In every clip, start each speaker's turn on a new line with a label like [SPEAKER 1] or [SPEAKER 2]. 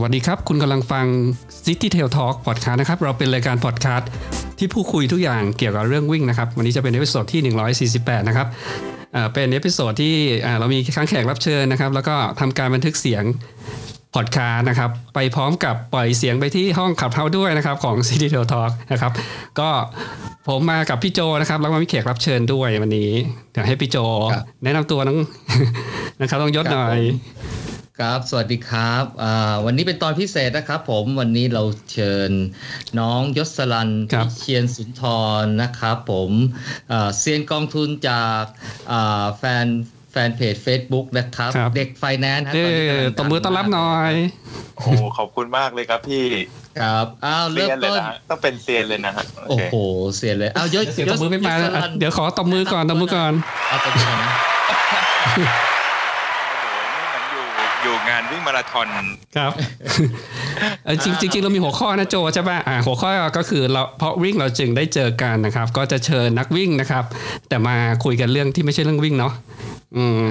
[SPEAKER 1] สวัสดีครับ คุณกำลังฟัง City Trail Talk Podcast นะครับ เราเป็นรายการพอดคาสต์ที่พูดคุยทุกอย่างเกี่ยวกับเรื่องวิ่งนะครับ วันนี้จะเป็น episode ที่ 148 นะครับเอ่อเป็น episode ที่อ่าเรามีค้างแขกรับเชิญนะครับ แล้วก็ทำการบันทึกเสียงพอดคาสต์นะครับ ไปพร้อมกับปล่อยเสียงไปที่ห้อง Clubhouse ด้วยนะครับของ City Trail Talk นะครับ ก็ผมมากับพี่โจนะครับ แล้วก็มีแขกรับเชิญด้วยวันนี้เดี๋ยวให้พี่โจ
[SPEAKER 2] ครับ
[SPEAKER 1] แนะนำตัวน้องนะครับต้องยศหน่อย
[SPEAKER 2] ครับ สวัสดีครับอ่าวันนี้เป็นตอนพิเศษนะครับผม วันนี้เราเชิญน้องยศรัน
[SPEAKER 1] ครับ
[SPEAKER 2] พิเชียนสุนทรนะครับผมอ่าเซียนกองทุนจากอ่าแฟนแฟนเพจ Facebook นะครับ
[SPEAKER 1] ครับ
[SPEAKER 2] เด็กไฟแนนซ์ฮะ
[SPEAKER 1] เอ
[SPEAKER 2] ตอนนี้
[SPEAKER 1] อกำ
[SPEAKER 2] ลัง
[SPEAKER 1] ตบมือต้อนรับหน่อย
[SPEAKER 3] โอ้ขอบคุณมากเลยครับพี่
[SPEAKER 2] ครับอ้าว
[SPEAKER 3] เซี
[SPEAKER 2] เริ่
[SPEAKER 3] ย
[SPEAKER 2] ม
[SPEAKER 3] นเลย
[SPEAKER 2] ต้น
[SPEAKER 3] นะฮะต้องเป็นเซียนเลยนะฮะโอ
[SPEAKER 2] โอ้
[SPEAKER 3] เค
[SPEAKER 2] โหเสียเลยอ้าวยศ
[SPEAKER 1] เสียงตบมือไม่มา
[SPEAKER 2] ยศ
[SPEAKER 1] อะ
[SPEAKER 2] รัน
[SPEAKER 1] เดี๋ยวขอตบมือก่อนตบมือก่อน
[SPEAKER 2] เอาตบมือก่อนนะ
[SPEAKER 3] โอ้โหนี่เหมื อนอยู่อยู่งานวิ่งมาราธอน
[SPEAKER 1] ครับเออจริงจริงๆเรามีหัวข้อนะโจใช่ป่ะอ่าหัวข้อก็คือเราเพราะวิ่งเราจึงได้เจอกันนะครับ ก็จะเชิญนักวิ่งนะครับ แต่มาคุยกันเรื่องที่ไม่ใช่เรื่องวิ่งเนาะอืม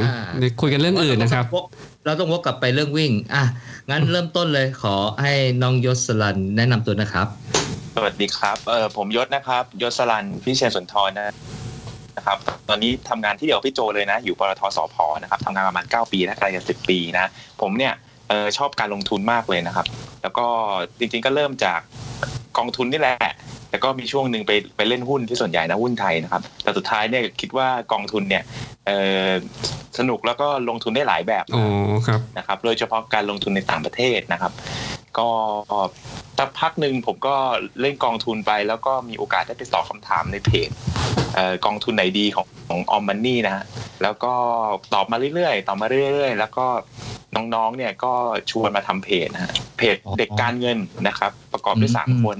[SPEAKER 1] คุยกันเรื่องอื่นนะครับ
[SPEAKER 2] เราต้องวกกลับไปเรื่องวิ่ง อะงั้นเริ่มต้นเลยขอให้น้องยศรันแนะนำตัวนะครับ
[SPEAKER 3] สวัสดีครับเออผมยศนะครับ ยศสลันพี่เชยนสุนทรนะ นะครับ ตอนนี้ทำงานที่เดียวกับพี่โจเลยนะ อยู่ปตทสพนะครับทำงานประมาณ 9 ปีนะใกล้จะ10ปีนะ ผมเนี่ยเออชอบการลงทุนมากเลยนะครับ แล้วก็จริงๆก็เริ่มจากกองทุนนี่แหละ แต่ก็มีช่วงหนึ่งไปไปเล่นหุ้นที่ส่วนใหญ่นะหุ้นไทยนะครับ แต่สุดท้ายเนี่ยคิดว่ากองทุนเนี่ยเออสนุกแล้วก็ลงทุนได้หลายแบบ
[SPEAKER 1] อ๋อครับ
[SPEAKER 3] นะครับ โดยเฉพาะการลงทุนในต่างประเทศนะครับ ก็สักพักหนึ่งผมก็เล่นกองทุนไป แล้วก็มีโอกาสได้ไปตอบคำถามในเพจเอ่อกองทุนไหนดีของของออมมันนี่นะฮะแล้วก็ตอบมาเรื่อยๆตอบมาเรื่อยๆ แล้วก็น้องๆเนี่ยก็ชวนมาทำเพจนะฮะเพจ
[SPEAKER 2] อ๋อ
[SPEAKER 3] เด็กการเงินนะครับ ประกอบด้วย
[SPEAKER 2] อืม
[SPEAKER 3] สามคน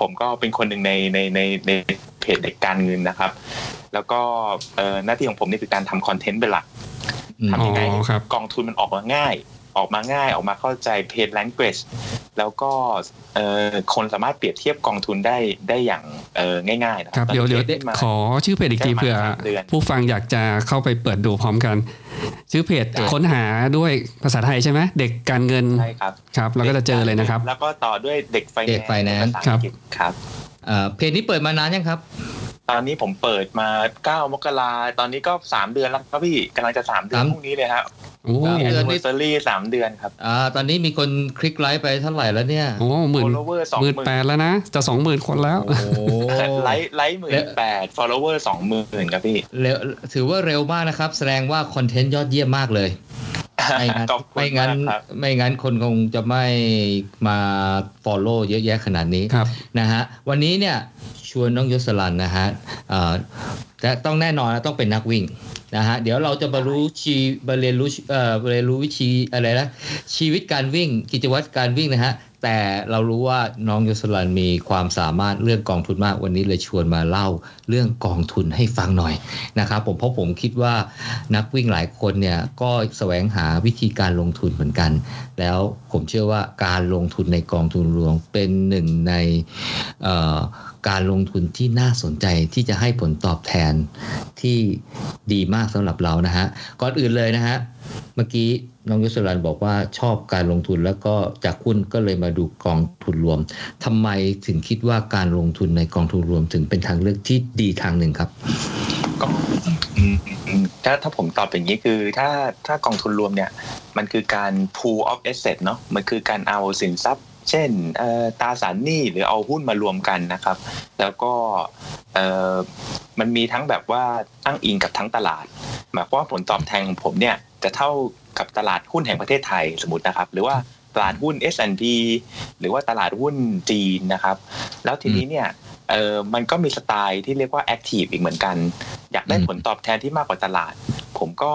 [SPEAKER 3] ผมก็เป็นคนหนึ่งในในในในเพจเด็กการเงินนะครับ แล้วก็เอ่อหน้าที่ของผมนี่คือการทำคอนเทนต์เป็นหลัก
[SPEAKER 2] อืม
[SPEAKER 3] ทำยังไง
[SPEAKER 1] อ๋อครับ
[SPEAKER 3] กองทุนมันออกมาง่าย ออกมาง่ายออกมาเข้าใจเพจ language แล้วก็เอ่อคนสามารถเปรียบเทียบกองทุนได้ได้อย่างเอ่อง่ายๆนะครับ
[SPEAKER 1] เดี๋ยวเดี๋ยว
[SPEAKER 3] ได้มา
[SPEAKER 1] ขอชื่อเพจอีกที
[SPEAKER 3] ได้มา
[SPEAKER 1] เผื่อ
[SPEAKER 3] สามเดือน
[SPEAKER 1] ผู้ฟังอยากจะเข้าไปเปิดดูพร้อมกัน ชื่อเพจค้นหาด้วยภาษาไทยใช่ไหมเด็กการเงิน
[SPEAKER 3] ใช่ครับ
[SPEAKER 1] ครับเราก็จะเจอเลยนะครับ
[SPEAKER 3] แล้วก็ต่อด้วยเด็กไฟ
[SPEAKER 2] เด็ก Finance
[SPEAKER 3] ภาษาอังกฤษครับ
[SPEAKER 2] อ่าเพจนี้เปิดมานานยังครับ
[SPEAKER 3] ตอนนี้ผมเปิดมา9มกราตอนนี้ก็3เดือนแล้วครับพี่กำลังจะ3เดือน
[SPEAKER 2] สาม
[SPEAKER 3] พรุ่งนี้เลยครับ
[SPEAKER 1] โอ้
[SPEAKER 2] สาม
[SPEAKER 3] แอ
[SPEAKER 2] เดื
[SPEAKER 3] น
[SPEAKER 2] อน
[SPEAKER 3] นิเวอร์ซารีสามเดือนครับ
[SPEAKER 2] อ่าตอนนี้มีคนคลิกไลค์ไปเท่าไหร่แล้วเนี่ย
[SPEAKER 1] โหหมื่น
[SPEAKER 3] follower สอง
[SPEAKER 1] ห
[SPEAKER 3] ห
[SPEAKER 1] มื่
[SPEAKER 3] มื่
[SPEAKER 1] น
[SPEAKER 3] น
[SPEAKER 1] แปดแล้วนะจะสองหมื่นคนแล้ว
[SPEAKER 2] โอ้โห
[SPEAKER 3] ไลค์ไลค์หมื่นแปด follower สองหมื่นครับพี่
[SPEAKER 2] เร็วถือว่าเร็วมากนะครับ แสดงว่าคอนเทนต์ยอดเยี่ยมมากเลยไม่งั้น
[SPEAKER 3] ขอบคุณ
[SPEAKER 2] ไม่งั้น
[SPEAKER 3] มากครับ
[SPEAKER 2] ไม่งั้นคนคงจะไม่มา follow เยอะแยะขนาดนี้
[SPEAKER 1] ครับ
[SPEAKER 2] นะฮะวันนี้เนี่ย ชวนน้องยศรันนะฮะแต่ต้องแน่นอนนะต้องเป็นนักวิ่งนะฮะเดี๋ยวเราจะมารู้ชีมาเรียนรู้เอ่อเรียนรู้วิธีอะไรนะชีวิตการวิ่งกิจวัตรการวิ่งนะฮะแต่เรารู้ว่าน้องยศรันมีความสามารถเรื่องกองทุนมากวันนี้เลยชวนมาเล่าเรื่องกองทุนให้ฟังหน่อยนะครับผมเพราะผมคิดว่านักวิ่งหลายคนเนี่ยก็แสวงหาวิธีการลงทุนเหมือนกัน แล้วผมเชื่อว่าการลงทุนในกองทุนรวมเป็นหนึ่งในเอ่อ การลงทุนที่น่าสนใจที่จะให้ผลตอบแทนที่ดีมากสำหรับเรานะฮะก่อนอื่นเลยนะฮะเมื่อกี้น้องยศรันบอกว่าชอบการลงทุนแล้วก็จากหุ้นก็เลยมาดูกองทุนรวมทำไมถึงคิดว่าการลงทุนในกองทุนรวมถึงเป็นทางเลือกที่ดีทางหนึ่งครับ
[SPEAKER 3] ก็ถ้าถ้าผมตอบอย่างนี้คือถ้าถ้ากองทุนรวมเนี่ย มันคือการ pool of asset เนาะมันคือการเอาสินทรัพย์ เช่นเอ่อตราสารหนี้หรือเอาหุ้นมารวมกันนะครับ แล้วก็เอ่อมันมีทั้งแบบว่าอ้างอิงกับทั้งตลาดหมายความว่าผลตอบแทนของผมเนี่ยจะเท่ากับตลาดหุ้นแห่งประเทศไทยสมมตินะครับ หรือว่าตลาดหุ้น S&P หรือว่าตลาดหุ้นจีนนะครับ แล้วทีนี้เนี่ยเออมันก็มีสไตล์ที่เรียกว่า active อีกเหมือนกัน อยากได้
[SPEAKER 2] อืม
[SPEAKER 3] ผลตอบแทนที่มากกว่าตลาด ผมก็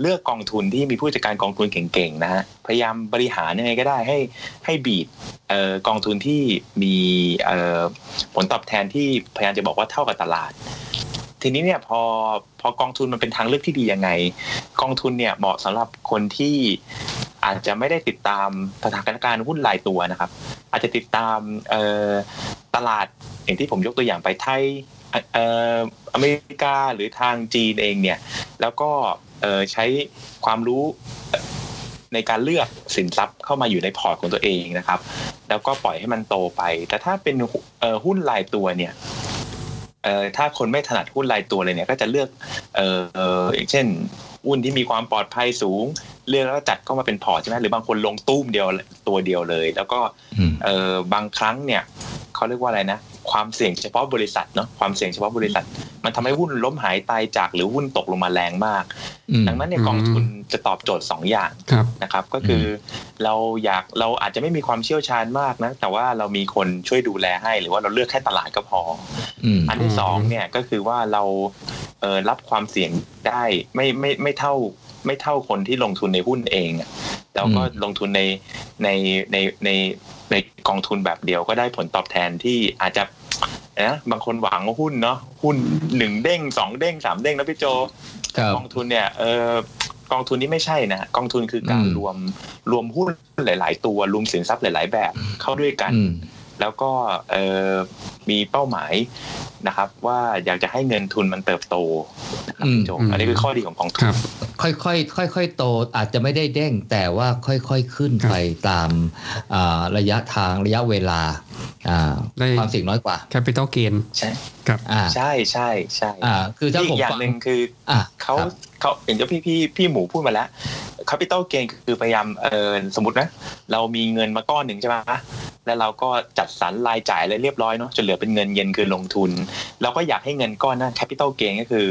[SPEAKER 3] เลือกกองทุนที่มีผู้จัดการกองทุนเก่งๆนะฮะพยายามบริหารยังไงก็ได้ให้ให้บีดกองทุนที่มีผลตอบแทนที่พยายามจะบอกว่าเท่ากับตลาด ทีนี้เนี่ยพอพอกองทุนมันเป็นทางเลือกที่ดียังไง กองทุนเนี่ยเหมาะสำหรับคนที่อาจจะไม่ได้ติดตามสถานการณ์หุ้นรายตัวนะครับ อาจจะติดตามตลาดอย่างที่ผมยกตัวอย่างไปไทยอออเมริกาหรือทางจีนเองเนี่ย แล้วก็ ใช้ความรู้ในการเลือกสินทรัพย์เข้ามาอยู่ในพอร์ตของตัวเองนะครับ แล้วก็ปล่อยให้มันโตไป แต่ถ้าเป็นเอ่อหุ้นรายตัวเนี่ยเอ่อถ้าคนไม่ถนัดหุ้นรายตัวเลยเนี่ยก็จะเลือกเอ่อเอ่ออย่างเช่นหุ้นที่มีความปลอดภัยสูง เลือกแล้วก็จัดเข้ามาเป็นพอร์ตใช่ไหมหรือบางคนลงตุ้มเดียวตัวเดียวเลย แล้วก็
[SPEAKER 2] อืม
[SPEAKER 3] เออบางครั้งเนี่ย เขาเรียกว่าอะไรนะ ความเสี่ยงเฉพาะบริษัทเนาะความเสี่ยงเฉพาะบริษัท มันทำให้หุ้นล้มหายตายจากหรือหุ้นตกลงมาแรงมาก
[SPEAKER 2] อืม
[SPEAKER 3] ดังนั้นเนี่ยกองทุนจะตอบโจทย์ 2 อย่าง
[SPEAKER 1] ครับ
[SPEAKER 3] นะครับ ก็คืออเราอยากเราอาจจะไม่มีความเชี่ยวชาญมากนะ แต่ว่าเรามีคนช่วยดูแลให้ หรือว่าเราเลือกแค่ตลาดก็พอ
[SPEAKER 2] อืม
[SPEAKER 3] อันที่
[SPEAKER 1] อืม
[SPEAKER 3] สองเนี่ยก็คือว่าเราเอ่อรับความเสี่ยงได้ไม่ไม่ไม่เท่าไม่เท่าคนที่ลงทุนในหุ้นเองอะเราก็ลงทุนในในในใน ในกองทุนแบบเดียวก็ได้ผลตอบแทนที่อาจจะนะบางคนหวังว่าหุ้นเนาะหุ้นหนึ่งเด้งสองเด้งสามเด้งนะพี่โจ
[SPEAKER 2] ครับ
[SPEAKER 3] กองทุนเนี่ยเออกองทุนนี้ไม่ใช่นะกองทุนคือการ
[SPEAKER 2] อืม
[SPEAKER 3] รวมรวมหุ้นหลาย ๆ ตัวรวมสินทรัพย์หลาย ๆ แบบเข้าด้วยกัน
[SPEAKER 2] อืม
[SPEAKER 3] แล้วก็เอ่อมีเป้าหมายนะครับ ว่าอยากจะให้เงินทุนมันเติบโตนะครับ
[SPEAKER 2] อืม
[SPEAKER 3] พี่โจอันนี้คือข้อดีของกองทุ
[SPEAKER 1] คนรับ
[SPEAKER 2] ค่อยๆค่อยๆโตอาจจะไม่ได้เด้งแต่ว่าค่อยๆขึ้น
[SPEAKER 1] ครับ
[SPEAKER 2] ไปตามอ่าระยะทางระยะเวลาอ่า
[SPEAKER 1] ได้
[SPEAKER 2] ความเสี่ยงน้อยกว่า
[SPEAKER 1] capital gain
[SPEAKER 3] ใช่
[SPEAKER 1] ครับ
[SPEAKER 2] อ่า
[SPEAKER 3] ใช่ใช่ใช่
[SPEAKER 2] อ่าคือถ้า
[SPEAKER 3] ที่
[SPEAKER 2] ผ
[SPEAKER 3] อี
[SPEAKER 2] ม
[SPEAKER 3] กอย่าง
[SPEAKER 2] ฟัง
[SPEAKER 3] หนึ่งคือ
[SPEAKER 2] อ่า
[SPEAKER 3] เขา
[SPEAKER 2] ครับ
[SPEAKER 3] เขาอย่างที่พี่พี่พี่หมูพูดมาแล้ว capital gain คือพยายามเออสมมตินะ เรามีเงินมาก้อนหนึ่งใช่ไหมแล้วเราก็จัดสรรรายจ่ายอะไรเรียบร้อยเนาะจนเหลือเป็นเงินเย็นคือลงทุน เราก็อยากให้เงินก้อนนั้น capital gain ก็คือ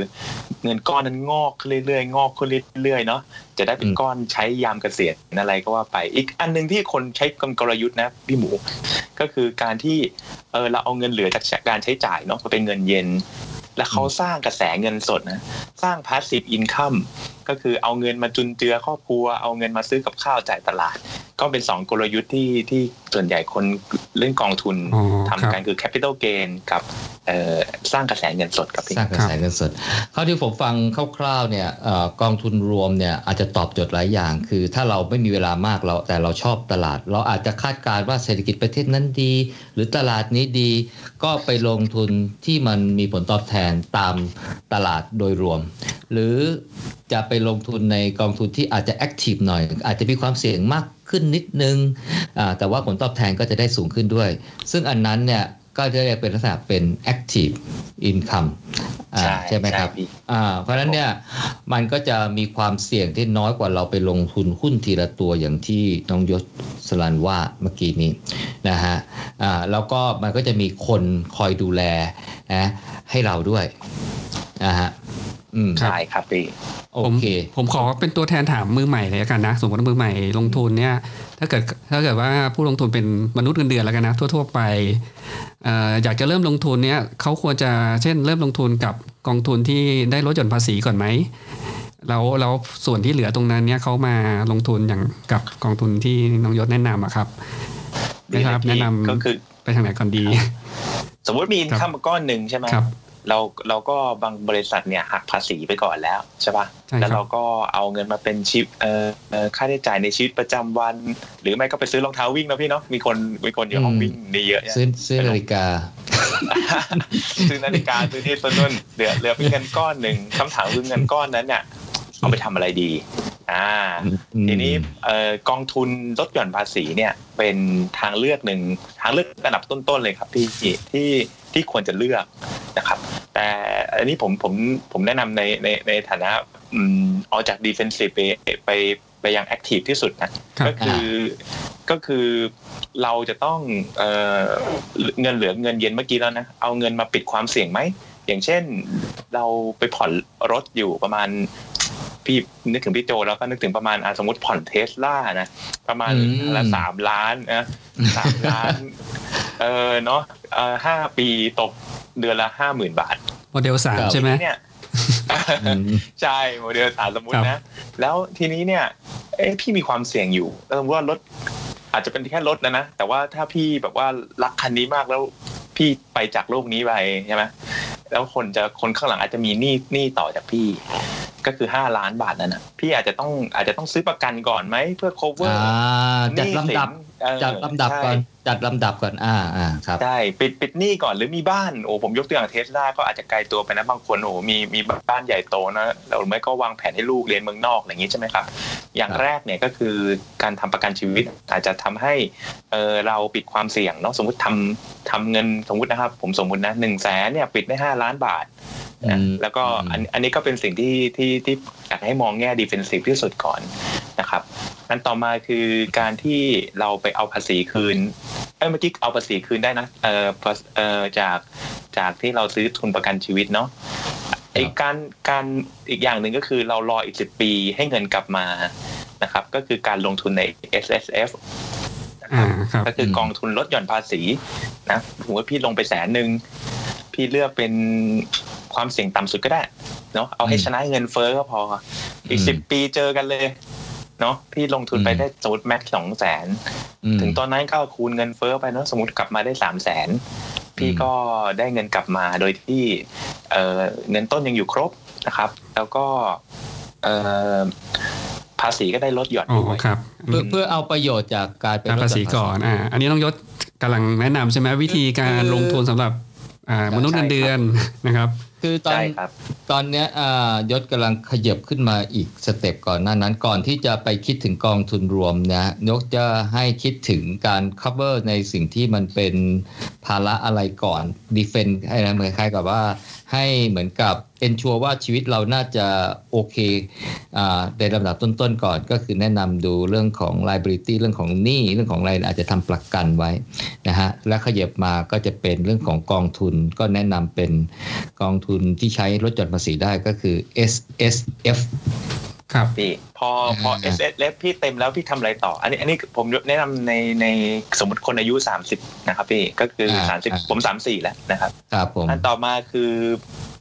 [SPEAKER 3] เงินก้อนนั้นงอกเรื่อยๆงอกขึ้นเรื่อยๆเนาะจะได้เป็นก้อนใช้ยามเกษียณอะไรก็ว่าไป อีกอันหนึ่งที่คนใช้กลยุทธ์นะพี่หมู ก็คือการที่เออเราเอาเงินเหลือจากการใช้จ่ายเนาะมาเป็นเงินเย็น แล้วเขาสร้างกระแสเงินสดนะ สร้าง passive income ก็คือเอาเงินมาจุนเจือครอบครัว เอาเงินมาซื้อกับข้าวจ่ายตลาด ก็เป็นสองกลยุทธ์ที่ที่ส่วนใหญ่คนเล่นกองทุน
[SPEAKER 1] อ๋อค
[SPEAKER 3] ทำ
[SPEAKER 1] รับ
[SPEAKER 3] กันคือ capital gain กับเอ่อสร้างกระแสเงินสดกับพี่
[SPEAKER 2] สร้างกระแสเงินสดเท่าที่ผมฟังคร่าวๆเนี่ยเอ่อกองทุนรวมเนี่ยอาจจะตอบโจทย์หลายอย่าง คือถ้าเราไม่มีเวลามากเราแต่เราชอบตลาด เราอาจจะคาดการณ์ว่าเศรษฐกิจประเทศนั้นดี หรือตลาดนี้ดี ก็ไปลงทุนที่มันมีผลตอบแทนตามตลาดโดยรวม หรือจะไปลงทุนในกองทุนที่อาจจะแอคทีฟหน่อย อาจจะมีความเสี่ยงมากขึ้นนิดนึงอ่าแต่ว่าผลตอบแทนก็จะได้สูงขึ้นด้วย ซึ่งอันนั้นเนี่ยก็จะเรียกเป็นลักษณะเป็น active income อ่า
[SPEAKER 3] ใช่
[SPEAKER 2] ใช่ไหมครับ
[SPEAKER 3] พี่
[SPEAKER 2] อ่าเพราะฉะนั้นเนี่ยมันก็จะมีความเสี่ยงที่น้อยกว่าเราไปลงทุนหุ้นทีละตัวอย่างที่น้องยศสลันว่าเมื่อกี้นี้นะฮะอ่าแล้วก็มันก็จะมีคนคอยดูแลนะให้เราด้วยนะฮะอืม
[SPEAKER 1] ครับ
[SPEAKER 3] ใช่ครับพี่
[SPEAKER 2] โอ
[SPEAKER 1] ผม
[SPEAKER 2] เค
[SPEAKER 1] ผมขอเป็นตัวแทนถามมือใหม่เลยละกันนะ สมมติว่ามือใหม่ลงทุนเนี่ย ถ้าเกิดถ้าเกิดว่าผู้ลงทุนเป็นมนุษย์เงินเดือนแล้วกันนะทั่ว ๆ ไปเอ่ออยากจะเริ่มลงทุนเนี่ยเขาควรจะเช่น เริ่มลงทุนกับกองทุนที่ได้ลดหย่อนภาษีก่อนไหมแล้วแล้วส่วนที่เหลือตรงนั้นเนี่ยเขามาลงทุนอย่างกับกองทุนที่น้องยศแนะนำอะครับนะครับ
[SPEAKER 3] ดีเลยพี่
[SPEAKER 1] แนะนำ
[SPEAKER 3] ก็คือ
[SPEAKER 1] ไปทางไหนก่อนดี
[SPEAKER 3] สมมติมีอินคัมก้อนหนึ่งใช่ไหม
[SPEAKER 1] ครับ
[SPEAKER 3] เราเราก็บางบริษัทเนี่ยหักภาษีไปก่อนแล้วใช่ปะ
[SPEAKER 1] ใช่ครับ
[SPEAKER 3] แล้วเราก็เอาเงินมาเป็นชิปเอ่อเอ่อค่าใช้จ่ายในชีวิตประจำวัน หรือไม่ก็ไปซื้อรองเท้าวิ่งนะพี่เนาะมีคนมีคนอยู่ห้องวิ่งนี่เยอะ
[SPEAKER 2] ซื้อซื้อนาฬิกา
[SPEAKER 3] ซื้อนาฬิกาซื้อที่ต้นนุ่นเหลือเหลือเป็นเงินก้อนหนึ่งคำถามคือเงินก้อนนั้นเนี่ยเอาไปทำอะไรดี อ่า ทีนี้เอ่อกองทุนลดหย่อนภาษีเนี่ย เป็นทางเลือกหนึ่งทางเลือกระดับต้นๆเลยครับพี่ที่ ที่ควรจะเลือกนะครับ แต่อันนี้ผมผมผมแนะนำในในในฐานะอืมออกจาก defensive ไปไปไปยัง active ที่สุดนะครับก็คือก็คือเราจะต้องเอ่อเงินเหลือเงินเย็นเมื่อกี้แล้วนะ เอาเงินมาปิดความเสี่ยงไหม อย่างเช่นเราไปผ่อนรถอยู่ประมาณ พี่นึกถึงพี่โจแล้วก็นึกถึงประมาณอะสมมติผ่อนเทสลานะ ประมาณ
[SPEAKER 2] อืม
[SPEAKER 3] ละสามล้านนะสามล้าน เออเนาะเออห้าปีตกเดือนละห้าหมื่นบาท
[SPEAKER 1] โมเดลสาม
[SPEAKER 2] ครับ
[SPEAKER 1] ใช่ไหม
[SPEAKER 3] เนี่ย
[SPEAKER 2] อืม
[SPEAKER 3] ใช่โมเดลสามสมมติ
[SPEAKER 1] ครั
[SPEAKER 3] นะ
[SPEAKER 1] บ
[SPEAKER 3] แล้วทีนี้เนี่ย เอ้พี่มีความเสี่ยงอยู่เออว่ารถอาจจะเป็นแค่รถนะนะ แต่ว่าถ้าพี่แบบว่ารักคันนี้มากแล้วพี่ไปจากโลกนี้ไปใช่ไหมแล้วคนจะคนข้างหลังอาจจะมีหนี้หนี้ต่อจากพี่ ก็คือห้าล้านบาทนั่นนะพี่อาจจะต้องอาจจะต้องซื้อประกันก่อนไหมเพื่อ cover
[SPEAKER 2] อ่าจัด
[SPEAKER 3] หนี้สิน
[SPEAKER 2] ลำดับ
[SPEAKER 3] เออ
[SPEAKER 2] จัดลำดับก่อน
[SPEAKER 3] ใช่
[SPEAKER 2] จัดลำดับก่อนอ่าอ่าครับ
[SPEAKER 3] ใช่ปิดปิดหนี้ก่อนหรือมีบ้านโอ้ผมยกตัวอย่างเทสลาก็อาจจะไกลตัวไปนะบางคนโอ้มีมีบ้านใหญ่โตนะแล้วหรือไม่ก็วางแผนให้ลูกเรียนเมืองนอกอะไรอย่างนี้ใช่ไหมครับ อย่าง
[SPEAKER 2] ครับ
[SPEAKER 3] แรกเนี่ยก็คือการทำประกันชีวิต อาจจะทำให้เออเราปิดความเสี่ยงเนาะสมมติทำทำเงินสมมตินะครับ ผมสมมตินะหนึ่งแสนเนี่ยปิดได้ห้าล้านบาท นะ
[SPEAKER 2] อืม
[SPEAKER 3] แล้วก็
[SPEAKER 2] อืม
[SPEAKER 3] อันอันนี้ก็เป็นสิ่งที่ที่ที่อยากให้มองแง่ดีเฟนซีฟที่สุดก่อนนะครับนั้นต่อมาคือการที่เราไปเอาภาษีคืนเอ้ยเมื่อกี้เอาภาษีคืนได้นะเออภาเออจากจากที่เราซื้อทุนประกันชีวิตเนาะอีกการการอีกอย่างหนึ่งก็คือเรารออีกสิบปีให้เงินกลับมานะครับ ก็คือการลงทุนใน S S F
[SPEAKER 1] อ่าครับ
[SPEAKER 3] ก็คือกองทุนลดหย่อนภาษีนะสมมติพี่ลงไปแสนหนึ่ง พี่เลือกเป็นความเสี่ยงต่ำสุดก็ได้เนาะเอาให้
[SPEAKER 2] อืม
[SPEAKER 3] ชนะเงินเฟ้อก็พอ อีก
[SPEAKER 2] อืม
[SPEAKER 3] สิบปีเจอกันเลยเนาะพี่ลงทุนไป
[SPEAKER 2] อืม
[SPEAKER 3] ได้สมมติแม็กสองแสน
[SPEAKER 2] อืม
[SPEAKER 3] ถึงตอนนั้นก็คูณเงินเฟ้อไปเนาะสมมติกลับมาได้สามแสนพี่ก็ได้เงินกลับมาโดยที่เอ่อเงินต้นยังอยู่ครบนะครับ แล้วก็เอ่อภาษีก็ได้ลดหย่อน
[SPEAKER 1] อ๋อ
[SPEAKER 3] ด้วย
[SPEAKER 1] ครับ
[SPEAKER 2] เพื่อเพื่อเอาประโยชน์จากการเป็น
[SPEAKER 1] การภาษีก่อนอ่าอันนี้น้องยศกำลังแนะนำใช่ไหมวิธีการลงทุนสำหรับอ่า มนุษย์เงินเดือนนะครับ
[SPEAKER 2] คือตอน
[SPEAKER 3] ใช่ครับ
[SPEAKER 2] ตอนเนี้ยอ่ายศกำลังขยับขึ้นมาอีกสเต็ปก่อนหน้านั้นก่อนที่จะไปคิดถึงกองทุนรวมนะยกจะให้คิดถึงการ cover ในสิ่งที่มันเป็นภาระอะไรก่อน defend ให้นะเหมือนคล้ายๆกับว่า ให้เหมือนกับเอนชัวว่าชีวิตเราน่าจะโอเคอในลำดับต้นๆก่อน ก็คือแนะนำดูเรื่องของ liability เรื่องของหนี้เรื่องของอะไรอาจจะทำประกันไว้นะฮะและขยับมาก็จะเป็นเรื่องของกองทุนก็แนะนำเป็นกองทุนที่ใช้ลดหย่อนภาษีได้ก็คือ S S F
[SPEAKER 1] ครับ
[SPEAKER 3] พี่พอพอ
[SPEAKER 2] อ่า
[SPEAKER 3] S S F พี่เต็มแล้วพี่ทำอะไรต่อ อันนี้อันนี้ผมแนะนำในในสมมติคนอายุ 30 นะครับพี่ก็คืออา30 ผม 34 แล้วนะครับ
[SPEAKER 2] ครับผม
[SPEAKER 3] อันต่อมาคือ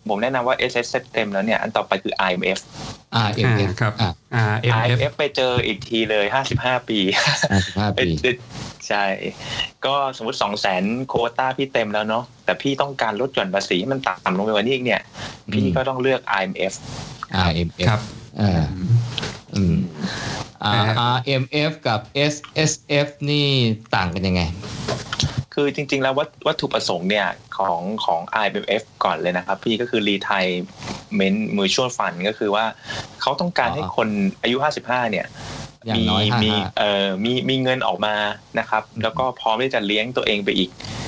[SPEAKER 3] ผมแนะนำว่า S S F เต็มแล้วเนี่ย อันต่อไปคือ I M F
[SPEAKER 2] R M
[SPEAKER 1] อ่า
[SPEAKER 2] F
[SPEAKER 1] ครับ
[SPEAKER 2] อ่า
[SPEAKER 1] อ่า
[SPEAKER 3] I
[SPEAKER 1] MF
[SPEAKER 3] M F ไปเจออีกทีเลย 55 ปี
[SPEAKER 2] 55ปี
[SPEAKER 3] ใช่ ก็สมมติ 2 0 0 0 0 0โควต้าพี่เต็มแล้วเนาะแต่พี่ต้องการลดหย่อนภาษีให้มันต่ำลงไปกว่านี้อีกเนี่ย พี่ก็ต้องเลือก I M F
[SPEAKER 2] R M F
[SPEAKER 1] ครับ
[SPEAKER 2] อ่าอืม
[SPEAKER 1] แต่
[SPEAKER 2] R R M F กับ S S F นี่ต่างกันยังไง
[SPEAKER 3] คือจริง ๆ แล้ววัตวัตถุประสงค์เนี่ยของของ IMF ก่อนเลยนะครับ พี่ก็คือ Retirement Mutual Fund ก็คือว่าเขาต้องการ
[SPEAKER 2] อ๋อ
[SPEAKER 3] ให้คนอายุ 55 เนี่ย
[SPEAKER 2] อย่าง
[SPEAKER 3] มี
[SPEAKER 2] น้อย
[SPEAKER 3] มี
[SPEAKER 2] 55
[SPEAKER 3] เอ่อมีมีเงินออกมานะครับ แล้วก็พร้อมที่จะเลี้ยงตัวเองไปอีกเอ่ออ
[SPEAKER 2] ม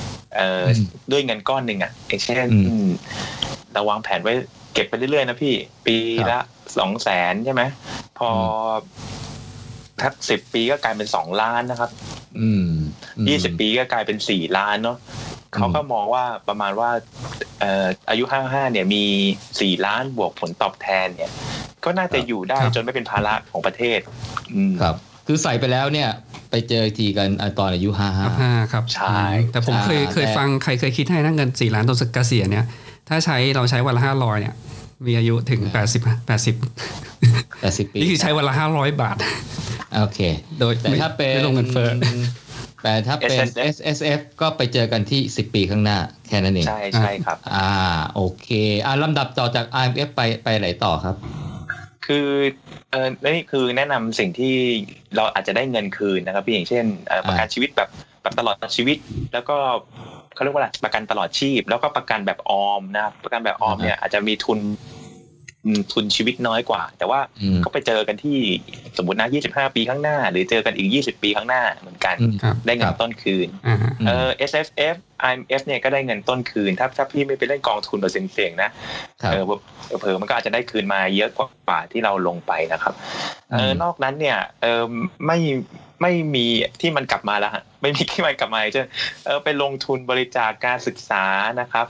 [SPEAKER 3] ด้วยเงินก้อนหนึ่งอะอย่างเช่น
[SPEAKER 2] อืม
[SPEAKER 3] เราวางแผนไว้เก็บไปเรื่อยๆนะพี่ ปี
[SPEAKER 2] ครับ
[SPEAKER 3] ละสองแสนใช่ไหมพอทักสิบปีก็กลายเป็นสองล้านนะครับ
[SPEAKER 2] อืมอืม
[SPEAKER 3] ยี่สิบปีก็กลายเป็นสี่ล้านเนาะเขาก็มองว่าประมาณว่าเอ่ออายุห้าห้าเนี่ยมีสี่ล้านบวกผลตอบแทนเนี่ย ก็น่าจะอยู่ได้
[SPEAKER 1] ครับ
[SPEAKER 3] จนไม่เป็นภาระของประเทศอืม
[SPEAKER 2] ครับ คือใส่ไปแล้วเนี่ย ไปเจอทีกันอะตอนอายุ
[SPEAKER 1] ครับ
[SPEAKER 2] 55
[SPEAKER 1] ห้าครับ
[SPEAKER 3] ใช่
[SPEAKER 1] แต่ผมเคย
[SPEAKER 2] อ่า
[SPEAKER 1] เคย
[SPEAKER 2] แต่
[SPEAKER 1] ฟังใครเคยคิดให้นะเงินสี่ล้านตอนเกษียณเนี่ย ถ้าใช้เราใช้วันละห้าร้อยเนี่ย มีอายุถึงแปดสิบแปดสิบ
[SPEAKER 2] 80ปี
[SPEAKER 1] นี่คือใช้วันละห้าร้อยบาท
[SPEAKER 2] โอเค
[SPEAKER 1] โดย
[SPEAKER 2] แต่ถ้าเป็น
[SPEAKER 1] ไม่ลงเงินเฟ้อ
[SPEAKER 2] แต่ถ้าเป็น
[SPEAKER 3] SSF
[SPEAKER 2] S S F ก็ไปเจอกันที่ 10 ปีข้างหน้า แค่นั้นเอง
[SPEAKER 3] ใช่ใช่ครับ
[SPEAKER 2] อ่า โอเค อ่าลำดับต่อจาก I M F ไปไปไหนต่อครับ
[SPEAKER 3] คือ เออนี่คือแนะนำสิ่งที่เราอาจจะได้เงินคืนนะครับพี่อย่างเช่นเอ่อประกันชีวิตแบบแบบตลอดชีวิต แล้วก็เขาเรียกว่าอะไรประกันตลอดชีพ แล้วก็ประกันแบบออมนะครับประกันแบบออมเนี่ยอาจจะมีทุนอืม ทุนชีวิตน้อยกว่า แต่ว่า
[SPEAKER 2] อืม
[SPEAKER 3] ก็ไปเจอกันที่สมมตินะ25ปีข้างหน้า หรือเจอกันอีก20ปีข้างหน้าเหมือนกัน
[SPEAKER 2] อืม
[SPEAKER 1] ครับ
[SPEAKER 3] ได้เงิ
[SPEAKER 2] คนรับ
[SPEAKER 3] ต้นคืน
[SPEAKER 1] อ่า
[SPEAKER 3] เออ S F F I M F เนี่ยก็ได้เงินต้นคืน ถ้าถ้าพี่ไม่ไปเล่นกองทุนแบบเสี่ยงๆนะครับเออเผลอๆมันก็อาจจะได้คืนมาเยอะกว่าที่เราลงไปนะครับเออ
[SPEAKER 2] ม
[SPEAKER 3] นอกนั้นเนี่ยเออไม่ ไม่มีที่มันกลับมาแล้วฮะไม่มีที่มันกลับมาเช่นเออไปลงทุนบริจาคการศึกษานะครับ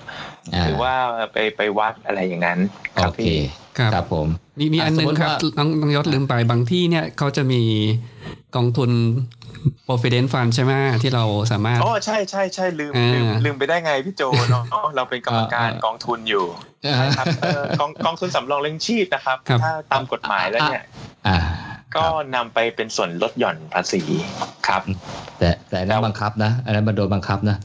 [SPEAKER 3] หรือว่าไปไปวัดอะไรอย่างนั้นค
[SPEAKER 2] โอ
[SPEAKER 3] รับ
[SPEAKER 2] เค
[SPEAKER 3] พี่
[SPEAKER 1] ครับ
[SPEAKER 2] ครับผม
[SPEAKER 1] มีมี
[SPEAKER 2] อะ
[SPEAKER 1] อันหนึง
[SPEAKER 2] สมมุติ
[SPEAKER 1] ครับ
[SPEAKER 2] ว่า
[SPEAKER 1] น้องน้องยศลืมไปบางที่เนี่ยเขาจะมีกองทุน provident fund ใช่ไหมที่เราสามารถ
[SPEAKER 3] อ๋อใช่ใช่ใช่ลืม
[SPEAKER 1] อ่า
[SPEAKER 3] ลืมลืมไปได้ไงพี่โจเนาะอ๋อเราเป็นกรรมการ
[SPEAKER 2] อ่า
[SPEAKER 3] กองทุนอยู่
[SPEAKER 2] อ่า
[SPEAKER 3] นะครับเออกองกองทุนสำรองเลี้ยงชีพนะครับ
[SPEAKER 1] ครับ
[SPEAKER 3] ถ้าตามกฎหมายแล้วเนี่ย
[SPEAKER 2] อ่า
[SPEAKER 3] ก็นำไปเป็นส่วนลดหย่อนภาษีครับ
[SPEAKER 2] แต่แต่อันนั้นบังคับนะอันนั้นมันโดนบังคับนะ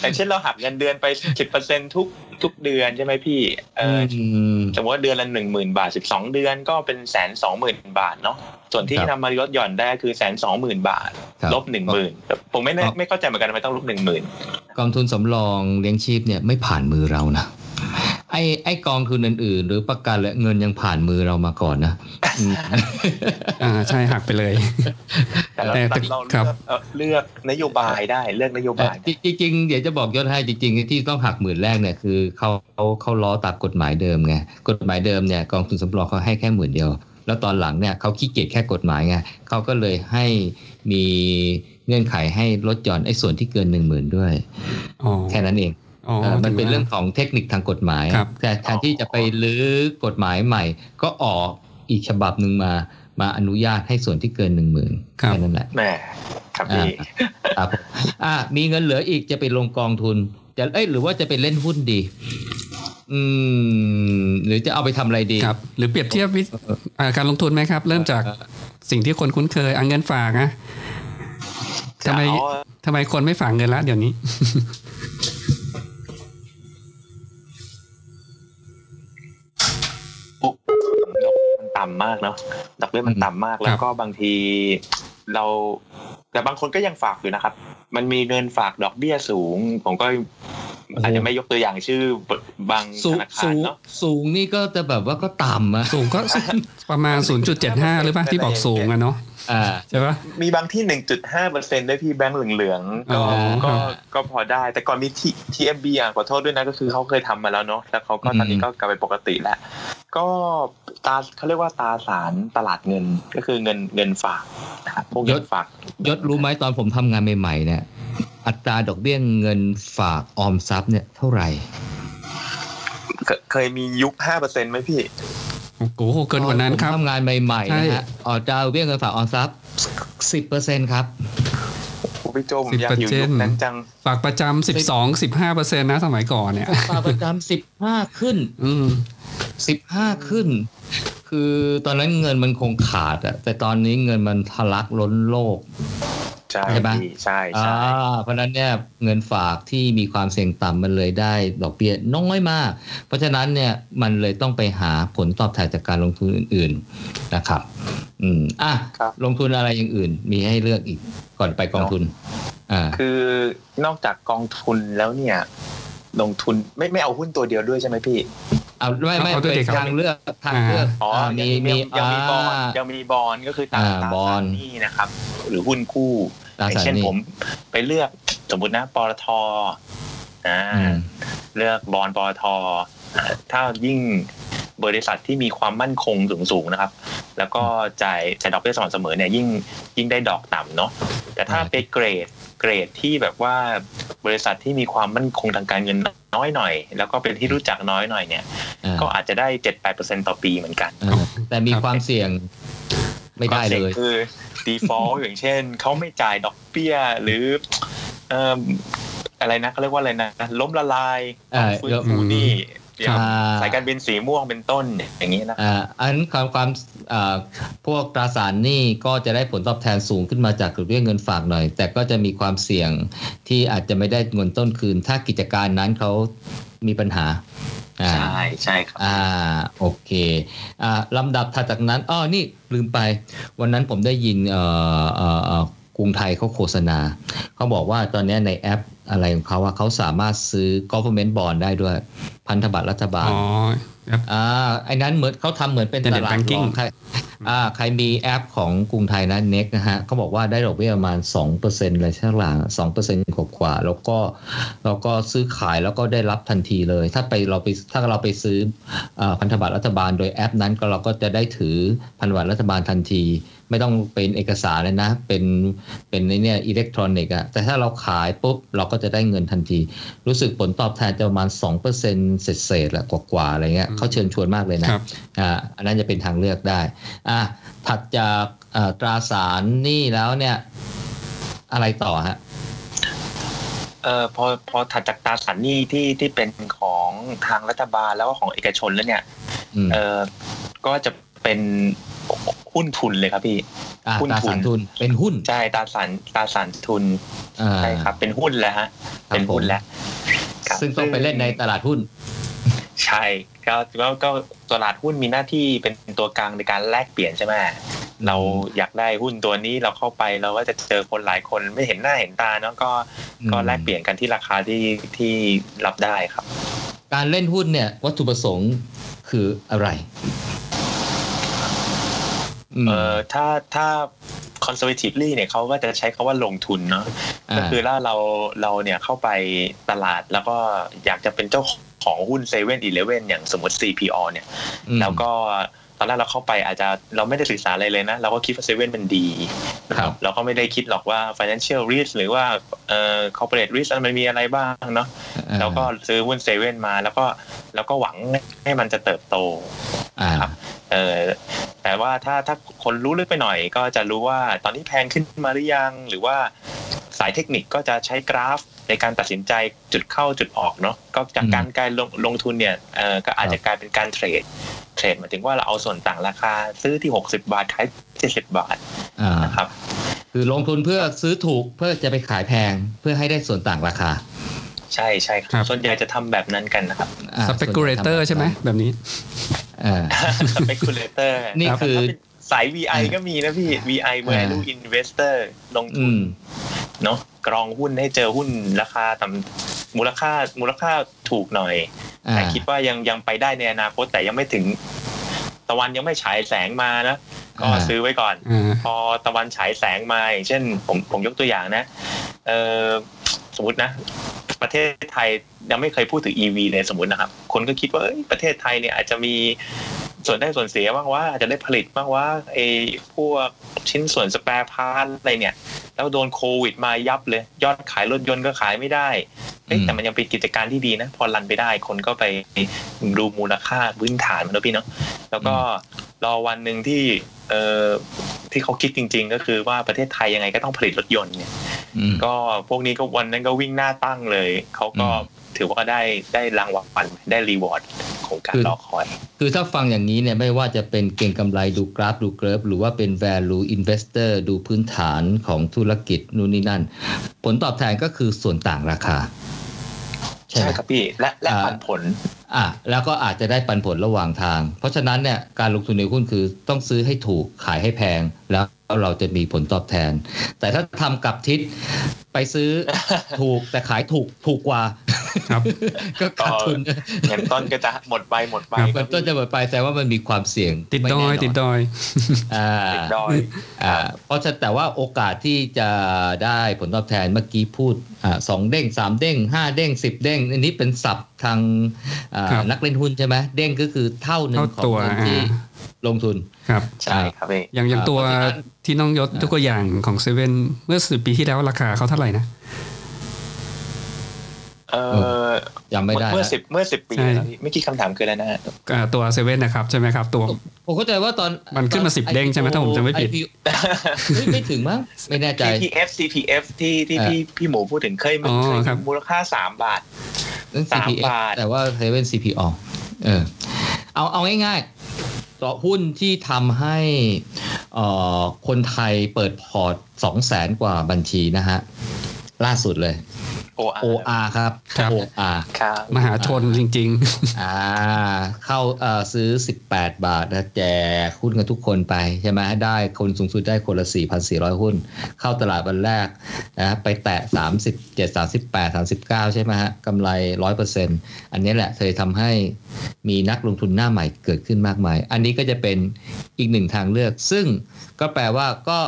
[SPEAKER 3] อย่างเช่นเราหักเงินเดือนไปสิบเปอร์เซ็นทุกทุกเดือนใช่ไหมพี่เอออ
[SPEAKER 2] ม
[SPEAKER 3] สมมติว่าเดือนละหนึ่งหมื่นบาทสิบสองเดือนก็เป็นแสนสองหมื่นบาทเนาะส่วนที่
[SPEAKER 2] ครับ
[SPEAKER 3] นำมาลดหย่อนได้คือแสนสองหมื่นบาท
[SPEAKER 2] ครับ
[SPEAKER 3] ลบหนึ่งหมื่นผมไม่แน่
[SPEAKER 2] ครับ
[SPEAKER 3] ไม่เข้าใจเหมือนกันทำไมต้องลบหนึ่งหมื่น
[SPEAKER 2] กองทุนสำรองเลี้ยงชีพเนี่ยไม่ผ่านมือเรานะ ไออ้ไอ้กองทุนอื่นๆ หรือประกันและเงินยังผ่านมือเรามาก่อนนะอืม
[SPEAKER 1] อ่าใช่หักไปเลย
[SPEAKER 3] แต่เรา
[SPEAKER 1] แต่แต่
[SPEAKER 3] เรา
[SPEAKER 1] ครั
[SPEAKER 3] เลือบกเอ่อเลือกนโยบายได้เลือกนโยบายได้
[SPEAKER 2] จริงๆ เดี๋ยวจะบอกยศให้จริงๆ ที่ต้องหักหมื่นแรกเนี่ยคือเขาเขาเขาล้อตามกฎหมายเดิมไงกฎหมายเดิมเนี่ยกองทุนสำรองเขาให้แค่หมื่นเดียว แล้วตอนหลังเนี่ยเขาขี้เกียจแค่กฎหมายไงเขาก็เลยให้มีเงื่อนไขให้ลดหย่อนไอ้ส่วนที่เกินหนึ่งหมื่นด้วย
[SPEAKER 1] อ๋อ
[SPEAKER 2] แค่นั้นเอง
[SPEAKER 1] อ๋อ
[SPEAKER 2] เออ มันเป็น
[SPEAKER 1] ถืว่า
[SPEAKER 2] เรื่องของเทคนิคทางกฎหมาย
[SPEAKER 1] ครับ
[SPEAKER 2] แต่แทนที่จะไปลื้อกฎหมายใหม่ ก็ออกอีกฉบับหนึ่งมา มาอนุญาตให้ส่วนที่เกินหนึ่งหมื่น
[SPEAKER 1] ครับ
[SPEAKER 2] แค่นั้นแหละ
[SPEAKER 3] แหม่ครับพี่
[SPEAKER 2] ครับผมอ่ามีเงินเหลืออีกจะไปลงกองทุนจะเอ้ยหรือว่าจะไปเล่นหุ้นดี อืม หรือจะเอาไปทำอะไรดี
[SPEAKER 1] ครับ หรือเปรียบเทียบวิอ่าการลงทุนไหมครับ เริ่มจากสิ่งที่คนคุ้นเคยเอาเงินฝากนะทำไม
[SPEAKER 3] จะเอา
[SPEAKER 1] ทำไมคนไม่ฝากเงินละเดี๋ยว
[SPEAKER 3] นี้ ต่ำมากเนาะดอกเบี้ยมันต่ำมากแล้วก็บางทีเรา แต่บางคนก็ยังฝากอยู่นะครับ มันมีเงินฝากดอกเบี้ยสูง ผมก็อาจจะไม่ยกตัวอย่างชื่อบาง
[SPEAKER 2] สู
[SPEAKER 3] ธ
[SPEAKER 2] ง
[SPEAKER 3] นาคาร
[SPEAKER 2] สูง
[SPEAKER 3] เนาะ
[SPEAKER 2] สูงนี่ก็จะแบบว่าก็ต่ำอะ
[SPEAKER 1] สูงก็ประมาณ 0.75 หรือเปล่าที่บอกสูงอะเนาะ
[SPEAKER 2] อ่า
[SPEAKER 1] ใช่ปะ
[SPEAKER 3] มีบางที่หนึ่งจุดห้าเปอร์เซ็นต์ด้วยพี่แบงค์เหลืองๆก็
[SPEAKER 1] อ๋อ
[SPEAKER 3] ก็
[SPEAKER 1] ครับ
[SPEAKER 3] ก็พอได้ แต่ก่อนมีที่ทีเอ็มบีอะขอโทษด้วยนะก็คือเขาเคยทำมาแล้วเนาะแล้วเขาก็ตอนนี้ก็กลับไปปกติแล้ว ก็ตาเขาเรียกว่าตราสารตลาดเงินก็คือเงินเงินฝากนะครับพวกเงินฝาก
[SPEAKER 2] ยศรู้ไหมตอนผมทำงานใหม่ๆเนี่ยอัตราดอกเบี้ยเงินฝากออมทรัพย์เนี่ยเท่าไหร่
[SPEAKER 3] เคเคยมียุคห้าเปอร์เซ็นต์ไหมพี่
[SPEAKER 1] โอ้โหเกินกว่านั้นครับ
[SPEAKER 2] ผมทำงานใหม่ๆ
[SPEAKER 1] ใช่
[SPEAKER 2] นะฮะอัตราดอกเบี้ยเงินฝากออมทรัพย์สิบเปอร์เซ็นครับ
[SPEAKER 3] โอ้พี่โจผมอยากอยู่ยุคนั้นจัง
[SPEAKER 1] ฝากประจำ12 15เปอร์เซ็นต์นะสมัยก่อนเนี่ย
[SPEAKER 2] ฝากประจำสิบห้าขึ้น
[SPEAKER 1] อืม
[SPEAKER 2] สิบห้าขึ้น คือตอนนั้นเงินมันคงขาดอะแต่ตอนนี้เงินมันทะลักล้นโลก
[SPEAKER 3] ใช่
[SPEAKER 2] ใช่ปะ
[SPEAKER 3] พี่ใช่
[SPEAKER 2] อ่า
[SPEAKER 3] ใช่
[SPEAKER 2] เพราะฉะนั้นเนี่ยเงินฝากที่มีความเสี่ยงต่ำมันเลยได้ดอกเบี้ยน้อยมาก เพราะฉะนั้นเนี่ยมันเลยต้องไปหาผลตอบแทนจากการลงทุนอื่น ๆนะครับ อืมอะ
[SPEAKER 3] ครับ
[SPEAKER 2] ลงทุนอะไรอย่างอื่น มีให้เลือกอีกก่อนไปกองทุน อ่า
[SPEAKER 3] คือนอกจากกองทุนแล้วเนี่ย ลงทุนไม่ไม่เอาหุ้นตัวเดียวด้วยใช่ไหมพี่
[SPEAKER 2] เอาไม่ไม่
[SPEAKER 1] เอาด้วย
[SPEAKER 2] เป็
[SPEAKER 1] ดิ
[SPEAKER 2] น
[SPEAKER 1] ครับ
[SPEAKER 2] ทางเลือกทางเลือก
[SPEAKER 3] อ๋อ
[SPEAKER 2] อ่า
[SPEAKER 3] ยั
[SPEAKER 2] มี
[SPEAKER 3] งมี
[SPEAKER 2] มี
[SPEAKER 3] ยังมีบอล
[SPEAKER 2] อ่า
[SPEAKER 3] ยังมีบอลก็คือตรา
[SPEAKER 2] อ่า
[SPEAKER 3] ตรา
[SPEAKER 2] บอล
[SPEAKER 3] สารหนี้นะครับ หรือหุ้นกู้
[SPEAKER 2] ตรา
[SPEAKER 3] อย่า
[SPEAKER 2] สางร
[SPEAKER 3] เช่น
[SPEAKER 2] หนี้
[SPEAKER 3] ผมไปเลือกสมมตินะปตทอ่า
[SPEAKER 2] อืม
[SPEAKER 3] เลือกบอลปตทอ่าถ้ายิ่งบริษัทที่มีความมั่นคงสูงๆนะครับ แล้วก็จ่ายจ่ายดอกเบี้ยสม่ำเสมอเนี่ยยิ่งยิ่งได้ดอกต่ำเนาะแต่ถ้าไปเกรดเกรดที่แบบว่าบริษัทที่มีความมั่นคงทางการเงิน น้อยหน่อย แล้วก็เป็นที่รู้จักน้อยหน่อยเนี่ย
[SPEAKER 2] อ่า
[SPEAKER 3] ก็อาจจะได้เจ็ดแปดเปอร์เซ็นต่อปีเหมือนกัน
[SPEAKER 2] อ่าแต่มีความเสี่ยงไม่ได้เลย
[SPEAKER 3] คือ default อย่างเช่นเขาไม่จ่ายดอกเบี้ยหรือเอ่ออะไรนะเขาเรียกว่าอะไรนะล้มละลาย
[SPEAKER 2] อ่า
[SPEAKER 3] ฟื้นฟูหนี่
[SPEAKER 1] ครับ
[SPEAKER 3] สายการบินสีม่วงเป็นต้นอย่างนี้นะ
[SPEAKER 2] อ่าอันนั้นความความอ่าพวกตราสารหนี้ก็จะได้ผลตอบแทนสูงขึ้นมาจากเรื่องเงินฝากหน่อย แต่ก็จะมีความเสี่ยงที่อาจจะไม่ได้เงินต้นคืน ถ้ากิจการนั้นเขามีปัญหาอ่า
[SPEAKER 3] ใช่ใช่ครับ
[SPEAKER 2] อ่าโอเคอ่าลำดับถัดจากนั้นอ้อนี่ลืมไป วันนั้นผมได้ยินเอ่อเอ่อเอ่อ กรุงไทยเขาโฆษณา เขาบอกว่าตอนนี้ในแอปอะไรของเขาว่าเขาสามารถซื้อ government bond ได้ด้วย พันธบัตรรัฐบาล
[SPEAKER 1] อ๋อครับ
[SPEAKER 2] อ่าไอ้นั้นเหมือนเขาทำเหมือนเป็นต
[SPEAKER 1] Internet
[SPEAKER 2] ลาดร
[SPEAKER 1] banking
[SPEAKER 2] องใครอ่าใครมีแอปของกรุงไทยนะเน็กนะฮะเขาบอกว่าได้ดอกเบี้ยประมาณ2%เลยช่างหลังสองเปอร์เซ็นต์กว่าๆแล้วก็แล้วก็ซื้อขายแล้วก็ได้รับทันทีเลย ถ้าไปเราไปถ้าเราไปซื้ออาพันธบัตรรัฐบาลโดยแอปนั้นก็เราก็จะได้ถือพันธบัตรรัฐบาลทันที ไม่ต้องเป็นเอกสารเลยนะ เป็นเป็นในเนี่ยอิเล็กทรอนิกส์อะแต่ถ้าเราขายปุ๊บ เราก็จะได้เงินทันที รู้สึกผลตอบแทนจะประมาณ 2%เศษเศษๆแหละกว่าๆอะไรเงี้ยเขาเชิญชวนมากเลยนะ
[SPEAKER 1] ครับ
[SPEAKER 2] อ่าอันนั้นจะเป็นทางเลือกได้อะถัดจากอ่าตราสารหนี้แล้วเนี่ยอะไรต่อฮะ
[SPEAKER 3] เอ่อพอพอถัดจากตราสารหนี้ที่ที่เป็นของทางรัฐบาลแล้วก็ของเอกชนแล้วเนี่ย
[SPEAKER 2] อืม
[SPEAKER 3] เออก็จะเป็น หุ้นทุนเลยครับพี่
[SPEAKER 2] อ่า
[SPEAKER 3] หุ้น
[SPEAKER 2] ตรา
[SPEAKER 3] ทุ
[SPEAKER 2] สานรทุน เป็นหุ้น
[SPEAKER 3] ใช่ตราสารตราสารทุน
[SPEAKER 2] อ่า
[SPEAKER 3] ใช่ครับ เป็นหุ้นแล้วฮะ
[SPEAKER 2] ครับ
[SPEAKER 3] เป็นหุ้นแล้วครับ
[SPEAKER 2] ซึ่งต้องไปเล่นในตลาดหุ้น
[SPEAKER 3] ใช่ก็ก็ก็ตลาดหุ้นมีหน้าที่เป็นตัวกลางในการแลกเปลี่ยนใช่ไหมเราอยากได้หุ้นตัวนี้เราเข้าไปเราก็จะเจอคนหลายคนไม่เห็นหน้าเห็นตาเนาะก็
[SPEAKER 2] อืม
[SPEAKER 3] ก็แลกเปลี่ยนกันที่ราคาที่ที่รับได้ครับ
[SPEAKER 2] การเล่นหุ้นเนี่ยวัตถุประสงค์คืออะไรอืม
[SPEAKER 3] เออถ้าถ้า conservatively เนี่ยเขาก็จะใช้คาว่าลงทุนเนาะ
[SPEAKER 2] อ่า
[SPEAKER 3] ก็คือถ้าเราเราเนี่ยเข้าไปตลาดแล้วก็อยากจะเป็นเจ้าของหุ้นเซเว่นอีเลเว่นอย่างสมมติ CPO เนี่ย
[SPEAKER 2] อืม
[SPEAKER 3] แล้วก็ ตอนแรกเราเข้าไปอาจจะเราไม่ได้ศึกษาอะไรเลยนะ เราก็คิดว่าเซเว่นมันดีนะครับเราก็ไม่ได้คิดหรอกว่า financial risk หรือว่าเอ่อ corporate risk มันมีอะไรบ้างเนาะ
[SPEAKER 2] อ่า
[SPEAKER 3] เราก็ซื้อหุ้นเซเว่นมา แล้วก็แล้วก็หวังให้มันจะเติบโต
[SPEAKER 2] อ่า
[SPEAKER 3] ครับเออแต่ว่าถ้าถ้าคนรู้ลึกไปหน่อย ก็จะรู้ว่าตอนนี้แพงขึ้นมาหรือยัง หรือว่าสายเทคนิคก็จะใช้กราฟในการตัดสินใจจุดเข้าจุดออกเนาะก็จาก
[SPEAKER 2] อืม
[SPEAKER 3] การการลงลงทุนเนี่ยเออก็อาจจะกลายเป็นการเทรด เทรดหมายถึงว่าเราเอาส่วนต่างราคาซื้อที่ 60 บาท ขาย70 บาท
[SPEAKER 2] อ่า
[SPEAKER 3] นะครับ
[SPEAKER 2] คือลงทุนเพื่อซื้อถูกเพื่อจะไปขายแพงเพื่อให้ได้ส่วนต่างราคา
[SPEAKER 3] ใช่ใช่ครับ
[SPEAKER 1] ครับ
[SPEAKER 3] ส่วนใหญ่จะทำแบบนั้นกันนะครับ
[SPEAKER 2] อ่า
[SPEAKER 1] speculator ใช่ไหมแบบนี้
[SPEAKER 2] อ่า
[SPEAKER 3] speculator
[SPEAKER 2] นี่คือ
[SPEAKER 3] ถ้าเป็นสาย VI ก็มีนะพี่ VI value investor ลงทุ
[SPEAKER 2] อื
[SPEAKER 3] น
[SPEAKER 2] ม
[SPEAKER 3] เนาะกรองหุ้นให้เจอหุ้นราคาต่ำ มูลค่ามูลค่าถูกหน่อย
[SPEAKER 2] อ่า
[SPEAKER 3] แต่คิดว่ายังยังไปได้ในอนาคตแต่ยังไม่ถึง ตะวันยังไม่ฉายแสงมานะก็
[SPEAKER 2] อ่า
[SPEAKER 3] ซื้อไว้ก่อน
[SPEAKER 1] อ่า
[SPEAKER 3] พอตะวันฉายแสงมาอย่างเช่น ผมผมยกตัวอย่างนะเออสมมตินะ ประเทศไทยยังไม่เคยพูดถึง EV เลยสมมตินะครับ คนก็คิดว่าเอ้ยประเทศไทยเนี่ยอาจจะมี ส่วนได้ส่วนเสียบ้างว่าอาจจะได้ผลิตบ้างว่าไอ้พวกชิ้นส่วน spare part อะไรเนี่ย แล้วโดนโควิดมายับเลย ยอดขายรถยนต์ก็ขายไม่ได้เอ้ย
[SPEAKER 2] อืม
[SPEAKER 3] แต่มันยังเป็นกิจการที่ดีนะ พอ run ไปได้คนก็ไปดูมูลค่าพื้นฐานมันแล้วพี่เนาะแล้วก็ รอวันหนึ่งที่เอ่อที่เขาคิดจริง ๆ ก็คือว่าประเทศไทยยังไงก็ต้องผลิตรถยนต์เนี่ย
[SPEAKER 2] อืม
[SPEAKER 3] ก็พวกนี้ก็วันนั้นก็วิ่งหน้าตั้งเลย เขาก็
[SPEAKER 2] อืม
[SPEAKER 3] ถือว่าได้ได้รางวัลได้ rewardของการ
[SPEAKER 2] คือ
[SPEAKER 3] รอคอย
[SPEAKER 2] คือถ้าฟังอย่างนี้เนี่ยไม่ว่าจะเป็นเก่งกำไรดูกราฟดูเกราฟหรือว่าเป็น value investor ดูพื้นฐานของธุรกิจนู่นนี่นั่น ผลตอบแทนก็คือส่วนต่างราคา ใช่ไห
[SPEAKER 3] ใช่
[SPEAKER 2] ม
[SPEAKER 3] ครับพี่และและ
[SPEAKER 2] อ่า
[SPEAKER 3] ปันผล
[SPEAKER 2] อะแล้วก็อาจจะได้ปันผลระหว่างทาง เพราะฉะนั้นเนี่ยการลงทุนในหุ้นคือต้องซื้อให้ถูกขายให้แพงแล้ว เราจะมีผลตอบแทน แต่ถ้าทำกลับทิศไปซื้อถูกแต่ขายถูกถูกกว่า
[SPEAKER 1] ครับ
[SPEAKER 2] ก็ขาดทุน
[SPEAKER 3] เงินต้นก็จะหมดไปหมดไป
[SPEAKER 1] ครับ
[SPEAKER 2] เงินต้นจะหมดไปแต่ว่ามันมีความเสี่ยง
[SPEAKER 1] ติด
[SPEAKER 2] ไม่
[SPEAKER 1] ดอย
[SPEAKER 2] แน่นน
[SPEAKER 1] ติดดอย
[SPEAKER 2] อ่า
[SPEAKER 3] ติดดอย
[SPEAKER 2] อ่าเพราะฉะนั้นแต่ว่าโอกาสที่จะได้ผลตอบแทนเมื่อกี้พูดอ่าสองเด้งสามเด้งห้าเด้งสิบเด้ง อันนี้เป็นศัพท์ทางอ่า
[SPEAKER 1] ครับ
[SPEAKER 2] นักเล่นหุ้นใช่ไหมเด้งก็คือเท่าหนึ่ง
[SPEAKER 1] เท่า
[SPEAKER 2] ของ
[SPEAKER 1] ตัว
[SPEAKER 2] เงินที่
[SPEAKER 1] อ่า
[SPEAKER 2] ลงทุน
[SPEAKER 1] ครับ
[SPEAKER 3] ใช่ครับพี่
[SPEAKER 1] อย่างอย่างตัว
[SPEAKER 2] เพราะฉะนั้น
[SPEAKER 1] ที่น้องยศตัวอย่างของเซเว่นเมื่อสิบปีที่แล้วราคาเขาเท่าไหร่นะ
[SPEAKER 3] เออ
[SPEAKER 2] จำไม่ได้
[SPEAKER 3] เมื่อ
[SPEAKER 2] ละ
[SPEAKER 3] สิบเมื่อสิบปี
[SPEAKER 1] ใช่
[SPEAKER 3] แล้วพี่ไม่อกี่คำถามคืออะไรนะฮะ
[SPEAKER 1] อ่าตัวเซเว่นนะครับใช่ไหมครับตัว
[SPEAKER 2] ผมเข้าใจว่าตอน
[SPEAKER 1] มันขึ้นมา
[SPEAKER 2] ตอ
[SPEAKER 1] 10เด้งใช่ไหมถ้าผมจำไม่ผิด
[SPEAKER 2] IPO เฮ้ยไม่ถึงมั้งไม่แน่ใจ
[SPEAKER 3] CPF CPF ที่ที่
[SPEAKER 2] อ่า
[SPEAKER 3] พี่พี่หมูพูดถึงเคยมัน
[SPEAKER 1] อ๋อ
[SPEAKER 3] เคย
[SPEAKER 1] ครับ
[SPEAKER 3] มูลค่าสามบาท
[SPEAKER 2] นั่น
[SPEAKER 3] สาม
[SPEAKER 2] CPF
[SPEAKER 3] บาท
[SPEAKER 2] แต่ว่าเซเว่น CPO เออเอาเอาง่ายๆ ต่อหุ้นที่ทำให้คนไทยเปิดพอร์ตสองแสนกว่าบัญชีนะฮะล่าสุดเลย
[SPEAKER 3] OR
[SPEAKER 2] OR ครับ
[SPEAKER 1] ครับ
[SPEAKER 2] OR
[SPEAKER 3] ครับ
[SPEAKER 1] มหาชนจริง
[SPEAKER 2] อ่า เข้าเอ่อซื้อ 18 บาทนะแจกหุ้นกันทุกคนไปใช่ไหมได้คนสูงสุดได้คนละ 4,400 หุ้น เข้าตลาดวันแรกนะไปแตะ 37 38 39 ใช่ไหมฮะกำไร 100%อันนี้แหละเคยทำให้มีนักลงทุนหน้าใหม่เกิดขึ้นมากมาย อันนี้ก็จะเป็นอีกหนึ่งทางเลือก ซึ่งก็แปลว่าก็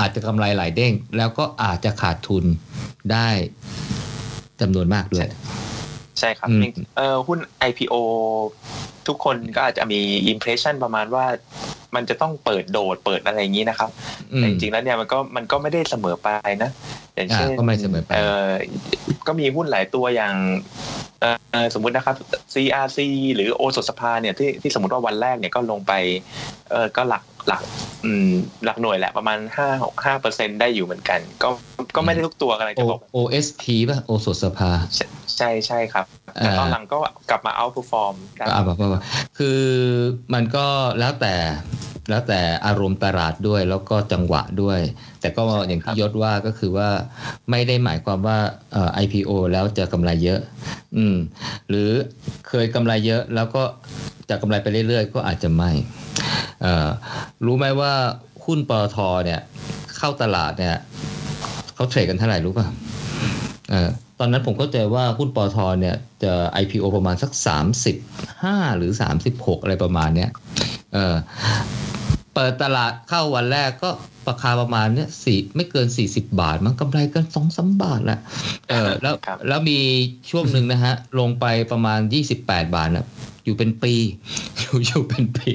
[SPEAKER 2] อาจจะกำไรหลายเด้ง แล้วก็อาจจะขาดทุนได้ จำนวนมากด้วย
[SPEAKER 3] ใช่ครับ
[SPEAKER 2] อืม
[SPEAKER 3] เออหุ้น IPO ทุกคนก็อาจจะมี impression ประมาณว่า มันจะต้องเปิดโดดเปิดอะไรอย่างนี้นะครับ
[SPEAKER 2] อืม
[SPEAKER 3] แต่จริงๆแล้วเนี่ยมันก็มันก็ไม่ได้เสมอไปนะอย่างเช่น
[SPEAKER 2] อ่าก็ไม่เสมอไป
[SPEAKER 3] เออก็มีหุ้นหลายตัวอย่างเอ่อสมมุตินะครับ CRC หรือโอสถสภาเนี่ยที่ที่สมมติว่าวันแรกเนี่ยก็ลงไปเออก็หลักหลักอืมหลักหน่วยแหละประมาณห้าห้าเปอร์เซ็นได้อยู่เหมือนกัน ก็ก็ไม่ได้ทุกตัวอะไร
[SPEAKER 2] โอ
[SPEAKER 3] จะบอก
[SPEAKER 2] OSP ป่ะโอสถสภา
[SPEAKER 3] ใช่ใช่ครับแต่ตอนหลังก็กลับมา outperform ได้
[SPEAKER 2] อ่าแบบว่าคือมันก็แล้วแต่แล้วแต่อารมณ์ตลาดด้วยแล้วก็จังหวะด้วย แต่ก็อย่างที่ยศว่าก็คือว่าไม่ได้หมายความว่าเอ่อ IPO แล้วจะกำไรเยอะ อืม หรือเคยกำไรเยอะแล้วก็จะกำไรไปเรื่อยๆ ก็อาจจะไม่เอ่อรู้ไหมว่าหุ้นปตทเนี่ย เข้าตลาดเนี่ยเขาเทรดกันเท่าไหร่รู้ป่ะเออ ตอนนั้นผมเข้าใจว่าหุ้นปอทเนี่ยจะ IPO ประมาณสัก 35 หรือ 36 อะไรประมาณเนี้ย เออเปิดตลาดเข้าวันแรกก็ราคาประมาณเนี้ยสี่ไม่เกิน40บาท มันกำไรกันสองสาบาทแหละเออแล้ว
[SPEAKER 3] ครับ
[SPEAKER 2] แล้วมีช่วงหนึ่งนะฮะ ลงไปประมาณ28บาทนะอยู่เป็นปีอยู่อยู่เป็นปี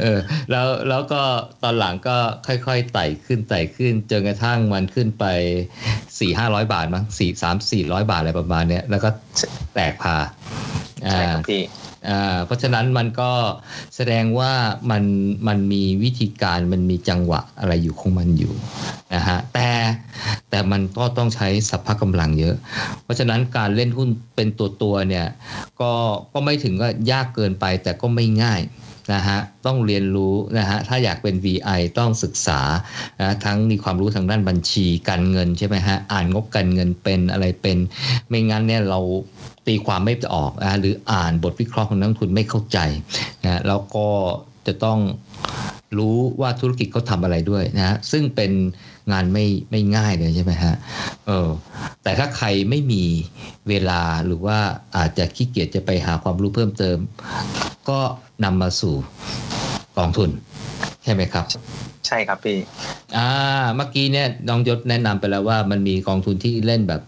[SPEAKER 2] เออแล้วแล้วก็ตอนหลังก็ค่อยๆไต่ขึ้นไต่ขึ้นจนกระทั่งมันขึ้นไปสี่ห้าร้อยบาทมั้งสี่สามสี่ร้อยบาทอะไรประมาณเนี้ยแล้วก็แตกพา
[SPEAKER 3] ใช่ครับพี่
[SPEAKER 2] อ่า เพราะฉะนั้นมันก็แสดงว่ามันมันมีวิธีการมันมีจังหวะอะไรอยู่ของมันอยู่นะฮะแต่แต่มันก็ต้องใช้สัพพะกำลังเยอะ เพราะฉะนั้นการเล่นหุ้นเป็นตัวตัวเนี่ยก็ก็ไม่ถึงก็ยากเกินไปแต่ก็ไม่ง่าย นะฮะต้องเรียนรู้นะฮะถ้าอยากเป็น VI ต้องศึกษานะทั้งมีความรู้ทางด้านบัญชีการเงินใช่ไหมฮะอ่านงบการเงินเป็นอะไรเป็น ไม่งั้นเนี่ยเราตีความไม่ออกนะหรืออ่านบทวิเคราะห์ของนักทุนไม่เข้าใจนะแล้วก็จะต้องรู้ว่าธุรกิจเขาทำอะไรด้วยนะฮะซึ่งเป็น งานไม่ไม่ง่ายเลยใช่ไหมฮะเออแต่ถ้าใครไม่มีเวลาหรือว่าอาจจะขี้เกียจจะไปหาความรู้เพิ่มเติม ก็นำมาสู่กองทุน ใช่ไหมครับ
[SPEAKER 3] ใช่ครับพี่
[SPEAKER 2] อ่าเมื่อกี้เนี่ยน้องยศแนะนำไปแล้วว่ามันมีกองทุนที่เล่นแบบ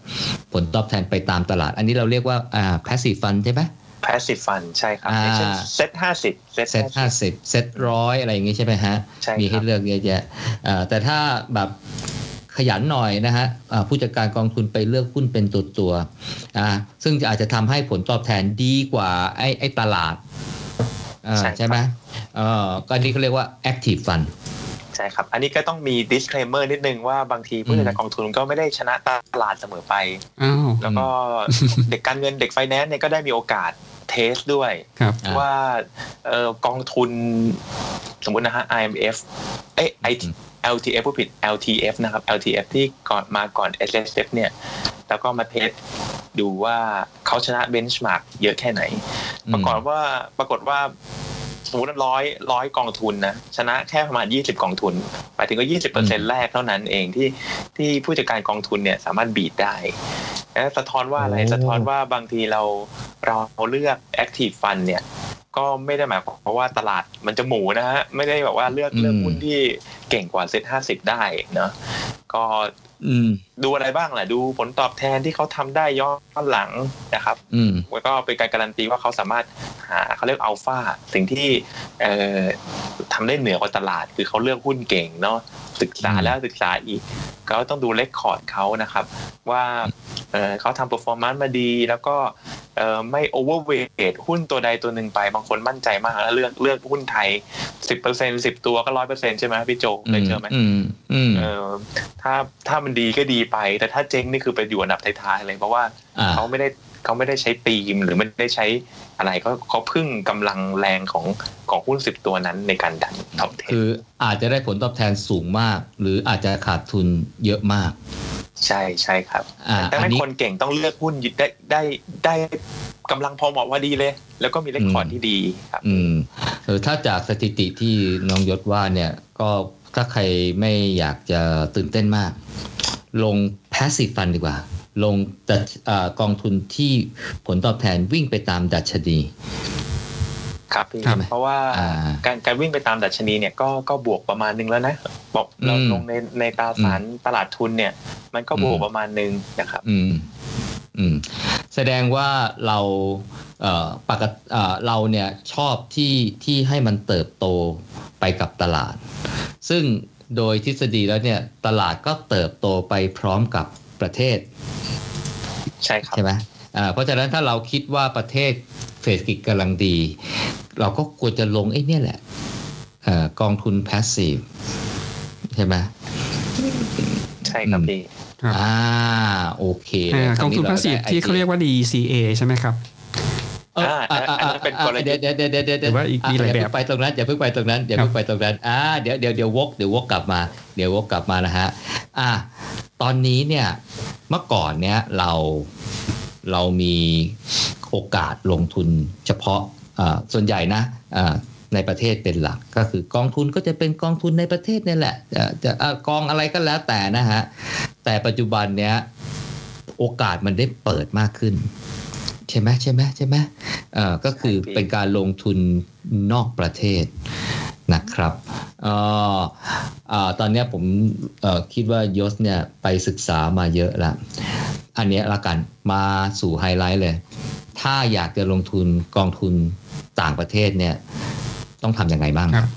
[SPEAKER 2] ผลตอบแทนไปตามตลาด อันนี้เราเรียกว่าอ่า passive fund ใช่ไหม
[SPEAKER 3] passive fund ใช่ครับ
[SPEAKER 2] อ่า
[SPEAKER 3] อย่างเช่นเซ็ตห้าสิบเซ็ต
[SPEAKER 2] เซตห้าสิบเซตร้อยอะไรอย่างงี้ใช่ไหมฮะ
[SPEAKER 3] ใช่ครับ
[SPEAKER 2] มีให้เลือกเยอะแยะอ่าแต่ถ้าแบบขยันหน่อยนะฮะอ่าผู้จัดการกองทุนไปเลือกหุ้นเป็นตัวตัวๆอ่าซึ่งอาจจะทำให้ผลตอบแทนดีกว่าไอ้ไอ้ตลาดอ่า
[SPEAKER 3] ใช่ครับ
[SPEAKER 2] ใช่ไหมเออก็นี่เขาเรียกว่า active fund
[SPEAKER 3] ใช่ครับ อันนี้ก็ต้องมี disclaimer นิดนึงว่าบางทีผู้จัดการกองทุนก็ไม่ได้ชนะตลาดเสมอไป
[SPEAKER 1] อ้าว
[SPEAKER 3] แล้วก็เด็กการเงินเด็กไฟแนนซ์เนี่ยก็ได้มีโอกาส เทสด้วย
[SPEAKER 1] ครับ
[SPEAKER 2] อ่า
[SPEAKER 3] ว่าเอ่อกองทุนสมมุตินะฮะ IMF เอ้ย IT LTF ผู้ผิด LTF นะครับ LTF ที่ก่อนมาก่อน SSF เนี่ย แล้วก็มา test ดูว่าเขาชนะ benchmark เยอะแค่ไหน ปรากฏว่าปรากฏว่า สมมติร้อยร้อยกองทุนนะชนะแค่ประมาณ20กองทุนหมายถึงก็20เปอร์เซ็นต์แรกเท่านั้นเองที่ที่ผู้จัดการกองทุนเนี่ยสามารถ beat ได้แล้วสะท้อนว่าอะไร
[SPEAKER 2] โอ้
[SPEAKER 3] สะท้อนว่าบางทีเราเราเลือก Active Fund เนี่ย ก็ไม่ได้หมายความว่าตลาดมันจะหมูนะฮะไม่ได้แบบว่าเลือกเลือกหุ้นที่เก่งกว่าเซ็ตห้าสิบได้เนาะก็
[SPEAKER 2] อืม
[SPEAKER 3] ดูอะไรบ้างแหละดูผลตอบแทนที่เขาทำได้ย้อนหลังนะครับ
[SPEAKER 2] อืม
[SPEAKER 3] แล้วก็เป็นการการันตีว่าเขาสามารถหาเขาเรียกอัลฟาสิ่งที่เอ่อทำได้เหนือกว่าตลาด คือเขาเลือกหุ้นเก่งเนาะศึกษา
[SPEAKER 2] อืม
[SPEAKER 3] แล้วศึกษาอีก ก็ต้องดู record เขานะครับ ว่าเอ่อเขาทำ performance มาดี แล้วก็เอ่อไม่ overweight หุ้นตัวใดตัวหนึ่งไป บางคนมั่นใจมากแล้วเลือกเลือกหุ้นไทยสิบเปอร์เซ็นสิบตัวก็ร้อยเปอร์เซ็นใช่ไหมพี่โจเคยเจอไหม
[SPEAKER 2] อืมอืม
[SPEAKER 3] เออถ้าถ้ามันดีก็ดีไป แต่ถ้าเจ๊งนี่คือไปอยู่อันดับท้ายๆเลยเพราะว่า
[SPEAKER 2] อ่า
[SPEAKER 3] เขาไม่ได้เขาไม่ได้ใช้ตีมหรือไม่ได้ใช้ อะไรก็เขาพึ่งกำลังแรงของของหุ้นสิบตัวนั้นในการดันท็อปเท
[SPEAKER 2] คืออาจจะได้ผลตอบแทนสูงมาก หรืออาจจะขาดทุนเยอะมาก
[SPEAKER 3] ใช่ใช่ครับ
[SPEAKER 2] อ่า
[SPEAKER 3] แต่
[SPEAKER 2] อั
[SPEAKER 3] ให้
[SPEAKER 2] นนี้
[SPEAKER 3] คนเก่งต้องเลือกหุ้นได้ได้ได้กำลังพอเหมาะว่าดีเลย แล้วก็มีเลคคอร์ด
[SPEAKER 2] อืม
[SPEAKER 3] ที่ดีครับ
[SPEAKER 2] อืมเออถ้าจากสถิติที่น้องยศว่าเนี่ยก็ถ้าใครไม่อยากจะตื่นเต้นมาก ลง passive fund ดีกว่า ลงดัชอ่ากองทุนที่ผลตอบแทนวิ่งไปตามดัชนี
[SPEAKER 3] ครับพี่
[SPEAKER 1] ครับ
[SPEAKER 3] เพราะว่า
[SPEAKER 2] อ่า
[SPEAKER 3] การการวิ่งไปตามดัชนีเนี่ยก็ก็บวกประมาณหนึงแล้วนะบอกเรา
[SPEAKER 2] อืม
[SPEAKER 3] ลงในในตราสารตลาดทุนเนี่ย มันก็บวก
[SPEAKER 2] อืม
[SPEAKER 3] ประมาณหนึงนะครับ
[SPEAKER 2] อืมอืมแสดงว่าเราเอ่อปกติเอ่อเราเนี่ยชอบที่ที่ให้มันเติบโตไปกับตลาด ซึ่งโดยทฤษฎีแล้วเนี่ยตลาดก็เติบโตไปพร้อมกับ ประเทศ
[SPEAKER 3] ใช่ครับ
[SPEAKER 2] ใช่ไหมอ่าเพราะฉะนั้นถ้าเราคิดว่าประเทศเศรษฐกิจกำลังดี เราก็ควรจะลงไอ้เนี่ยแหละเอ่อกองทุน passive ใช่ไหม
[SPEAKER 3] ใช่ครับ
[SPEAKER 2] อืม
[SPEAKER 3] พี่
[SPEAKER 1] ครับ
[SPEAKER 2] อ่าโอเค
[SPEAKER 1] อ่า
[SPEAKER 2] เลย
[SPEAKER 1] กองทุน
[SPEAKER 2] ค
[SPEAKER 1] พา
[SPEAKER 2] รั้
[SPEAKER 1] สซีฟ
[SPEAKER 2] ได้
[SPEAKER 1] ที่เขาเรียกว่า DCA ใช่ไหมครับ
[SPEAKER 2] เอออ่าอ่า
[SPEAKER 3] อันนั้นเป็นกลยุทธ์
[SPEAKER 2] เดี๋ยวเดี๋ยวเดี๋ยวเดี๋ยวเดี๋ยว
[SPEAKER 1] หรือว่าอีกมีหลายแบบ
[SPEAKER 2] อย่าเพิ่งไปตรงนั้นอย่าเพิ่งไปตรงนั้นอย่า
[SPEAKER 1] ครับ
[SPEAKER 2] เพิ่งไปตรงนั้นอ่าเดี๋ยวเดี๋ยวเดี๋ยววกเดี๋ยววกกลับมา เดี๋ยววกกลับมานะฮะอ่า ตอนนี้เนี่ยเมื่อก่อนเนี่ยเราเรามีโอกาสลงทุนเฉพาะอ่าส่วนใหญ่นะอ่าในประเทศเป็นหลักก็คือกองทุนก็จะเป็นกองทุนในประเทศนี่แหละจะจะอ่ากองอะไรก็แล้วแต่นะฮะแต่ปัจจุบันเนี้ยโอกาสมันได้เปิดมากขึ้น ใช่ไหมใช่ไหมใช่ไหมเอ่อก็คือ
[SPEAKER 3] ใช่พี่
[SPEAKER 2] เป็นการลงทุนนอกประเทศ นะครับเอ่อเอ่อตอนเนี้ยผมเอ่อคิดว่ายศเนี่ยไปศึกษามาเยอะละอันเนี้ยละกันมาสู่ไฮไลท์เลย ถ้าอยากจะลงทุนกองทุนต่างประเทศเนี่ยต้องทำยังไงบ้าง
[SPEAKER 1] ครับ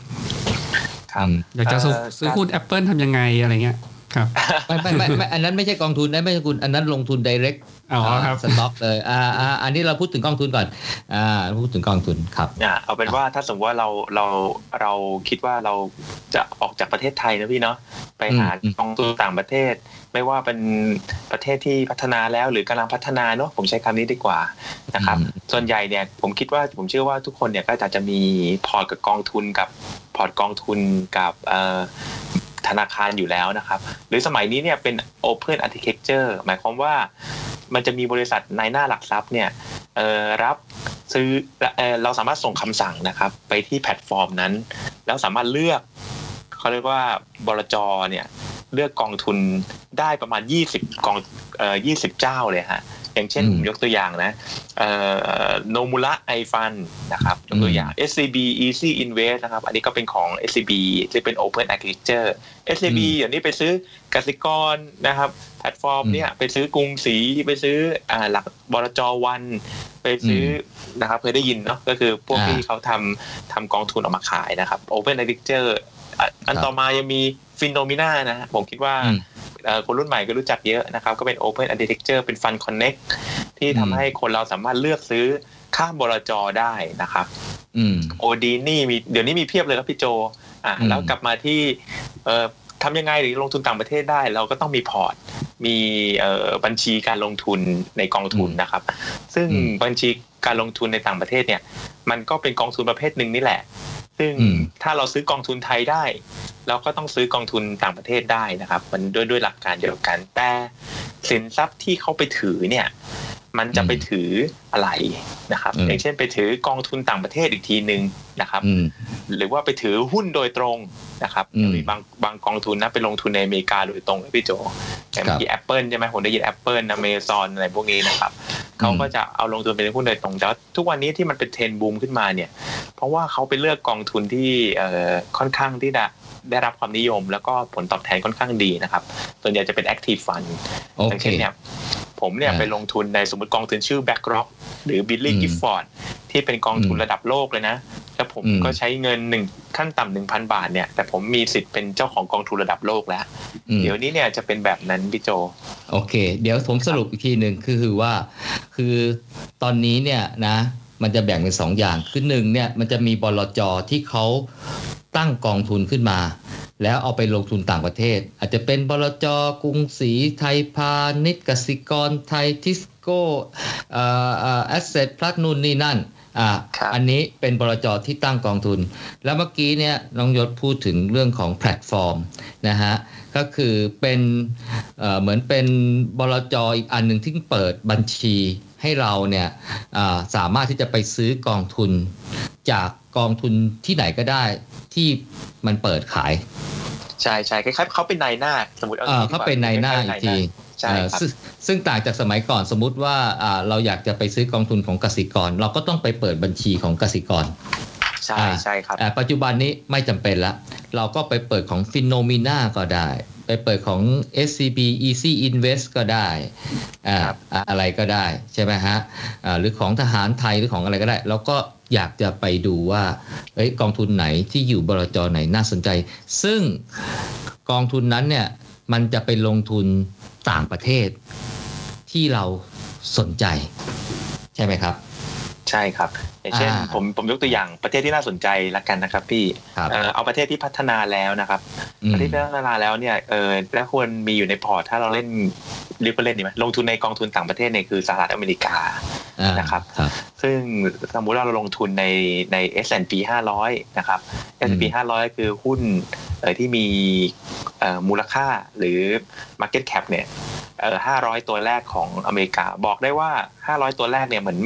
[SPEAKER 3] ครับ
[SPEAKER 1] อยากจะซื้อ
[SPEAKER 3] เอ่อ
[SPEAKER 1] ซื้อหุ้น Apple ทำยังไงอะไรเงี้ย ครับ
[SPEAKER 2] ไม่ไม่ไม่ไม่อันนั้นไม่ใช่กองทุนนะไม่ใช่คุณอันนั้นลงทุน direct
[SPEAKER 1] อ๋อครับ
[SPEAKER 2] สต็อกเลยอ่าอ่าอันนี้เราพูดถึงกองทุนก่อนอ่าพูดถึงกองทุนครับ
[SPEAKER 3] อะเอาเป็นว่าถ้าสมมติว่าเราเราเราคิดว่าเราจะออกจากประเทศไทยนะพี่เนาะไปหา
[SPEAKER 2] อืม
[SPEAKER 3] กองทุนต่างประเทศ ไม่ว่าเป็นประเทศที่พัฒนาแล้วหรือกำลังพัฒนาเนาะผมใช้คำนี้ดีกว่านะครับ ส่วนใหญ่เนี่ยผมคิดว่าผมเชื่อว่าทุกคนเนี่ยก็จะจะมีพอร์ตกับกองทุนกับพอร์ตกองทุนกับเอ่อ ธนาคารอยู่แล้วนะครับ หรือสมัยนี้เนี่ยเป็น Open Architecture หมายความว่ามันจะมีบริษัทนายหน้าหลักทรัพย์เนี่ยรับซื้อเอ่อเราสามารถส่งคำสั่งนะครับ ไปที่แพลตฟอร์มนั้น แล้วสามารถเลือกเขาเรียกว่าบลจเนี่ยเลือกกองทุนได้ประมาณ 20กองเอ่อ20 เจ้าเลยฮะ อย่างเช่น
[SPEAKER 2] อืม
[SPEAKER 3] ผมยกตัวอย่างนะโนมูระ iFund นะครับยกตัวอย่าง SCB Easy Invest นะครับ อันนี้ก็เป็นของ SCB ที่เป็น Open Architecture SCB
[SPEAKER 2] อืม
[SPEAKER 3] เดี๋ยวนี้ไปซื้อกสิกรนะครับ แพลตฟอร์มเนี่ยไปซื้อกรุงศรีไปซื้ออ่าหลักบลจวรรณ ไปซื้ออนะครับเคยได้ยินเนาะก็คือพวก
[SPEAKER 2] อ่า
[SPEAKER 3] ที่เขาทำทำกองทุนออกมาขายนะครับ Open Architecture อะอัน
[SPEAKER 2] ครับ
[SPEAKER 3] ต่อมายังมี Finnomena นะฮะผมคิดว่า
[SPEAKER 2] อืม
[SPEAKER 3] เอ่อ คนรุ่นใหม่ก็รู้จักเยอะนะครับ ก็เป็น Open Architecture เป็น Fund Connect ที่
[SPEAKER 2] อืม
[SPEAKER 3] ทำให้คนเราสามารถเลือกซื้อข้ามบลจได้นะครับ
[SPEAKER 2] อืม
[SPEAKER 3] โอดีนี่มีเดี๋ยวนี้มีเพียบเลยครับพี่โจอะ
[SPEAKER 2] อืม
[SPEAKER 3] แล้วกลับมาที่เอ่อทำยังไงหรือลงทุนต่างประเทศได้ เราก็ต้องมีพอร์ต มีเอ่อบัญชีการลงทุนในกองทุนนะครับ ซึ่ง
[SPEAKER 2] อืม
[SPEAKER 3] บัญชีการลงทุนในต่างประเทศเนี่ย มันก็เป็นกองทุนประเภทหนึ่งนี่แหละ ซึ่ง
[SPEAKER 2] อืม
[SPEAKER 3] ถ้าเราซื้อกองทุนไทยได้ เราก็ต้องซื้อกองทุนต่างประเทศได้นะครับ มันด้วยด้วยหลักการเดียวกันแต่สินทรัพย์ที่เขาไปถือเนี่ย มันจะไปถืออะไรนะครับ
[SPEAKER 2] อืม
[SPEAKER 3] อย่างเช่นไปถือกองทุนต่างประเทศอีกทีหนึ่งนะครับ
[SPEAKER 2] อืม
[SPEAKER 3] หรือว่าไปถือหุ้นโดยตรงนะครับ
[SPEAKER 2] อืม
[SPEAKER 3] มีบางบางกองทุนนะไปลงทุนในอเมริกาโดยตรงเลยพี่โจอย่างเมื่อกี้แอปเปิลใช่ไหมผมได้ยินแอปเปิลอเมซอนอะไรพวกนี้นะครับเขาก็จะเอาลงทุนเป็นหุ้นโดยตรงแต่ว่าทุกวันนี้ที่มันเป็นเทรนด์บูมขึ้นมาเนี่ย เพราะว่าเขาไปเลือกกองทุนที่เอ่อค่อนข้างที่จะได้รับความนิยม แล้วก็ผลตอบแทนค่อนข้างดีนะครับ ส่วนใหญ่จะเป็น Active Fund
[SPEAKER 2] โอ
[SPEAKER 3] อย่าง
[SPEAKER 2] เค
[SPEAKER 3] เช่นเนี่ย ผมเนี่ย
[SPEAKER 2] อ่า
[SPEAKER 3] ไปลงทุนในสมมติกองทุนชื่อ BlackRock หรือ Baillie
[SPEAKER 2] อืม
[SPEAKER 3] Gifford ที่เป็นกองทุน
[SPEAKER 2] อืม
[SPEAKER 3] ระดับโลกเลยนะแล้วผม
[SPEAKER 2] อืม
[SPEAKER 3] ก็ใช้เงินหนึ่งขั้นต่ำหนึ่งพันบาทเนี่ย แต่ผมมีสิทธิ์เป็นเจ้าของกองทุนระดับโลกแล้ว
[SPEAKER 2] อืม
[SPEAKER 3] เดี๋ยวนี้เนี่ยจะเป็นแบบนั้นพี่โจ
[SPEAKER 2] โอเค เดี๋ยวผมสรุปอีกทีหนึ่งคือคือว่า คือตอนนี้เนี่ยนะ มันจะแบ่งเป็นสองอย่างคือหนึ่งเนี่ยมันจะมีบลจที่เขาตั้งกองทุนขึ้นมา แล้วเอาไปลงทุนต่างประเทศ อาจจะเป็นบลจกรุงศรีไทยพาณิชย์กสิกรไทยทิสโก้เอ่อเอ่อแอสเซทพลัสนู่นนี่นั่นอ่า
[SPEAKER 3] ครับ
[SPEAKER 2] อันนี้เป็นบลจที่ตั้งกองทุน แล้วเมื่อกี้เนี่ยน้องยศพูดถึงเรื่องของแพลตฟอร์มนะฮะก็คือเป็นเอ่อเหมือนเป็นบลจอีกอันหนึ่งที่เปิดบัญชี ให้เราเนี่ยอ่าสามารถที่จะไปซื้อกองทุน จากกองทุนที่ไหนก็ได้ที่มันเปิดขาย
[SPEAKER 3] ใช่ใช่คล้ายๆเขาเป็นนายหน้าสมมติ
[SPEAKER 2] เอ่อเขาเป็นนายหน้าอีกที
[SPEAKER 3] ใช่
[SPEAKER 2] เอ่อ
[SPEAKER 3] ครับ
[SPEAKER 2] ซึ่งซึ่งต่างจากสมัยก่อนสมมุติว่าอ่าเราอยากจะไปซื้อกองทุนของกสิกร เราก็ต้องไปเปิดบัญชีของกสิกร
[SPEAKER 3] ใช่
[SPEAKER 2] อ่า
[SPEAKER 3] ใช่ครับ
[SPEAKER 2] อ่าปัจจุบันนี้ไม่จำเป็นละเราก็ไปเปิดของ f i n o m i n a ก็ได้ ไปเปิดของ SCB Easy Invest ก็ได้อ่า
[SPEAKER 3] ครับ
[SPEAKER 2] อะไรก็ได้ใช่ไหมฮะอ่าหรือของทหารไทยหรือของอะไรก็ได้เราก็อยากจะไปดูว่าเอ้ยกองทุนไหนที่อยู่บลจไหนน่าสนใจ ซึ่งกองทุนนั้นเนี่ยมันจะไปลงทุนต่างประเทศที่เราสนใจ ใช่ไหมครับ
[SPEAKER 3] ใช่ครับ อย่างเช่น
[SPEAKER 2] อ่า
[SPEAKER 3] ผมผมยกตัวอย่างประเทศที่น่าสนใจละกันนะครับ พี่
[SPEAKER 2] ครับ
[SPEAKER 3] เอ่อเอาประเทศที่พัฒนาแล้วนะครับ
[SPEAKER 2] อืม
[SPEAKER 3] ประเทศที่พัฒนาแล้วเนี่ยเออแล้วควรมีอยู่ในพอร์ตถ้าเราเล่นเรียกว่าเล่นดีไหมลงทุนในกองทุนต่างประเทศเนี่ยคือสหรัฐอเมริกา
[SPEAKER 2] อ่า
[SPEAKER 3] นะครับ
[SPEAKER 2] ครับ
[SPEAKER 3] ซึ่งสมมุติว่าเราลงทุนในใน S&P 500 นะครับ S&P 500 คือหุ้นเอ่อที่มีเอ่อมูลค่าหรือ Market Cap เนี่ยเอ่อ500ตัวแรกของอเมริกา บอกได้ว่า500ตัวแรกเนี่ยเหมือน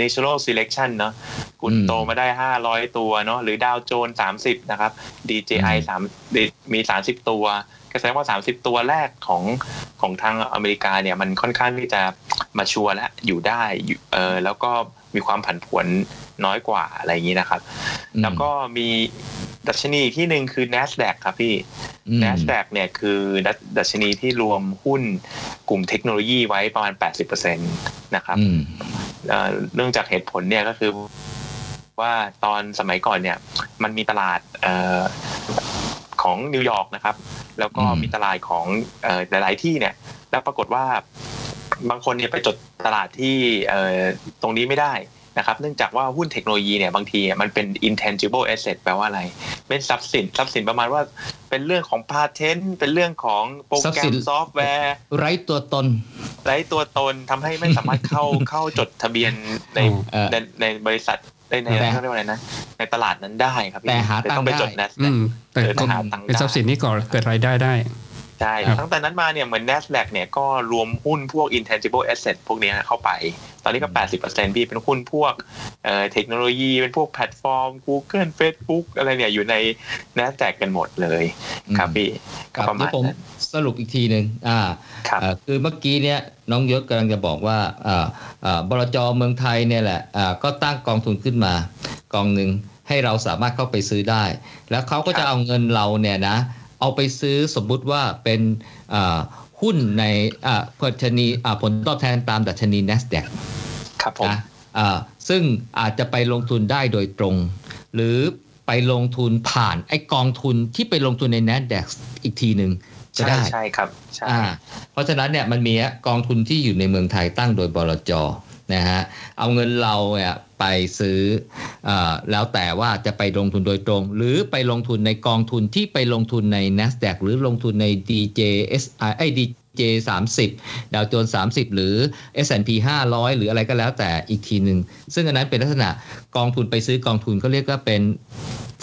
[SPEAKER 3] National Selection เนาะคุณ
[SPEAKER 2] อืม
[SPEAKER 3] โตมาได้500ตัวเนาะหรือดาวโจน30นะครับ DJI
[SPEAKER 2] อืม
[SPEAKER 3] 3มี30ตัวก็แสดงว่า30ตัวแรกของของทางอเมริกาเนี่ยมันค่อนข้างที่จะมาชัวร์และอยู่ได้อยู่เออแล้วก็ มีความผันผวนน้อยกว่าอะไรอย่างนี้นะครับ
[SPEAKER 2] อืม
[SPEAKER 3] แล้วก็มีดัชนีที่หนึ่งคือ NASDAQ ครับพี่
[SPEAKER 2] อืม
[SPEAKER 3] NASDAQ เนี่ยคือดัชดัชนีที่รวมหุ้นกลุ่มเทคโนโลยีไว้ประมาณ 80%นะครับ
[SPEAKER 2] อืม
[SPEAKER 3] เอ่อเนื่องจากเหตุผลเนี่ยก็คือว่าตอนสมัยก่อนเนี่ยมันมีตลาดเอ่อของนิวยอร์กนะครับ แล้วก็
[SPEAKER 2] อืม
[SPEAKER 3] มีตลาดของเอ่อหลาย ๆ ที่เนี่ยแล้วปรากฏว่า บางคนเนี่ยไปจดตลาดที่เอ่อตรงนี้ไม่ได้นะครับเนื่องจากว่าหุ้นเทคโนโลยีเนี่ยบางทีมันเป็น intangible asset แปลว่าอะไร เป็นทรัพย์สินทรัพย์สินประมาณว่าเป็นเรื่องของ patent เป็นเรื่องของโปร
[SPEAKER 2] ทรัพ
[SPEAKER 3] แก
[SPEAKER 2] ย์
[SPEAKER 3] ร
[SPEAKER 2] สิ
[SPEAKER 3] ม
[SPEAKER 2] น
[SPEAKER 3] ซอฟต์แวร์
[SPEAKER 2] ไร้ตัวตน
[SPEAKER 3] ไร้ตัวตนทำให้ไม่สามารถเข้าเข้าจดทะเบียนใน
[SPEAKER 2] เออ
[SPEAKER 3] ในในบริษัทในใน
[SPEAKER 2] แต่
[SPEAKER 3] เขาเรียกว่าอะไรนะในตลาดนั้นได้ครับพี่
[SPEAKER 2] แต่หาตังค์
[SPEAKER 3] ต้องไปจด
[SPEAKER 2] ได้
[SPEAKER 3] นะ
[SPEAKER 1] อืมแต่
[SPEAKER 3] เออ
[SPEAKER 1] ก็
[SPEAKER 3] หาตังค์ได้
[SPEAKER 1] เป็นทรัพย์สินที่ก่อเกิดรายได้ได้
[SPEAKER 3] ใช่
[SPEAKER 1] ครับ
[SPEAKER 3] ตั้งแต่นั้นมาเนี่ยเหมือน NASDAQ เนี่ยก็รวมหุ้นพวก intangible asset พวกเนี้ยเข้าไป ตอนนี้ก็ 80%พี่เป็นหุ้นพวกเอ่อเทคโนโลยี เป็นพวกแพลตฟอร์ม Google Facebook อะไรเนี่ยอยู่ใน NASDAQ กันหมดเลยครับพี่
[SPEAKER 2] ค
[SPEAKER 3] ก็
[SPEAKER 2] รับ
[SPEAKER 3] ประมา
[SPEAKER 2] เดี๋ย
[SPEAKER 3] ณ
[SPEAKER 2] วผม
[SPEAKER 3] นั้น
[SPEAKER 2] สรุปอีกทีหนึ่งอ่า
[SPEAKER 3] ครับ
[SPEAKER 2] เอ่อคือเมื่อกี้เนี่ยน้องยศกำลังจะบอกว่าอ่าอ่าบลจเมืองไทยเนี่ยแหละอ่าก็ตั้งกองทุนขึ้นมากองหนึ่งให้เราสามารถเข้าไปซื้อได้ แล้วเขาก็
[SPEAKER 3] ครั
[SPEAKER 2] จะ
[SPEAKER 3] บ
[SPEAKER 2] เอาเงินเราเนี่ยนะ เอาไปซื้อสมมุติว่าเป็นอ่าหุ้นในอ่าดัชนีอ่าผลตอบแทนตามดัชนี NASDAQ
[SPEAKER 3] ครับผม
[SPEAKER 2] นะอ่าซึ่งอาจจะไปลงทุนได้โดยตรง หรือไปลงทุนผ่านไอ้กองทุนที่ไปลงทุนใน NASDAQ อีกทีหนึ่งก็
[SPEAKER 3] ใช่
[SPEAKER 2] ได้
[SPEAKER 3] ใช่ครับใช่
[SPEAKER 2] อ่าเพราะฉะนั้นเนี่ยมันมีกองทุนที่อยู่ในเมืองไทยตั้งโดยบลจนะฮะเอาเงินเราเนี่ย ไปซื้ออแล้วแต่ว่าจะไปลงทุนโดยตรง หรือไปลงทุนในกองทุนที่ไปลงทุนใน NASDAQ หรือลงทุนใน DJSI ไอ้ DJ 30ดาวโจนส์30 หรือ S&P 500 หรืออะไรก็แล้วแต่อีกทีหนึ่ง ซึ่งอันนั้นเป็นลักษณะกองทุนไปซื้อกองทุนเขาเรียกว่าเป็น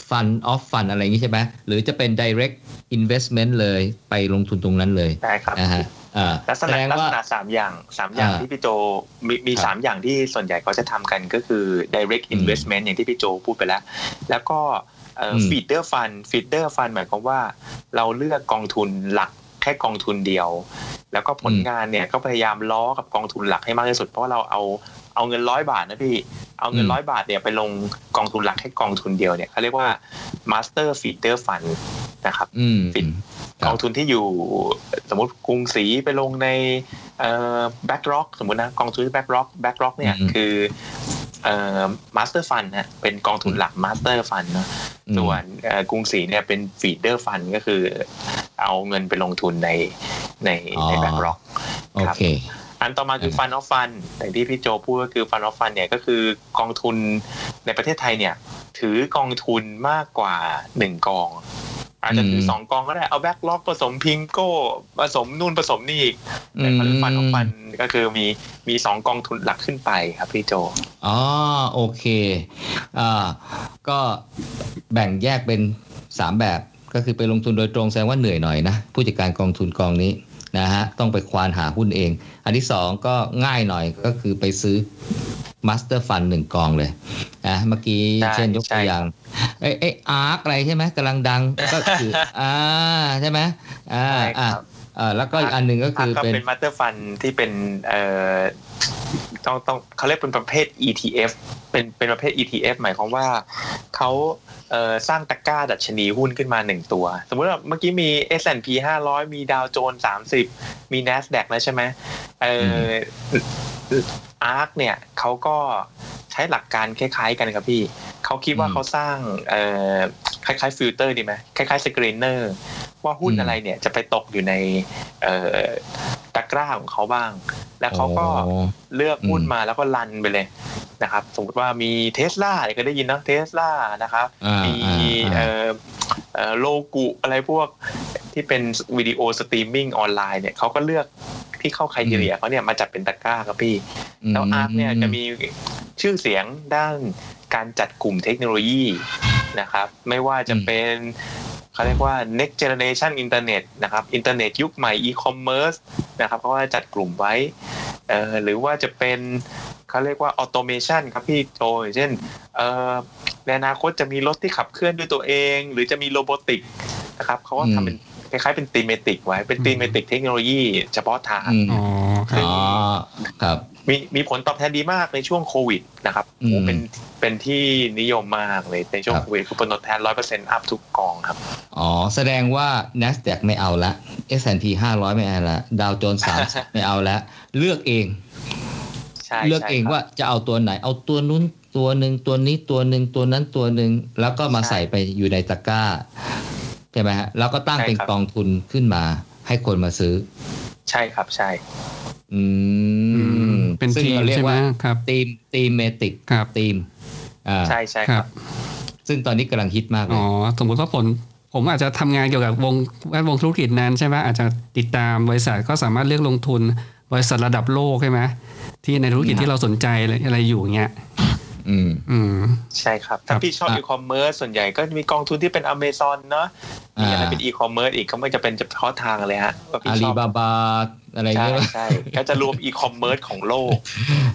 [SPEAKER 2] Fund of Fund อะไรอย่างนี้ใช่ไหมหรือจะเป็น direct investment เลยไปลงทุนตรงนั้นเลย
[SPEAKER 3] ได้ครับ
[SPEAKER 2] นะฮะอ่า
[SPEAKER 3] ลักษ
[SPEAKER 2] แส
[SPEAKER 3] ณะ
[SPEAKER 2] ดง
[SPEAKER 3] ลัก
[SPEAKER 2] ว่า
[SPEAKER 3] ษณะสามอย่างสามอย่าง
[SPEAKER 2] อ่า
[SPEAKER 3] ที่พี่โจมีมี
[SPEAKER 2] ครับ
[SPEAKER 3] สามอย่างที่ส่วนใหญ่เขาจะทำกันก็คือ direct
[SPEAKER 2] อืม
[SPEAKER 3] investment อย่างที่พี่โจพูดไปแล้ว แล้วก็เอ่ออ
[SPEAKER 2] ม
[SPEAKER 3] feeder fund feeder fund หมายความว่า เราเลือกกองทุนหลักแค่กองทุนเดียว แล้วก็ผลงานเนี่ยก็พยายามล้อกับกองทุนหลักให้มากที่สุด เพราะว่าเราเอา เอาเงินร้อยบาทนะพี่ เอาเงินร้อยบาทเนี่ยไปลงกองทุนหลักให้กองทุนเดียวเนี่ยเขาเรียกว่า master feeder fund นะครับ
[SPEAKER 2] อืม
[SPEAKER 3] ปิด
[SPEAKER 2] ครั
[SPEAKER 3] ก
[SPEAKER 2] บ
[SPEAKER 3] องทุนที่อยู่สมมติกรุงศรีไปลงในเอ่อ BlackRock สมมตินะกองทุน BlackRock BlackRock เนี่ย
[SPEAKER 2] อืม
[SPEAKER 3] คือเอ่อ Master Fund นะเป็นกองทุนหลัก Master Fund นะ
[SPEAKER 2] อืม
[SPEAKER 3] ส่วนเอ่อกรุงศรีเนี่ยเป็น Feeder Fund ก็คือเอาเงินไปลงทุนในในใน BlackRock
[SPEAKER 2] โอเค
[SPEAKER 3] อันต่อมาคือ
[SPEAKER 2] อ่า
[SPEAKER 3] Fund of Fund อย่างที่พี่โจพูดก็คือ Fund of Fund เนี่ยก็คือกองทุนในประเทศไทยเนี่ย ถือกองทุนมากกว่าหนึ่งกอง อาจจะถือสองกองก็ได้เอา BlackRock ผสม PIMCO ผสมนู่นผสมนี่อีกแต่เขาเรียก Fund of Fundก็คือมีมีสองกองทุนหลักขึ้นไปครับพี่โจ
[SPEAKER 2] อ๋อโอเคอ่าก็แบ่งแยกเป็น3แบบก็คือไปลงทุนโดยตรงแสดงว่าเหนื่อยหน่อยนะผู้จัดการกองทุนกองนี้ นะฮะต้องไปควานหาหุ้นเอง อันที่2ก็ง่ายหน่อยก็คือไปซื้อ Master Fund หนึ่งกองเลยนะเมื่อกี้
[SPEAKER 3] ใช่
[SPEAKER 2] เช่นยกตัว
[SPEAKER 3] ใช่
[SPEAKER 2] อย่างเอ้ยเอ้ ARK อะไรใช่ไหมกำลังดังก็คืออ่าใช่ไหมอ่า
[SPEAKER 3] ใช่
[SPEAKER 2] อ่า
[SPEAKER 3] ครับ
[SPEAKER 2] อ่าแล้วก็อีกอันหนึ่งก็
[SPEAKER 3] อะ
[SPEAKER 2] คือ
[SPEAKER 3] ก็
[SPEAKER 2] เป็น
[SPEAKER 3] เป็น Master Fund ที่เป็นเอ่อ ต้องต้องเขาเรียกเป็นประเภท ETF เป็นเป็นประเภท ETF หมายความว่าเขาเอ่อสร้างตะกร้าดัชนีหุ้นขึ้นมาหนึ่งตัว สมมติว่าเมื่อกี้มี S&P 500 มีดาวโจนส์30 มี NASDAQ แล้วใช่ไหมเอ่อ ARK เนี่ยเขาก็ใช้หลักการคล้าย ๆ กันครับพี่เขาคิดว่า
[SPEAKER 2] อืม
[SPEAKER 3] เขาสร้างเอ่อคล้ายๆฟิลเตอร์ดีไหมคล้ายๆ screener ว่าหุ้น
[SPEAKER 2] อืม
[SPEAKER 3] อะไรเนี่ยจะไปตกอยู่ในเอ่อ ตะกร้าของเขาบ้าง แล้วเขาก็
[SPEAKER 2] อ๋อ
[SPEAKER 3] เลือกหุ้น
[SPEAKER 2] อืม
[SPEAKER 3] มาแล้วก็ run ไปเลยนะครับ สมมติว่ามีเทสลาเคยได้ยินเนอะเทสลานะครับ
[SPEAKER 2] อ่า
[SPEAKER 3] มี
[SPEAKER 2] อ่าอ่า
[SPEAKER 3] เอ่อเอ่อ Roku อะไรพวกที่เป็นวิดีโอสตรีมมิ่งออนไลน์เนี่ยเขาก็เลือกที่เข้า criteria เขาเนี่ยมาจัดเป็นตะกร้าครับพี่ แล้ว ARK เนี่ยจะมีชื่อเสียงด้านการจัดกลุ่มเทคโนโลยีนะครับ ไม่ว่าจะเป็น เขาเรียกว่า next generation internet นะครับอินเทอร์เน็ตยุคใหม่ e-commerce นะครับเขาก็จะจัดกลุ่มไว้เอ่อหรือว่าจะเป็นเขาเรียกว่า automation ครับพี่โจอย่างเช่นเอ่อในอนาคตจะมีรถที่ขับเคลื่อนด้วยตัวเอง หรือจะมี robotic นะครับเขาก็ทำเป็นคล้ายๆเป็น thematic ไว้เป็น thematic เทคโนโลยีเฉพาะทาง
[SPEAKER 2] อืม
[SPEAKER 1] อ๋อครับ
[SPEAKER 2] อ๋อครับ
[SPEAKER 3] มีมีผลตอบแทนดีมากในช่วงโควิดนะครับ
[SPEAKER 2] อืม
[SPEAKER 3] โอ้เป็นเป็นที่นิยมมากเลยในช่วง
[SPEAKER 2] ครับ
[SPEAKER 3] โควิดคือผลตอบแทนร้อยเปอร์เซ็นต์ up ทุกกองครับ
[SPEAKER 2] อ๋อ แสดงว่า NASDAQ ไม่เอาละ S&P 500 ไม่เอาละดาวโจนส์3ไม่เอาละ เลือกเอง
[SPEAKER 3] ใช่
[SPEAKER 2] เลือก
[SPEAKER 3] ใช่
[SPEAKER 2] เอง
[SPEAKER 3] ครับ
[SPEAKER 2] ว่าจะเอาตัวไหน เอาตัวนู้นตัวหนึ่งตัวนี้ตัวหนึ่งตัวนั้นตัวหนึ่งแล้วก็มา
[SPEAKER 3] ใช่
[SPEAKER 2] ใส่ไปอยู่ในตะกร้าใช่ไหมฮะแล้วก็ตั้ง
[SPEAKER 3] ใช่
[SPEAKER 2] เป็น
[SPEAKER 3] ครับ
[SPEAKER 2] กองทุนขึ้นมาให้คนมาซื้อ
[SPEAKER 3] ใช่ครับใช่
[SPEAKER 2] อื
[SPEAKER 1] อื
[SPEAKER 2] ม
[SPEAKER 1] มเป็น
[SPEAKER 2] ซึ่ง
[SPEAKER 1] ทีม
[SPEAKER 2] เราเรีย
[SPEAKER 1] ใช่
[SPEAKER 2] ก
[SPEAKER 1] ไหม
[SPEAKER 2] ว่า
[SPEAKER 1] ครับ
[SPEAKER 2] ทีมทีมเมติก
[SPEAKER 1] ครับ
[SPEAKER 2] ทีมอ่า
[SPEAKER 3] ใช่ใช่
[SPEAKER 1] ค
[SPEAKER 3] ค
[SPEAKER 1] รั
[SPEAKER 3] รับบ
[SPEAKER 2] ซึ่งตอนนี้กำลังฮิตมากเล
[SPEAKER 1] อ๋
[SPEAKER 2] ย
[SPEAKER 1] อสมมุติว่าผมผมอาจจะทำงานเกี่ยวกับวงแวดวงธุรกิจนั้นใช่ไหมอาจจะติดตามบริษัทก็สามารถเลือกลงทุน บริษัทระดับโลกใช่ไหมที่ในธุรกิจ
[SPEAKER 2] ครับ
[SPEAKER 1] ที่เราสนใจอะไรอะไรอยู่เงี้ย
[SPEAKER 2] อืม
[SPEAKER 1] อืม
[SPEAKER 3] ใช่ครับ
[SPEAKER 1] ครั
[SPEAKER 3] ถ้า
[SPEAKER 1] บ
[SPEAKER 3] พี่ชอบ
[SPEAKER 2] อะ
[SPEAKER 3] อีคอมเมิร์ซส่วนใหญ่ก็มีกองทุนที่เป็นอเมซอนเนาะมีอะไร
[SPEAKER 2] อ่า
[SPEAKER 3] เป็นอีคอมเมิร์ซอีกก็ไม่จะเป็นเฉพาะทางเลยฮะว่าพี่
[SPEAKER 2] อา
[SPEAKER 3] ช
[SPEAKER 2] ลี
[SPEAKER 3] อบบา
[SPEAKER 2] บาอะไร
[SPEAKER 3] ใช่
[SPEAKER 2] เงี้ย
[SPEAKER 3] ใช่ก็จะรวมอีคอมเมิร์ซของโลก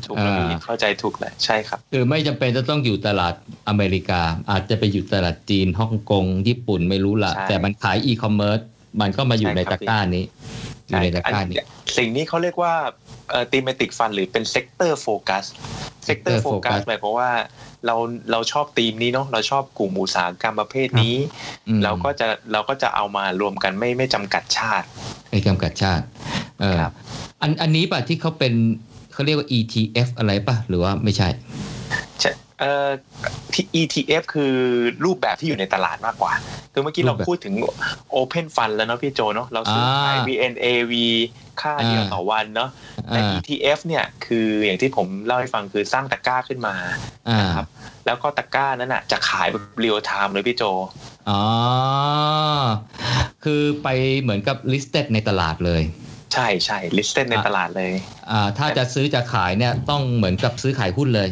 [SPEAKER 3] ถูกแล้ว
[SPEAKER 2] อ่า
[SPEAKER 3] พี่เข้าใจถูกเลยใช่ครับ
[SPEAKER 2] คือไม่จำเป็นจะต้องอยู่ตลาดอเมริกา อาจจะไปอยู่ตลาดจีนฮ่องกง ญี่ปุ่นไม่รู้ละ
[SPEAKER 3] ใช่
[SPEAKER 2] แต่มันขายอีคอมเมิร์ซมันก็มาอยู่
[SPEAKER 3] ใช่
[SPEAKER 2] ใน
[SPEAKER 3] ครั
[SPEAKER 2] ตะ
[SPEAKER 3] บ
[SPEAKER 2] กร้านี้อยู่ในตะกร้านี้
[SPEAKER 3] สิ่งนี้เขาเรียกว่าเอ่อ thematic fund หรือเป็น sector focus sector
[SPEAKER 2] sector
[SPEAKER 3] focus
[SPEAKER 2] focus
[SPEAKER 3] หมายความว่าเราเราชอบธีมนี้เนาะเราชอบกลุ่มอุตสาหกรรมประเภทนี้
[SPEAKER 2] อืม
[SPEAKER 3] เราก็จะเราก็จะเอามารวมกันไม่ไม่จำกัดชาติ
[SPEAKER 2] ไม่จำกัดชาติเออ
[SPEAKER 3] ครับ
[SPEAKER 2] อันอันนี้ป่ะที่เขาเป็นเขาเรียกว่า ETF อะไรป่ะ หรือว่าไม่ใช่
[SPEAKER 3] ใช่เอ่อที่ ETF คือรูปแบบที่อยู่ในตลาดมากกว่า คือเมื่อกี้เรา
[SPEAKER 2] รูปแบบ
[SPEAKER 3] พูดถึง Open Fund แล้วเนาะพี่โจเนาะเราซื้อขาย
[SPEAKER 2] อ่า
[SPEAKER 3] VNAV ค่าเดียว
[SPEAKER 2] อ่า
[SPEAKER 3] ต่อวันเนาะแต่
[SPEAKER 2] อ่า
[SPEAKER 3] ETF เนี่ยคืออย่างที่ผมเล่าให้ฟังคือสร้างตะกร้าขึ้นมา
[SPEAKER 2] อ่า
[SPEAKER 3] นะครับแล้วก็ตะกร้านั้นอะจะขายแบบเรียลไทม์เลยพี่โจ
[SPEAKER 2] อ๋อคือไปเหมือนกับ listed ในตลาดเลย
[SPEAKER 3] ใช่ใช่ listed ใน
[SPEAKER 2] อะ
[SPEAKER 3] ตลาดเลย
[SPEAKER 2] อ่าถ้าจะซื้อจะขายเนี่ยต้องเหมือนกับซื้อขายหุ้นเลย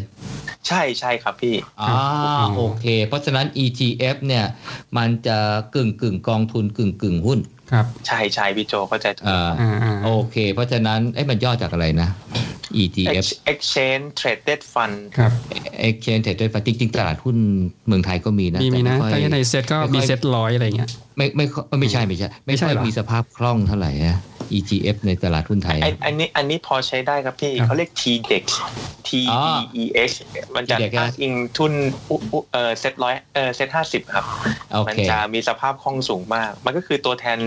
[SPEAKER 3] ใช่ใช่ครับพี่
[SPEAKER 2] อ่าโอเค เพราะฉะนั้น ETF เนี่ย มันจะกึ่งกึ่งกองทุนกึ่งกึ่งหุ้น
[SPEAKER 1] ครับ
[SPEAKER 3] ใช่ใช่พี่โจเข้าใจถูก
[SPEAKER 2] อ่า
[SPEAKER 1] อ่าอ่า
[SPEAKER 2] โอเค เพราะฉะนั้นเอ้มันย่อจากอะไรนะ ETF
[SPEAKER 3] Ex- exchange traded fund
[SPEAKER 1] ครับ
[SPEAKER 2] Exchange Traded Fund จริง ๆ ตลาดหุ้นเมืองไทยก็มีนะ
[SPEAKER 1] มีมีนะ
[SPEAKER 2] แต่
[SPEAKER 1] ถ้า
[SPEAKER 2] ไม่ค่อย
[SPEAKER 1] ในเซ็ตก็
[SPEAKER 2] ไม่ค่อย
[SPEAKER 1] มีเซ็ตร้อยอะไรเงี้ย
[SPEAKER 2] ไม่ไม่ค่อยไม่ใช่ไม่ใช่ ไม่
[SPEAKER 1] ไม่ใช่
[SPEAKER 2] ค่อย
[SPEAKER 1] เหรอ
[SPEAKER 2] มีสภาพคล่องเท่าไหร่นะ ETF ในตลาดหุ้นไทย
[SPEAKER 3] ไอ้อันนี้อันนี้พอใช้ได้ครับพี่
[SPEAKER 1] ครับ
[SPEAKER 3] เขาเรียก TDEX T
[SPEAKER 2] อ๋อ
[SPEAKER 3] D E X มันจะ
[SPEAKER 2] TDEX
[SPEAKER 3] อ้างอิงทุนอุอุเออเซ็ตร้อยเออเซ็ตห้าสิบครับ
[SPEAKER 2] โอ
[SPEAKER 3] มัน
[SPEAKER 2] เค
[SPEAKER 3] จะมีสภาพคล่องสูงมาก มันก็คือตัวแทน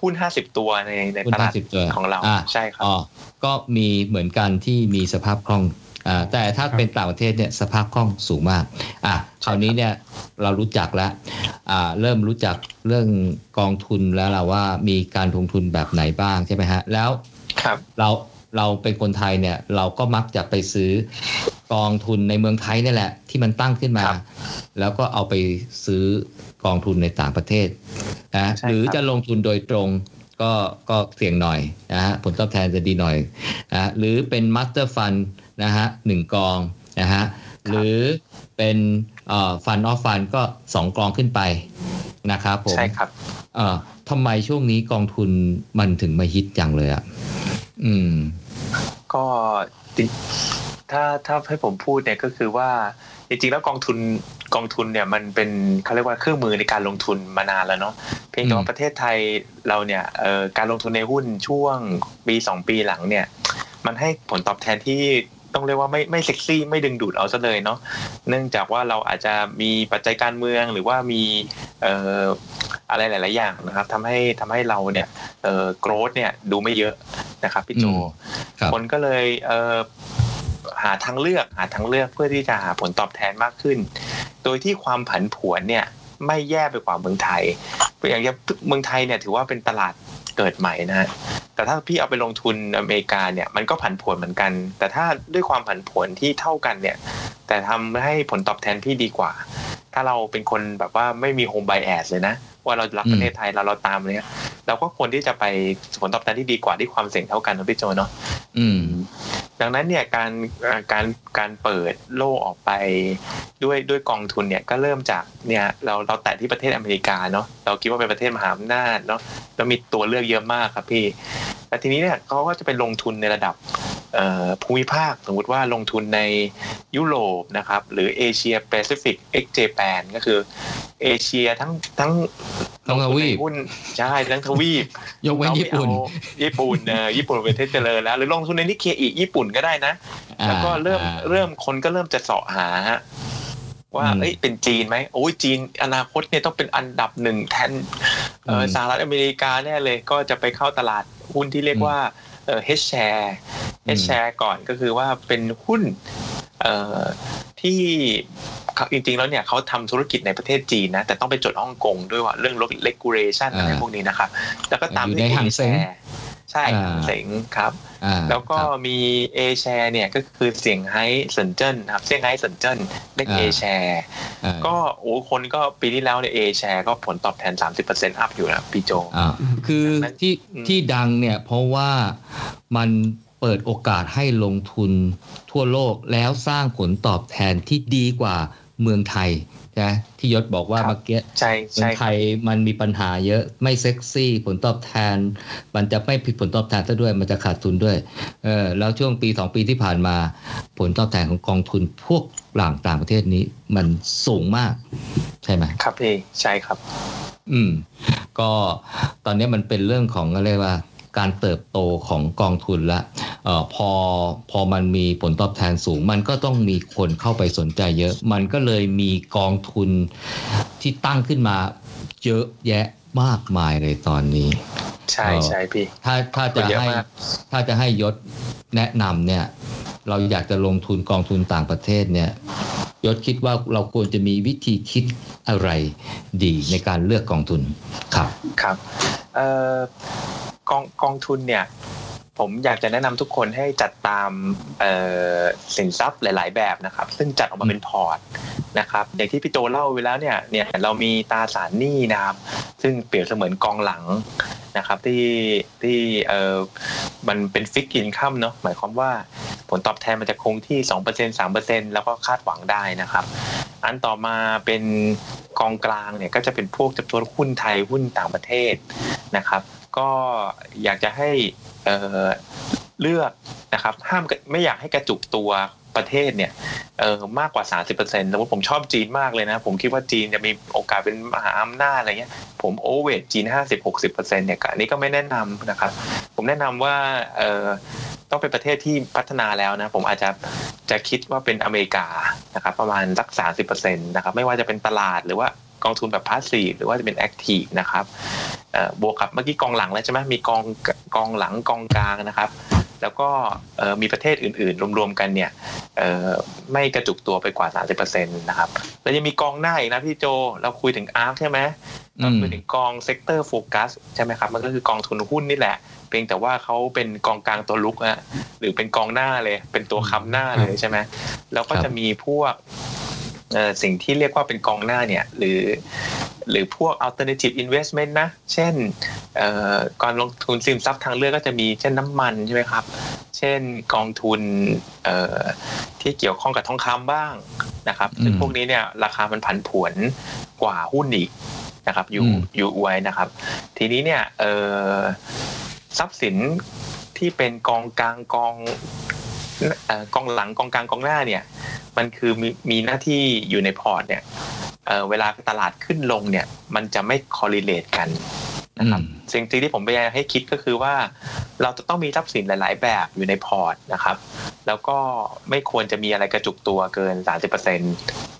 [SPEAKER 3] หุ้น50ตัวในใน
[SPEAKER 2] หุ้น
[SPEAKER 3] ตลาด
[SPEAKER 2] 50ตัว
[SPEAKER 3] ของเรา
[SPEAKER 2] อะ
[SPEAKER 3] ใช่ครับ
[SPEAKER 2] อ๋อก็มีเหมือนกันที่มีสภาพคล่องอ่า แต่ถ้า
[SPEAKER 1] ครับ
[SPEAKER 2] เป็นต่างประเทศเนี่ยสภาพคล่องสูงมากอะคราวนี้เนี่ยเรารู้จักแล้วอ่าเริ่มรู้จักเรื่องกองทุนแล้วเราว่ามีการลงทุนแบบไหนบ้างใช่ไหมฮะแล้ว
[SPEAKER 3] ครับ
[SPEAKER 2] เราเราเป็นคนไทยเนี่ยเราก็มักจะไปซื้อกองทุนในเมืองไทยนี่แหละ ที่มันตั้งขึ้นมา
[SPEAKER 3] ครับ
[SPEAKER 2] แล้วก็เอาไปซื้อกองทุนในต่างประเทศนะ
[SPEAKER 3] ใช่
[SPEAKER 2] หรือ
[SPEAKER 3] ครับ
[SPEAKER 2] จะลงทุนโดยตรงก็ก็เสี่ยงหน่อยนะฮะผลตอบแทนจะดีหน่อยนะหรือเป็น Master Fund นะฮะหนึ่งกองนะฮะหรือเป็นฟันออฟฟันก็สองกองขึ้นไปนะครับผม
[SPEAKER 3] ใช่ครับ
[SPEAKER 2] เอ่อทำไมช่วงนี้กองทุนมันถึงมาฮิตจังเลยอะอืม
[SPEAKER 3] ก็จริงถ้าถ้าให้ผมพูดเนี่ยก็คือว่าจริงๆแล้วกองทุนกองทุนเนี่ยมันเป็นเขาเรียกว่าเครื่องมือในการลงทุนมานานแล้วเนาะเพียงแต่ว่าประเทศไทยเราเนี่ยเอ่อการลงทุนในหุ้นช่วงปีสองปีหลังเนี่ย มันให้ผลตอบแทนที่ ต้องเรียกว่าไม่ไม่เซ็กซี่ไม่ดึงดูดเอาซะเลยเนาะเนื่องจากว่าเราอาจจะมีปัจจัยการเมืองหรือว่ามีเอ่ออะไรหลาย ๆ อย่างนะครับทำให้ทำให้เราเนี่ยเอ่อโกรธเนี่ยดูไม่เยอะนะครับพี่โจ
[SPEAKER 2] อืมครับ
[SPEAKER 3] คนก็เลยเอ่อหาทางเลือกหาทางเลือกเพื่อที่จะหาผลตอบแทนมากขึ้น โดยที่ความผันผวนเนี่ยไม่แย่ไปกว่าเมืองไทยอย่างเช่นเมืองไทยเนี่ยถือว่าเป็นตลาดเกิดใหม่นะฮะ แต่ถ้าพี่เอาไปลงทุนอเมริกาเนี่ยมันก็ผันผวนเหมือนกัน แต่ถ้าด้วยความผันผวนที่เท่ากันเนี่ย แต่ทำให้ผลตอบแทนพี่ดีกว่า ถ้าเราเป็นคนแบบว่าไม่มีโฮมไบแอสเลยนะว่าเรารักประเทศไทยเราเราตามเนี่ยเราก็ควรที่จะไปผลตอบแทนที่ดีกว่าที่ความเสี่ยงเท่ากันนะพี่โจเนาะ
[SPEAKER 2] อืม
[SPEAKER 3] ดังนั้นเนี่ยการเอ่อการการเปิดโลกออกไปด้วยด้วยกองทุนเนี่ยก็เริ่มจากเนี่ยเราเราแตะที่ประเทศอเมริกาเนาะเราคิดว่าเป็นประเทศมหาอำนาจเนาะแล้วมีตัวเลือกเยอะมากครับพี่ แต่ทีนี้เนี่ยเขาก็จะไปลงทุนในระดับเอ่อภูมิภาคสมมติว่าลงทุนในยุโรปนะครับหรือเอเชียแปซิฟิกเอ็กเจแปนก็คือเอเชียทั้งทั้ง
[SPEAKER 2] ทั้งทวีป
[SPEAKER 3] ลงทุนในหุ้นใช่ทั้งทวีป
[SPEAKER 2] ยกเว้นญี่ปุ่น
[SPEAKER 3] เราไม่เอาญี่ปุ่นเออญี่ปุ่นเป็นประเทศเจริญแล้ว หรือลงทุนในนิเคอีญี่ปุ่นก็ได้นะ แล้วก็เริ่ม
[SPEAKER 2] อ่า
[SPEAKER 3] เริ่มคนก็เริ่มจะเสาะหาฮะ ว่า
[SPEAKER 2] อืม
[SPEAKER 3] เอ้ยเป็นจีนไหมโอ้ยจีนอนาคตเนี่ยต้องเป็นอันดับหนึ่งแทนเออ
[SPEAKER 2] ม
[SPEAKER 3] สหรัฐอเมริกาแน่เลยก็จะไปเข้าตลาดหุ้นที่เรียกว่าเออ H share
[SPEAKER 2] อืม
[SPEAKER 3] H share ก่อนก็คือว่าเป็นหุ้นเอ่อที่เขา จริงๆแล้วเนี่ยเขาทำธุรกิจในประเทศจีนนะแต่ต้องไปจดฮ่องกงด้วยว่าเรื่อง regulation อะไร
[SPEAKER 2] อ่า
[SPEAKER 3] พวกนี้นะครับแล้วก็ตาม
[SPEAKER 2] อยู่
[SPEAKER 3] ด้วยใน
[SPEAKER 2] ในหางเส็ง
[SPEAKER 3] A-share ใช่
[SPEAKER 2] อ่า
[SPEAKER 3] หางเสงครับ
[SPEAKER 2] อ่า
[SPEAKER 3] แล้วก็
[SPEAKER 2] ครับ
[SPEAKER 3] มี A share เนี่ยก็คือเสียงไฮ้เซินเจิ้นนะครับเซี่ยงไฮ้เซินเจิ้นเรียก
[SPEAKER 2] อ่า
[SPEAKER 3] A share
[SPEAKER 2] อ่า
[SPEAKER 3] ก็โอ้คนก็ปีที่แล้วเนี่ย A share ก็ผลตอบแทน 30%อัพอยู่นะพี่โจ
[SPEAKER 2] อ่าคือ
[SPEAKER 3] ดังนั้น
[SPEAKER 2] ที่
[SPEAKER 3] อืม
[SPEAKER 2] ที่ดังเนี่ยเพราะว่ามัน เปิดโอกาสให้ลงทุนทั่วโลกแล้วสร้างผลตอบแทนที่ดีกว่าเมืองไทยนะที่ยศบอกว่าเมื่อกี้
[SPEAKER 3] ใช่
[SPEAKER 2] เมือ
[SPEAKER 3] ใช่
[SPEAKER 2] ง
[SPEAKER 3] ค
[SPEAKER 2] ไท
[SPEAKER 3] รับ
[SPEAKER 2] ยมันมีปัญหาเยอะไม่เซ็กซี่ผลตอบแทน มันจะไม่ผิดผลตอบแทนซะด้วยมันจะขาดทุนด้วยเออแล้วช่วงปีสองปีที่ผ่านมา ผลตอบแทนของกองทุนพวกหลังต่างประเทศนี้มันสูงมาก ใช่ไหม
[SPEAKER 3] ครับพี่ใช่ครับ
[SPEAKER 2] อืม ก็ตอนนี้มันเป็นเรื่องของอะไรว่า การเติบโตของกองทุนละเอ่อพอพอมันมีผลตอบแทนสูง มันก็ต้องมีคนเข้าไปสนใจเยอะ มันก็เลยมีกองทุนที่ตั้งขึ้นมาเยอะแยะมากมายเลยตอนนี้
[SPEAKER 3] ใช่ใช่พี่
[SPEAKER 2] ถ้าถ้าจะ
[SPEAKER 3] เยอะ
[SPEAKER 2] ให้
[SPEAKER 3] มาก
[SPEAKER 2] ถ้าจะให้ยศแนะนำเนี่ย เราอยากจะลงทุนกองทุนต่างประเทศเนี่ยยศคิดว่าเราควรจะมีวิธีคิดอะไรดีในการเลือกกองทุนครับ
[SPEAKER 3] ครับเอ่อ กองกองทุนเนี่ย ผมอยากจะแนะนำทุกคนให้จัดตามเอ่อสินทรัพย์หลาย ๆ แบบนะครับ ซึ่งจัดออกมาเป็นพอร์ตนะครับอย่างที่พี่โจเล่าไปแล้วเนี่ยเนี่ยเรามีตราสารหนี้นะครับ ซึ่งเปรียบเสมือนกองหลังนะครับที่ที่เอ่อมันเป็น fixed income เนาะหมายความว่าผลตอบแทนมันจะคงที่2% 3%แล้วก็คาดหวังได้นะครับ อันต่อมาเป็นกองกลางเนี่ยก็จะเป็นพวกจำนวนหุ้นไทยหุ้นต่างประเทศนะครับ ก็อยากจะให้เลือกนะครับห้ามไม่อยากให้กระจุกตัวประเทศเนี่ยเออมากกว่า 30%สมมติผมชอบจีนมากเลยนะ ผมคิดว่าจีนจะมีโอกาสเป็นมหาอำนาจอะไรเงี้ย ผม over จีน 50-60%เนี่ยอันนี้ก็ไม่แนะนำนะครับ ผมแนะนำว่าเออต้องเป็นประเทศที่พัฒนาแล้วนะ ผมอาจจะจะคิดว่าเป็นอเมริกานะครับประมาณสัก30%นะครับไม่ว่าจะเป็นตลาดหรือว่า กองทุนแบบ passive หรือว่าจะเป็น active นะครับเอ่อบวกกับเมื่อกี้กองหลังแล้วใช่ไหมมีกองกองหลังกองกลางนะครับ แล้วก็เอ่อมีประเทศอื่นๆ รวมๆกันเนี่ยเอ่อไม่กระจุกตัวไปกว่า 30%นะครับแล้วยังมีกองหน้าอีกนะพี่โจเราคุยถึง ARK ใช่ไหม
[SPEAKER 2] อื
[SPEAKER 3] ก็คือถึงกอง sector focus ใช่ไหมครับ มันก็คือกองทุนหุ้นนี่แหละเพียงแต่ว่าเขาเป็นกองกลางตัวรุกอะหรือเป็นกองหน้าเลย เป็นตัวค้ำหน้าเลยใช่ไหมแล้วก็
[SPEAKER 2] ครับ
[SPEAKER 3] จะมีพวกเอ่อ สิ่งที่เรียกว่าเป็นกองหน้าเนี่ยหรือหรือพวก alternative investment นะ เช่นเอ่อการลงทุนสินทรัพย์ทางเลือกก็จะมีเช่นน้ำมันใช่ไหมครับ เช่นกองทุนเอ่อที่เกี่ยวข้องกับทองคำบ้างนะครับซึ่ง
[SPEAKER 2] อืม
[SPEAKER 3] พวกนี้เนี่ยราคามันผันผวนกว่าหุ้นอีกนะครับอยู่
[SPEAKER 2] อืม
[SPEAKER 3] อยู่อวยนะครับ ทีนี้เนี่ยเอ่อทรัพย์สินที่เป็นกองกลางกองเอ่อ กองหลังกองกลางกองหน้าเนี่ยมันคือมีมีหน้าที่อยู่ในพอร์ตเนี่ยเอ่อเวลาตลาดขึ้นลงเนี่ยมันจะไม่ correlate กันนะครับ
[SPEAKER 2] อืม
[SPEAKER 3] สิ่งที่ผมพยายามให้คิดก็คือว่า เราจะต้องมีทรัพย์สินหลาย ๆ แบบอยู่ในพอร์ตนะครับ แล้วก็ไม่ควรจะมีอะไรกระจุกตัวเกิน 30%น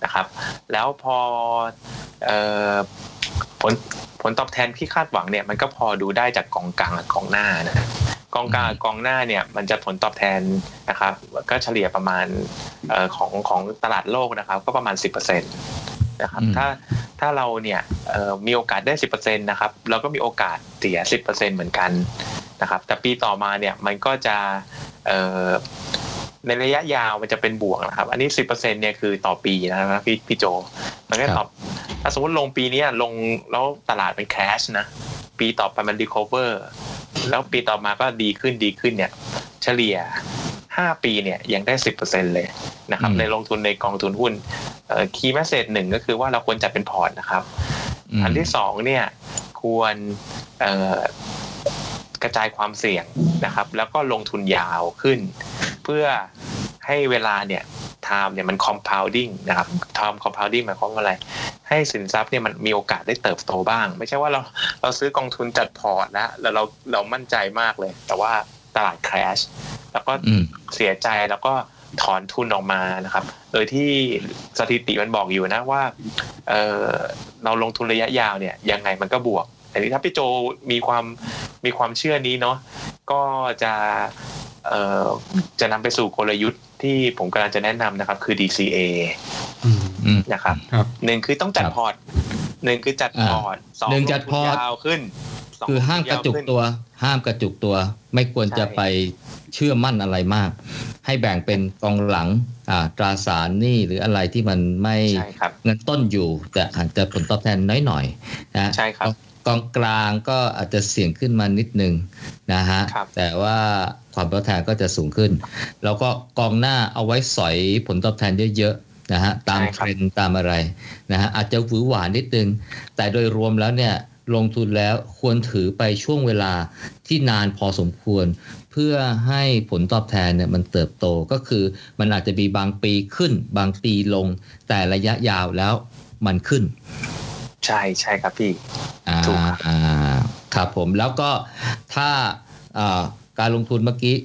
[SPEAKER 3] ะครับ แล้วพอเอ่อ ผลผลตอบแทนที่คาดหวังเนี่ยมันก็พอดูได้จากกองกลางกับกองหน้านะกองกลางกับกองหน้าเนี่ยมันจะผลตอบแทนนะครับก็เฉลี่ยประมาณเอ่อของของตลาดโลกนะครับ ก็ประมาณ 10%นะครับ
[SPEAKER 2] อืม
[SPEAKER 3] ถ้าถ้าเราเนี่ยเอ่อมีโอกาสได้ 10%นะครับเราก็มีโอกาสเสีย 10%เหมือนกันนะครับแต่ปีต่อมาเนี่ยมันก็จะเอ่อ ในระยะยาวมันจะเป็นบวกนะครับ อันนี้10%เนี่ยคือต่อปีนะครับพี่พี่โจมันก็ตอบถ้าสมมติลงปีเนี้ยลงแล้วตลาดเป็น crash นะ ปีต่อไปมัน recoverแล้วปีต่อมาก็ดีขึ้นดีขึ้นเนี่ย เฉลี่ย5ปีเนี่ยยังได้10%เลยนะครับ
[SPEAKER 2] อืม
[SPEAKER 3] ในลงทุนในกองทุนหุ้น key message หนึ่งก็คือว่าเราควรจัดเป็นพอร์ตนะครับ
[SPEAKER 2] ม
[SPEAKER 3] อันที่สองเนี่ยควรเอ่อกระจายความเสี่ยงนะครับ แล้วก็ลงทุนยาวขึ้น เพื่อให้เวลาเนี่ย time เนี่ยมัน compounding นะครับ time compounding หมายความว่าอะไร ให้สินทรัพย์เนี่ยมันมีโอกาสได้เติบโตบ้าง ไม่ใช่ว่าเราเราซื้อกองทุนจัดพอร์ตแล้วแล้วเราเรามั่นใจมากเลย แต่ว่าตลาด crash แล้วก็
[SPEAKER 2] อืม
[SPEAKER 3] เสียใจแล้วก็ถอนทุนออกมานะครับ โดยที่สถิติมันบอกอยู่นะว่าเออเราลงทุนระยะยาวเนี่ยยังไงมันก็บวกแต่นี่ถ้าพี่โจมีความมีความเชื่อนี้เนาะก็จะเอ่อ จะนำไปสู่กลยุทธ์ที่ผมกำลังจะแนะนำนะครับ คือ DCA
[SPEAKER 1] อืม
[SPEAKER 2] อืม
[SPEAKER 3] นะครับ
[SPEAKER 1] ครับ
[SPEAKER 3] หนึ่งคือต้องจัด
[SPEAKER 2] ครับ
[SPEAKER 3] พอร์ตหนึ่งคือจัด
[SPEAKER 2] อ่า
[SPEAKER 3] พอร์ตสอง
[SPEAKER 2] หนึ่งจัดพอร์ต
[SPEAKER 3] ลงทุนยาวขึ้นสอง
[SPEAKER 2] คือห้ามกระจุก
[SPEAKER 3] ลงทุนยาวขึ้น
[SPEAKER 2] ตัว ห้ามกระจุกตัว ไม่ควรจะ
[SPEAKER 3] ใช่
[SPEAKER 2] ไปเชื่อมั่นอะไรมาก ให้แบ่งเป็นกองหลังอ่าตราสารหนี้หรืออะไรที่มันไม่
[SPEAKER 3] ใช่ครับ
[SPEAKER 2] เงินต้นอยู่ แต่อาจจะผลตอบแทนน้อยหน่อยๆนะ
[SPEAKER 3] ใช่ครับ
[SPEAKER 2] กองกลางก็อาจจะเสี่ยงขึ้นมานิดนึงนะฮะ
[SPEAKER 3] ครับ
[SPEAKER 2] แต่ว่าความตอบแทนก็จะสูงขึ้น แล้วก็กองหน้าเอาไว้สอยผลตอบแทนเยอะๆนะฮะตามเทรนด์ตามอะไรนะฮะอาจจะหวือหวานิดนึง แต่โดยรวมแล้วเนี่ยลงทุนแล้วควรถือไปช่วงเวลาที่นานพอสมควร เพื่อให้ผลตอบแทนเนี่ยมันเติบโตก็คือมันอาจจะมีบางปีขึ้น บางปีลง แต่ระยะยาวแล้วมันขึ้น
[SPEAKER 3] ใช่ใช่ครับพี่
[SPEAKER 2] อ่า
[SPEAKER 3] ถูกครับ
[SPEAKER 2] อ่าครับผมแล้วก็ถ้าอ่าการลงทุนเมื่อกี้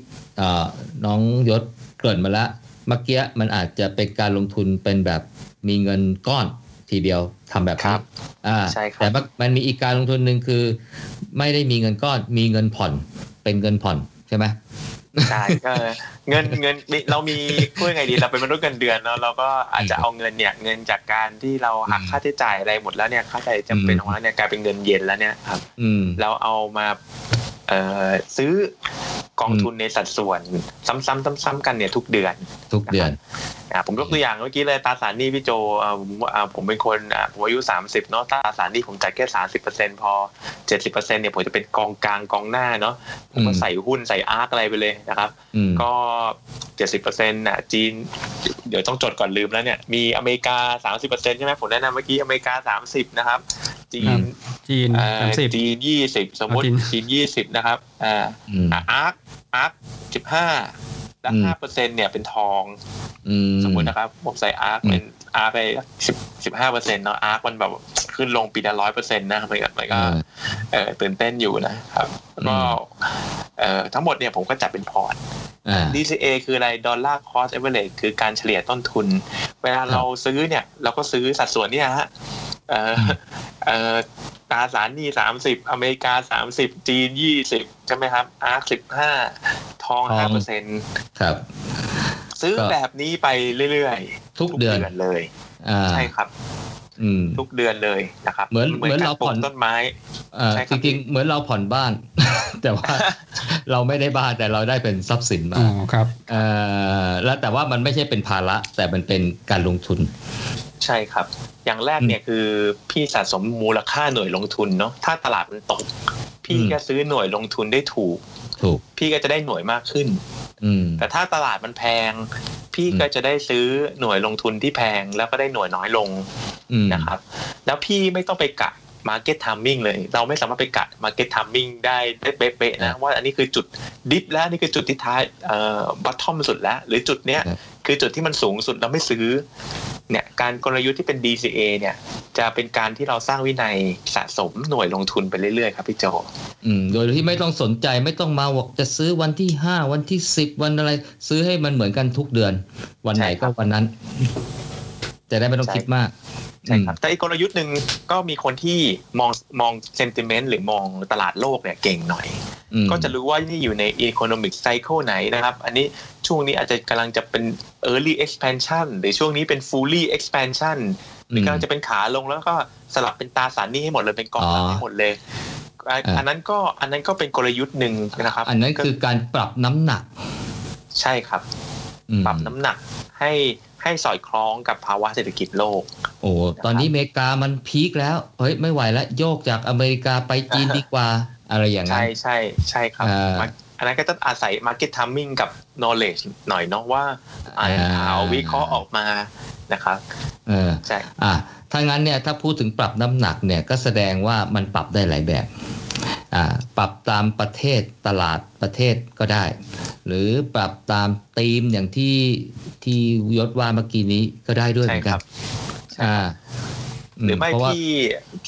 [SPEAKER 2] อ่าน้องยศเกริ่นมาแล้วเมื่อกี้มันอาจจะเป็นการลงทุนเป็นแบบมีเงินก้อนทีเดียวทำแบบ
[SPEAKER 3] ครั
[SPEAKER 2] นี้
[SPEAKER 3] บ
[SPEAKER 2] อ่า
[SPEAKER 3] ใช่ครับ
[SPEAKER 2] แต่มันมีอีกการลงทุนหนึ่งคือ ไม่ได้มีเงินก้อนมีเงินผ่อนเป็นเงินผ่อนใช่ไหม
[SPEAKER 3] ใช่ก็เงินเงินเรามีพูดยังไงดีเราเป็นมนุษย์เงินเดือนเนาะเราก็อาจจะเอาเงินเนี่ย เงินจากการที่เราหัก
[SPEAKER 2] อืม
[SPEAKER 3] ค่าใช้จ่ายอะไรหมดแล้วเนี่ยค่าใช้จ่ายจำเป็น
[SPEAKER 2] อืม
[SPEAKER 3] ของเราเนี่ยกลายเป็นเงินเย็นแล้วเนี่ยครับ
[SPEAKER 2] อืม
[SPEAKER 3] เราเอามาเอ่อ ซื้อกองทุนในสัดส่วน ซ้ำๆซ้ำๆกันเนี่ยทุกเดือน
[SPEAKER 2] ทุกเดือน
[SPEAKER 3] อ่าผมยกตัวอย่างเมื่อกี้เลยตราสารหนี้พี่โจอ่าผมอ่าผมเป็นคนอ่าผมอายุ 30เนาะตราสารหนี้ผมจัดแค่ 30%พอ 70%เนี่ยผมจะเป็นกองกลางกองหน้าเนาะผมก็
[SPEAKER 2] อืม
[SPEAKER 3] ใส่หุ้นใส่อาร์คอะไรไปเลยนะครับ
[SPEAKER 2] อืม
[SPEAKER 3] ก็ 70%น่ะจีน เดี๋ยวต้องจดก่อนลืมแล้วเนี่ย มีอเมริกา 30%ใช่ไหมผมแนะนำเมื่อกี้อเมริกา 30 นะครับ จี
[SPEAKER 1] ครั
[SPEAKER 3] น
[SPEAKER 1] บ จีน
[SPEAKER 3] เอ่อ
[SPEAKER 1] สามสิบ
[SPEAKER 3] จีน20สมมติ
[SPEAKER 1] จีน
[SPEAKER 3] จีน20นะครับอ่า
[SPEAKER 2] อืม
[SPEAKER 3] ARK ARK 15แล้ว
[SPEAKER 2] อืม
[SPEAKER 3] 5%เนี่ยเป็นทอง
[SPEAKER 2] อืม
[SPEAKER 3] สมมตินะครับผมใส่ ARK
[SPEAKER 2] อืม
[SPEAKER 3] เป็น ARK ไปสิบสิบห้าเปอร์เซ็นต์เนาะ ARK มันแบบขึ้นลงปีละร้อยเปอร์เซ็นต์นะมันก็มันก็
[SPEAKER 2] อ่า
[SPEAKER 3] เออตื่นเต้นอยู่นะครับแล้วก็
[SPEAKER 2] อืม
[SPEAKER 3] เอ่อทั้งหมดเนี่ยผมก็จัดเป็นพอร์ต
[SPEAKER 2] อ่า
[SPEAKER 3] DCA คืออะไร dollar cost averageือการเฉลี่ยต้นทุน เวลาเราซื้อเนี่ย เราก็ซื้อสัดส่วนเนี่ยฮะเอ่อเอ่อ ตราสารหนี้สามสิบอเมริกาสามสิบจีนยี่สิบใช่ไหมครับ อาร์คสิบห้าทอง
[SPEAKER 2] ทอ
[SPEAKER 3] ห้างเปอร์เซ็นต์
[SPEAKER 2] ครับ
[SPEAKER 3] ซื้อ
[SPEAKER 2] ก็
[SPEAKER 3] แบบนี้ไปเรื่อยๆ
[SPEAKER 2] ทุกเดือน
[SPEAKER 3] เลย
[SPEAKER 2] อ่า
[SPEAKER 3] ใช่ครับ
[SPEAKER 2] อืม
[SPEAKER 3] ทุกเดือนเลยนะครับ
[SPEAKER 2] เหมือนเหมือน
[SPEAKER 3] ก
[SPEAKER 2] เรา
[SPEAKER 3] ปลู
[SPEAKER 2] ผ่อกน
[SPEAKER 3] ต้นไม้
[SPEAKER 2] เอ่อ
[SPEAKER 3] ใช่ค
[SPEAKER 2] จ
[SPEAKER 3] รับ
[SPEAKER 2] ริงๆเหมือนเราผ่อนบ้าน แต่ว่าเราไม่ได้บ้านแต่เราได้เป็นทรัพย์สินมา
[SPEAKER 1] อ๋อครับ
[SPEAKER 2] เอ่อแล้วแต่ว่ามันไม่ใช่เป็นภาระแต่มันเป็นการลงทุน
[SPEAKER 3] ใช่ครับ อย่างแรกเนี่ยคือพี่สะสมมูลค่าหน่วยลงทุนเนาะถ้าตลาดมันตก พี่
[SPEAKER 2] อืม
[SPEAKER 3] ก็ซื้อหน่วยลงทุนได้ถูก
[SPEAKER 2] ถูก
[SPEAKER 3] พี่ก็จะได้หน่วยมากขึ้น
[SPEAKER 2] อืม
[SPEAKER 3] แต่ถ้าตลาดมันแพง พี่
[SPEAKER 2] อืม
[SPEAKER 3] ก็จะได้ซื้อหน่วยลงทุนที่แพงแล้วก็ได้หน่วยน้อยลง
[SPEAKER 2] อืม
[SPEAKER 3] นะครับ แล้วพี่ไม่ต้องไปกะ Market Timing เลย เราไม่สามารถไปกะ Market Timing ได้ได้เป๊ะๆนะว่าอันนี้คือจุดดิฟแล้วอันนี่คือจุดที่ท้ายเอ่อ bottom สุดแล้ว หรือจุดเนี้ย
[SPEAKER 2] ครับ
[SPEAKER 3] คือจุดที่มันสูงสุดเราไม่ซื้อเนี่ยการกลยุทธ์ที่เป็น DCA เนี่ย จะเป็นการที่เราสร้างวินัยสะสมหน่วยลงทุนไปเรื่อยๆครับพี่โจ
[SPEAKER 2] อืมโดยที่ไม่ต้องสนใจไม่ต้องมาบอกจะซื้อวันที่ห้าวันที่สิบวันอะไร ซื้อให้มันเหมือนกันทุกเดือน วันไหน
[SPEAKER 3] ใช่ครั
[SPEAKER 2] ก็
[SPEAKER 3] บ
[SPEAKER 2] วันนั้น จะได้ไม่ต้อง
[SPEAKER 3] ใช่
[SPEAKER 2] คิดมาก
[SPEAKER 3] ใช่ครับแต่อีกกลยุทธ์หนึ่งก็มีคนที่มองมองเซนติเมนต์หรือมองตลาดโลกเนี่ยเก่งหน่อย
[SPEAKER 2] อืม
[SPEAKER 3] ก็จะรู้ว่านี่อยู่ใน economic cycle ไหนนะครับ อันนี้ช่วงนี้อาจจะกำลังจะเป็น early expansion หรือช่วงนี้เป็น fully expansion หรือกำลังจะเป็นขาลงแล้วก็สลับเป็นตราสารหนี้ให้หมดเลยเป็นกองหลังให้หมดเลยอะ
[SPEAKER 2] อ่า
[SPEAKER 3] อันนั้นก็อันนั้นก็เป็นกลยุทธ์หนึ่งนะครับ
[SPEAKER 2] อันนั้นคือการปรับน้ำหนัก
[SPEAKER 3] ใช่ครับ
[SPEAKER 2] อืม
[SPEAKER 3] ปรับน้ำหนักให้ ให้สอดคล้องกับภาวะเศรษฐกิจโลก
[SPEAKER 2] โอ้ตอนนี้อเมริกามันพีคแล้ว เฮ้ยไม่ไหวแล้วโยกจากอเมริกาไปจีนดีกว่า อะไรอย่างนั้
[SPEAKER 3] ใช่
[SPEAKER 2] น
[SPEAKER 3] ใช่ใช่ครับ
[SPEAKER 2] อ่า
[SPEAKER 3] อันนั้นก็ต้องอาศัย market timing กับ knowledge หน่อยเนาะว่าอ่านข่าววิเคราะห์ออกมานะครับ
[SPEAKER 2] เออ
[SPEAKER 3] ใช่
[SPEAKER 2] อะถ้างั้นเนี่ยถ้าพูดถึงปรับน้ำหนักเนี่ยก็แสดงว่ามันปรับได้หลายแบบอ่า ปรับตามประเทศตลาดประเทศก็ได้ หรือปรับตามธีมอย่างที่ที่ยศว่าเมื่อกี้นี้ก็ได้ด้วยเห
[SPEAKER 3] ใช่
[SPEAKER 2] มือนกันใช่ครั
[SPEAKER 3] บ
[SPEAKER 2] อ่า
[SPEAKER 3] หรือไม่
[SPEAKER 2] เพราะว่า
[SPEAKER 3] พี่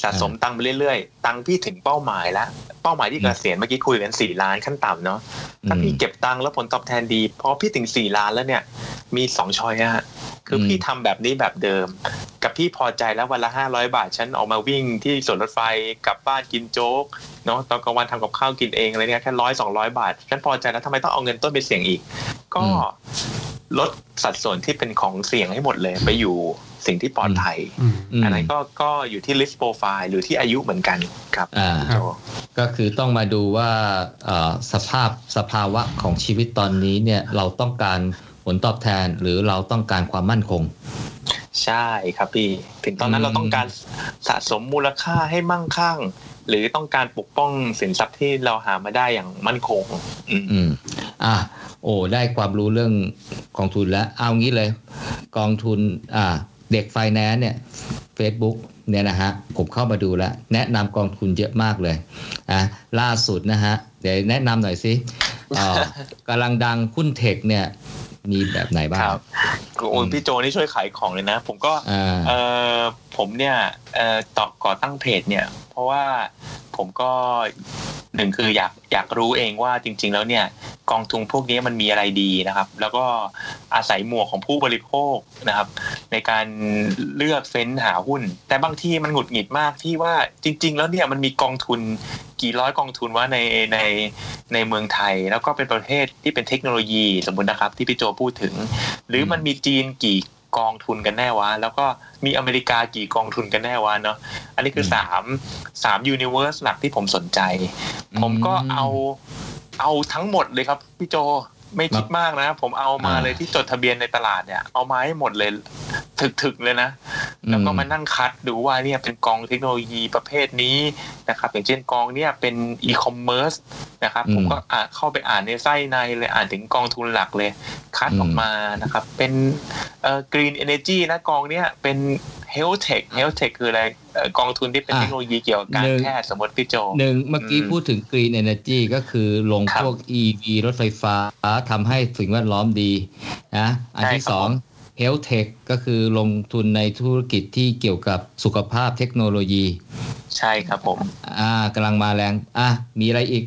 [SPEAKER 3] สะสมตังค์ไปเรื่อยๆ ตังค์พี่ถึงเป้าหมายแล้ว เป้าหมายที่เกษียณเมื่อกี้คุยกันสี่ล้านขั้นต่ำเนาะถ้าพี่เก็บตังค์แล้วผลตอบแทนดีพอพี่ถึงสี่ล้านแล้วเนี่ยมีสอง choice อะฮะคือ
[SPEAKER 2] ม
[SPEAKER 3] พี่ทำแบบนี้แบบเดิม กับพี่พอใจแล้ววันละห้าร้อยบาทฉันออกมาวิ่งที่สวนรถไฟกลับบ้านกินโจ๊กเนาะตอนกลางวันทำกับข้าวกินเองอะไรเนี่ยแค่ร้อยสองร้อยบาทฉันพอใจแล้วทำไมต้องเอาเงินต้นไปเสี่ยงอีก ก็ ลดสัดส่วนที่เป็นของเสี่ยงให้หมดเลย ไปอยู่สิ่งที่ปลอดภัย
[SPEAKER 1] อืม
[SPEAKER 2] ม
[SPEAKER 3] อันนั้นก็ก็อยู่ที่ list profile หรือที่อายุเหมือนกันครับ
[SPEAKER 2] อ่า
[SPEAKER 1] ครับ
[SPEAKER 3] โจ
[SPEAKER 2] ก็คือต้องมาดูว่าเอ่อสภาพสภาวะของชีวิตตอนนี้เนี่ยเราต้องการผลตอบแทนหรือเราต้องการความมั่นคง
[SPEAKER 3] ใช่ครับพี่ ถึงตอนนั้
[SPEAKER 2] อื
[SPEAKER 3] น
[SPEAKER 2] ม
[SPEAKER 3] เราต้องการสะสมมูลค่าให้มั่งคั่งหรือต้องการปกป้องสินทรัพย์ที่เราหามาได้อย่างมั่นคง อืม
[SPEAKER 2] อืมอะ โอ้ได้ความรู้เรื่องกองทุนแล้ว เอางี้เลย กองทุนอ่าเด็กไฟแนนซ์เนี่ย Facebook เนี่ยนะฮะผมเข้ามาดูแล้ว แนะนำกองทุนเยอะมากเลยอะล่าสุดนะฮะ เดี๋ยวแนะนำหน่อยสิอ่ากำลังดังหุ้นเทคเนี่ยมีแบบไหนบ้าง
[SPEAKER 3] ครับโอ้ย
[SPEAKER 2] อืม
[SPEAKER 3] พี่โจนี่ช่วยขายของเลยนะ ผมก็
[SPEAKER 2] อ่า
[SPEAKER 3] เออผมเนี่ยเอ่อต่อก่อตั้งเพจเนี่ย เพราะว่าผมก็ หนึ่งคืออยากอยากรู้เองว่าจริง ๆ แล้วเนี่ยกองทุนพวกนี้มันมีอะไรดีนะครับ แล้วก็อาศัยหมวกของผู้บริโภคนะครับ ในการเลือกเฟ้นหาหุ้น แต่บางที่มันหงุดหงิดมากที่ว่าจริง ๆ แล้วเนี่ยมันมีกองทุนกี่ร้อยกองทุนว่าในในในเมืองไทย แล้วก็เป็นประเทศที่เป็นเทคโนโลยีสมมุตินะครับ ที่พี่โจพูดถึง หรือมันมีจีนกี่ กองทุนกันแน่วะ แล้วก็มีอเมริกากี่กองทุนกันแน่วะเนาะอันนี้คือ
[SPEAKER 2] ม
[SPEAKER 3] สามสามยูนิเวอร์สหลักที่ผมสนใจ ผมก็เอาเอาทั้งหมดเลยครับพี่โจ ไม่คิดมากนะ ผมเอามา
[SPEAKER 2] อ่า
[SPEAKER 3] เลยที่จดทะเบียนในตลาดเนี่ย เอามาให้หมดเลยถึกๆเลยนะ แล้วก็มานั่งคัดดูว่าเนี่ยเป็นกองเทคโนโลยีประเภทนี้นะครับอย่างเช่นกองเนี่ยเป็นอีคอมเมิร์ซนะครับ
[SPEAKER 2] อืม
[SPEAKER 3] ผมก็อ่านเข้าไปอ่านในไส้ในเลยอ่านถึงกองทุนหลักเลย คัด
[SPEAKER 2] อืม
[SPEAKER 3] ออกมานะครับ เป็นเอ่อ green energy นะกองเนี้ยเป็น Health Tech Health Tech คืออะไรเอ่อกองทุนที่เป็นเทคโนโลยีเกี่ยวกับการแพทย์สมมติพี่โจ
[SPEAKER 2] หนึ่งเมื่อกี้
[SPEAKER 3] อืม
[SPEAKER 2] พูดถึง Green Energy ก็คือลง
[SPEAKER 3] ครับ
[SPEAKER 2] พวก EV รถไฟฟ้าทำให้สิ่งแวดล้อมดีนะอันที่
[SPEAKER 3] ใช่ครับ
[SPEAKER 2] สอง Health Tech ก็คือลงทุนในธุรกิจที่เกี่ยวกับสุขภาพเทคโนโลยี
[SPEAKER 3] ใช่ครับผม
[SPEAKER 2] อ่ากำลังมาแรง อะ มีอะไรอีก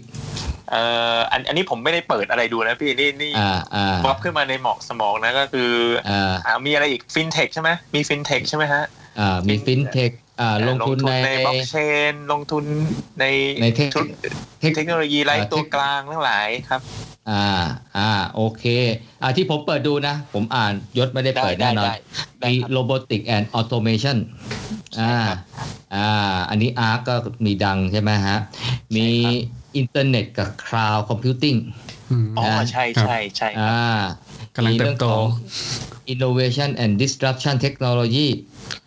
[SPEAKER 3] เอ่ออันอันนี้ผมไม่ได้เปิดอะไรดูนะพี่นี่นี่
[SPEAKER 2] อ่าอ่า
[SPEAKER 3] ป๊อปขึ้นมาในหมอกสมองนะก็คือ
[SPEAKER 2] อ่า
[SPEAKER 3] อ่ามีอะไรอีกฟินเทคใช่ไหมมีฟินเทคใช่ไหมฮะ
[SPEAKER 2] อ่ามีฟินเทคอ่าลงทุนใน
[SPEAKER 3] บล็อกเชนลงทุนใน
[SPEAKER 2] ในเทค
[SPEAKER 3] ธุร
[SPEAKER 2] เทค
[SPEAKER 3] เทคโนโลยีไร้
[SPEAKER 2] อ่า
[SPEAKER 3] ตัว
[SPEAKER 2] เทค
[SPEAKER 3] กลางทั้งหลายครับ
[SPEAKER 2] อ่าอ่าโอเคอ่าที่ผมเปิดดูนะ ผมอ่านยศไม่ได้เปิดแน่นอน
[SPEAKER 3] ได้ได้
[SPEAKER 2] มี
[SPEAKER 3] ครับ
[SPEAKER 2] robotic and automation อ่าอ่าอันนี้ ARK ก็มีดังใช่ไหมฮะมี อินเทอร์เน็ตกับ cloud computing
[SPEAKER 1] อืม
[SPEAKER 3] อ๋อ
[SPEAKER 2] นะ
[SPEAKER 3] ใช่ใช่ใช่ครับ
[SPEAKER 2] อ่า
[SPEAKER 1] กำลังเติบโต
[SPEAKER 2] มีรื่องของ innovation and disruption technology